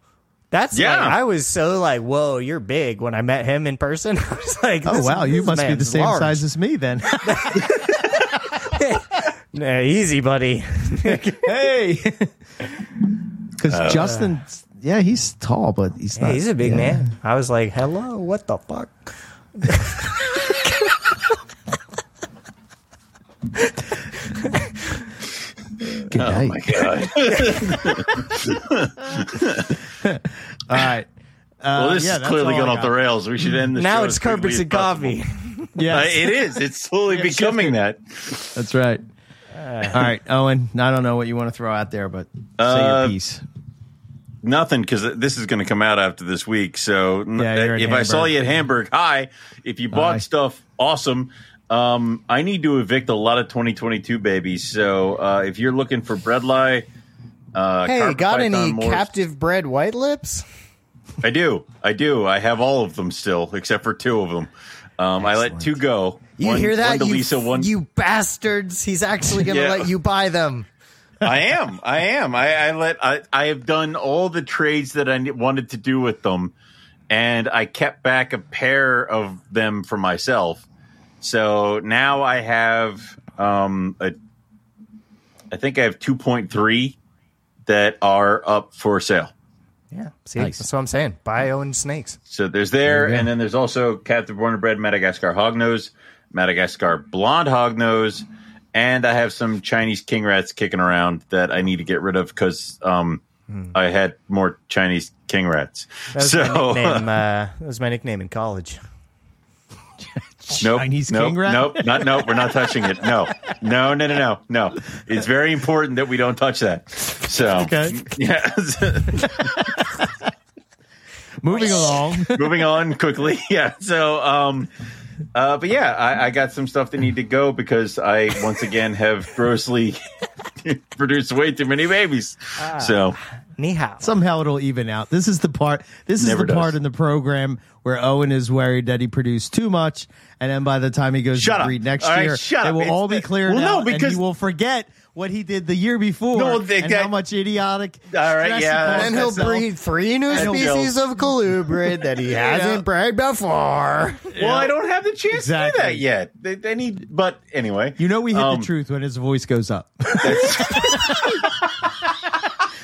That's Yeah. like, I was so like, whoa, you're big when I met him in person. *laughs* I was like, oh wow, you must be the same large. size as me then. *laughs* Nah, easy, buddy. *laughs* hey, because uh, Justin, yeah, he's tall, but he's not. Hey, he's a big yeah. man. I was like, hello, what the fuck? Good Oh my god! *laughs* All right. well, this yeah, is clearly going off the rails. We should end the Now show it's carpets and coffee. *laughs* yeah, Uh, it is. It's slowly becoming that. That's right. All right, Owen. I don't know what you want to throw out there, but say Uh, your piece. Nothing because this is going to come out after this week. So Yeah, you're in if I saw you at Hamburg, hi. If you bought Hi. stuff, awesome. Um, I need to evict a lot of 2022 babies. So uh, if you're looking for Bredli, uh, Hey, got python any morphs- captive bred white lips? I do. I do. I have all of them still, except for two of them. Um, I let two go. You one, hear that? One to you, Lisa, one. you bastards. He's actually going to Yeah. let you buy them. I am. I am. I, I let. I, I have done all the trades that I wanted to do with them, and I kept back a pair of them for myself. So now I have. Um, a, I think I have two point three that are up for sale. Yeah. See, Nice. that's what I'm saying. Buy Owen snakes. So there's there, There and then there's also captive born and bred Madagascar hognose, Madagascar blonde hognose, and I have some Chinese king rats kicking around that I need to get rid of because um, I had more Chinese king rats. That was, so my *laughs* nickname, uh, that was my nickname in college. *laughs* nope, Chinese nope, king rat? nope, not nope. We're not touching it. No, no, no, no, no, no. It's very important that we don't touch that. So Okay. yeah. *laughs* Moving along. *laughs* moving on quickly. *laughs* Yeah. So, um, uh, but yeah, I, I got some stuff that need to go because I once again have grossly produced way too many babies. So Ni hao. Somehow it'll even out. This is the part. This is Never the part in the program where Owen is worried that he produced too much, and then by the time he goes Shut to up. breed next All right, year, shut it up. will It's all be the- cleared Well, no, out, and because- he will forget what he did the year before No, they- and that- how much idiotic. All right, yeah, caused And he'll himself. breed three new And species of *laughs* colubrid that he hasn't bred before. well, I don't have the chance Exactly. to do that yet. They, they need, but anyway, You know we hit Um, the truth when his voice goes up. *laughs* *laughs*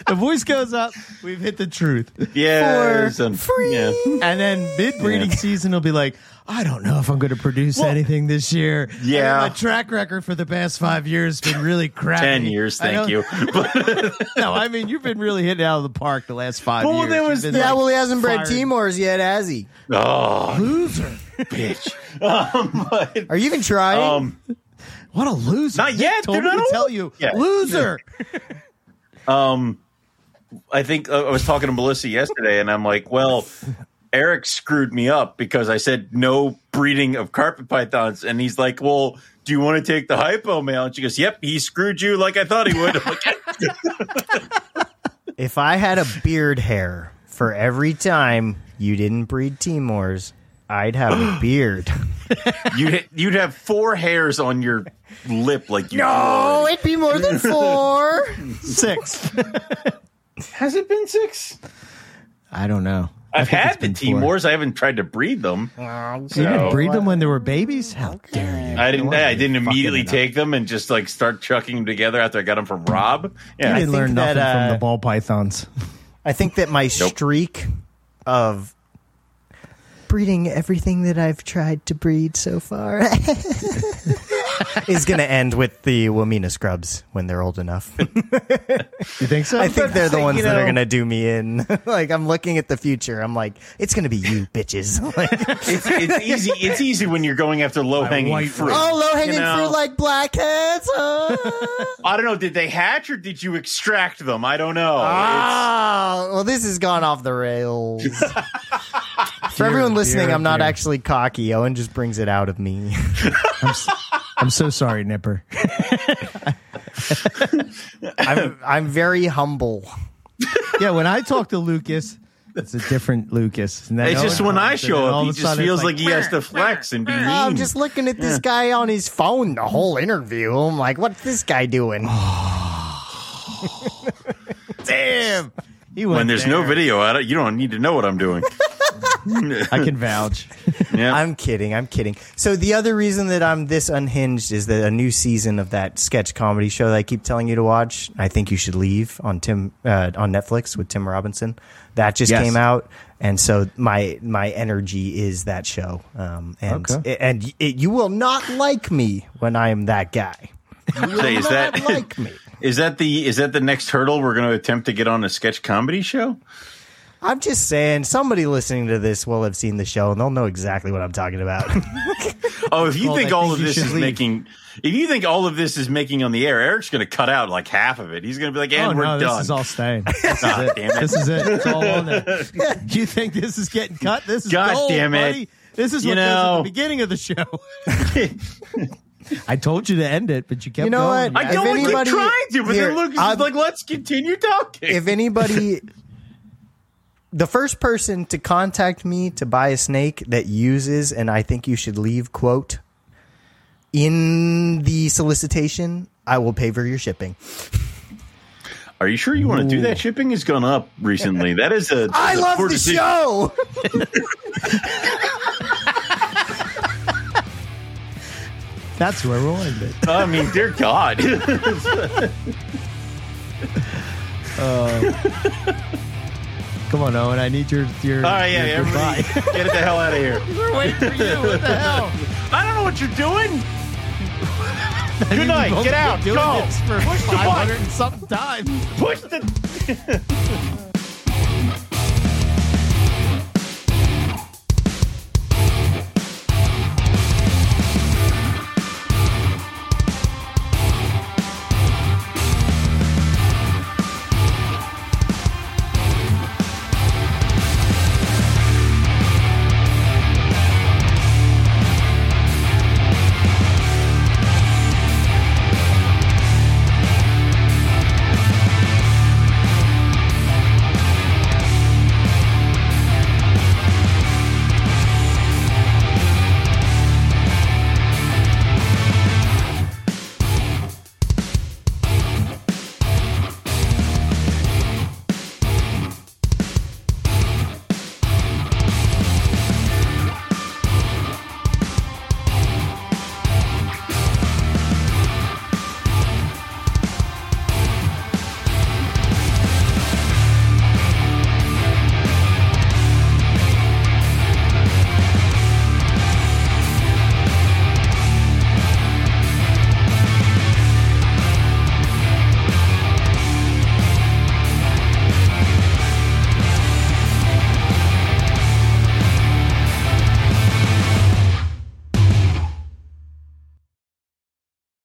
the voice goes up. We've hit the truth. Yeah, For some- free. yeah. And then mid breeding season will be like, I don't know if I'm going to produce anything this year. Yeah. And my track record for the past five years has been really crappy. Ten years, thank you. *laughs* No, I mean you've been really hitting out of the park the last five Well, years. there was- been, Yeah, like, well, he hasn't bred. Timors yet, has he? oh, loser. bitch. *laughs* Um, but, Are you even trying? um, What a loser! Not Nick yet. Told They're me not to tell you, Yeah. loser. *laughs* um, I think uh, I was talking to Melissa yesterday, and I'm like, well. Eric screwed me up because I said no breeding of carpet pythons, and he's like, "Well, do you want to take the hypo male?" And she goes, "Yep, he screwed you like I thought he would." Like, *laughs* if I had a beard hair for every time you didn't breed Timors, I'd have a *gasps* beard. you'd you'd have four hairs on your lip, like you. no, it'd be more than four. *laughs* Six. *laughs* has it been six? I don't know. I I've had the been four. Timors. I haven't tried to breed them. You didn't breed them when they were babies? How dare you? I didn't. Why are I didn't immediately take them and just like start chucking them together after I got them from Rob. You Yeah, didn't think learn that, nothing from uh, the ball pythons. I think that my streak of breeding everything that I've tried to breed so far *laughs* is going to end with the Wamina scrubs when they're old enough. *laughs* You think so? I think they're the ones you that are going to do me in. *laughs* like I'm looking at the future. I'm like, it's going to be you bitches. Like, it's, it's easy. It's easy when you're going after low hanging fruit. oh, low hanging You know? fruit like blackheads. Uh. I don't know. Did they hatch or did you extract them? I don't know. Ah, well, this has gone off the rails. For everyone listening, dear, I'm not dear. actually cocky. Owen just brings it out of me. *laughs* I'm, s- I'm so sorry, Nipper. *laughs* I'm I'm very humble. yeah, when I talk to Lucas, it's a different Lucas. And It's just when I show up, all he just feels it's like, he has to *laughs* flex and be mean. I'm just looking at this guy on his phone the whole interview. I'm like, what's this guy doing? *sighs* damn. He went when there's no there. video at it, you don't need to know what I'm doing. I can vouch. *laughs* Yeah. I'm kidding. I'm kidding. So the other reason that I'm this unhinged is that a new season of that sketch comedy show that I keep telling you to watch. I think you should leave on Tim uh, on Netflix with Tim Robinson. That just Yes. came out, and so my my energy is that show. Um, and Okay. and it, you will not like me when I am that guy. Say, is not that like me. *laughs* is that the is that the next hurdle we're going to attempt to get on a sketch comedy show? I'm just saying, somebody listening to this will have seen the show and they'll know exactly what I'm talking about. *laughs* Oh, if you Well, think I all think of this is leave. making, if you think all of this is making on the air, Eric's going to cut out like half of it. He's going to be like, "And oh, we're no, done." this is all staying. *laughs* This is it. damn it. This is it. It's all on there. *laughs* you think this is getting cut? This is God gold, damn it. buddy. This is You what goes at know. the beginning of the show. I told you to end it, but you kept You know going. what? I don't want anybody- keep trying to, but here, then look, it's I've- like let's continue talking. if anybody the first person to contact me to buy a snake that uses and I think you should leave quote in the solicitation, I will pay for your shipping. Are you sure you want to do that? Shipping has gone up recently. That is a. I a love the decision. show. *laughs* That's where we'll end it. I mean, dear God. *laughs* Uh, Come on, Owen. I need your your. All right, yeah, your everybody, goodbye. *laughs* get it the hell out of here. *laughs* We're waiting for you. What the hell? I don't know what you're doing. *laughs* Good night. Get out. Go. for Push the button. 500 something times. Push the.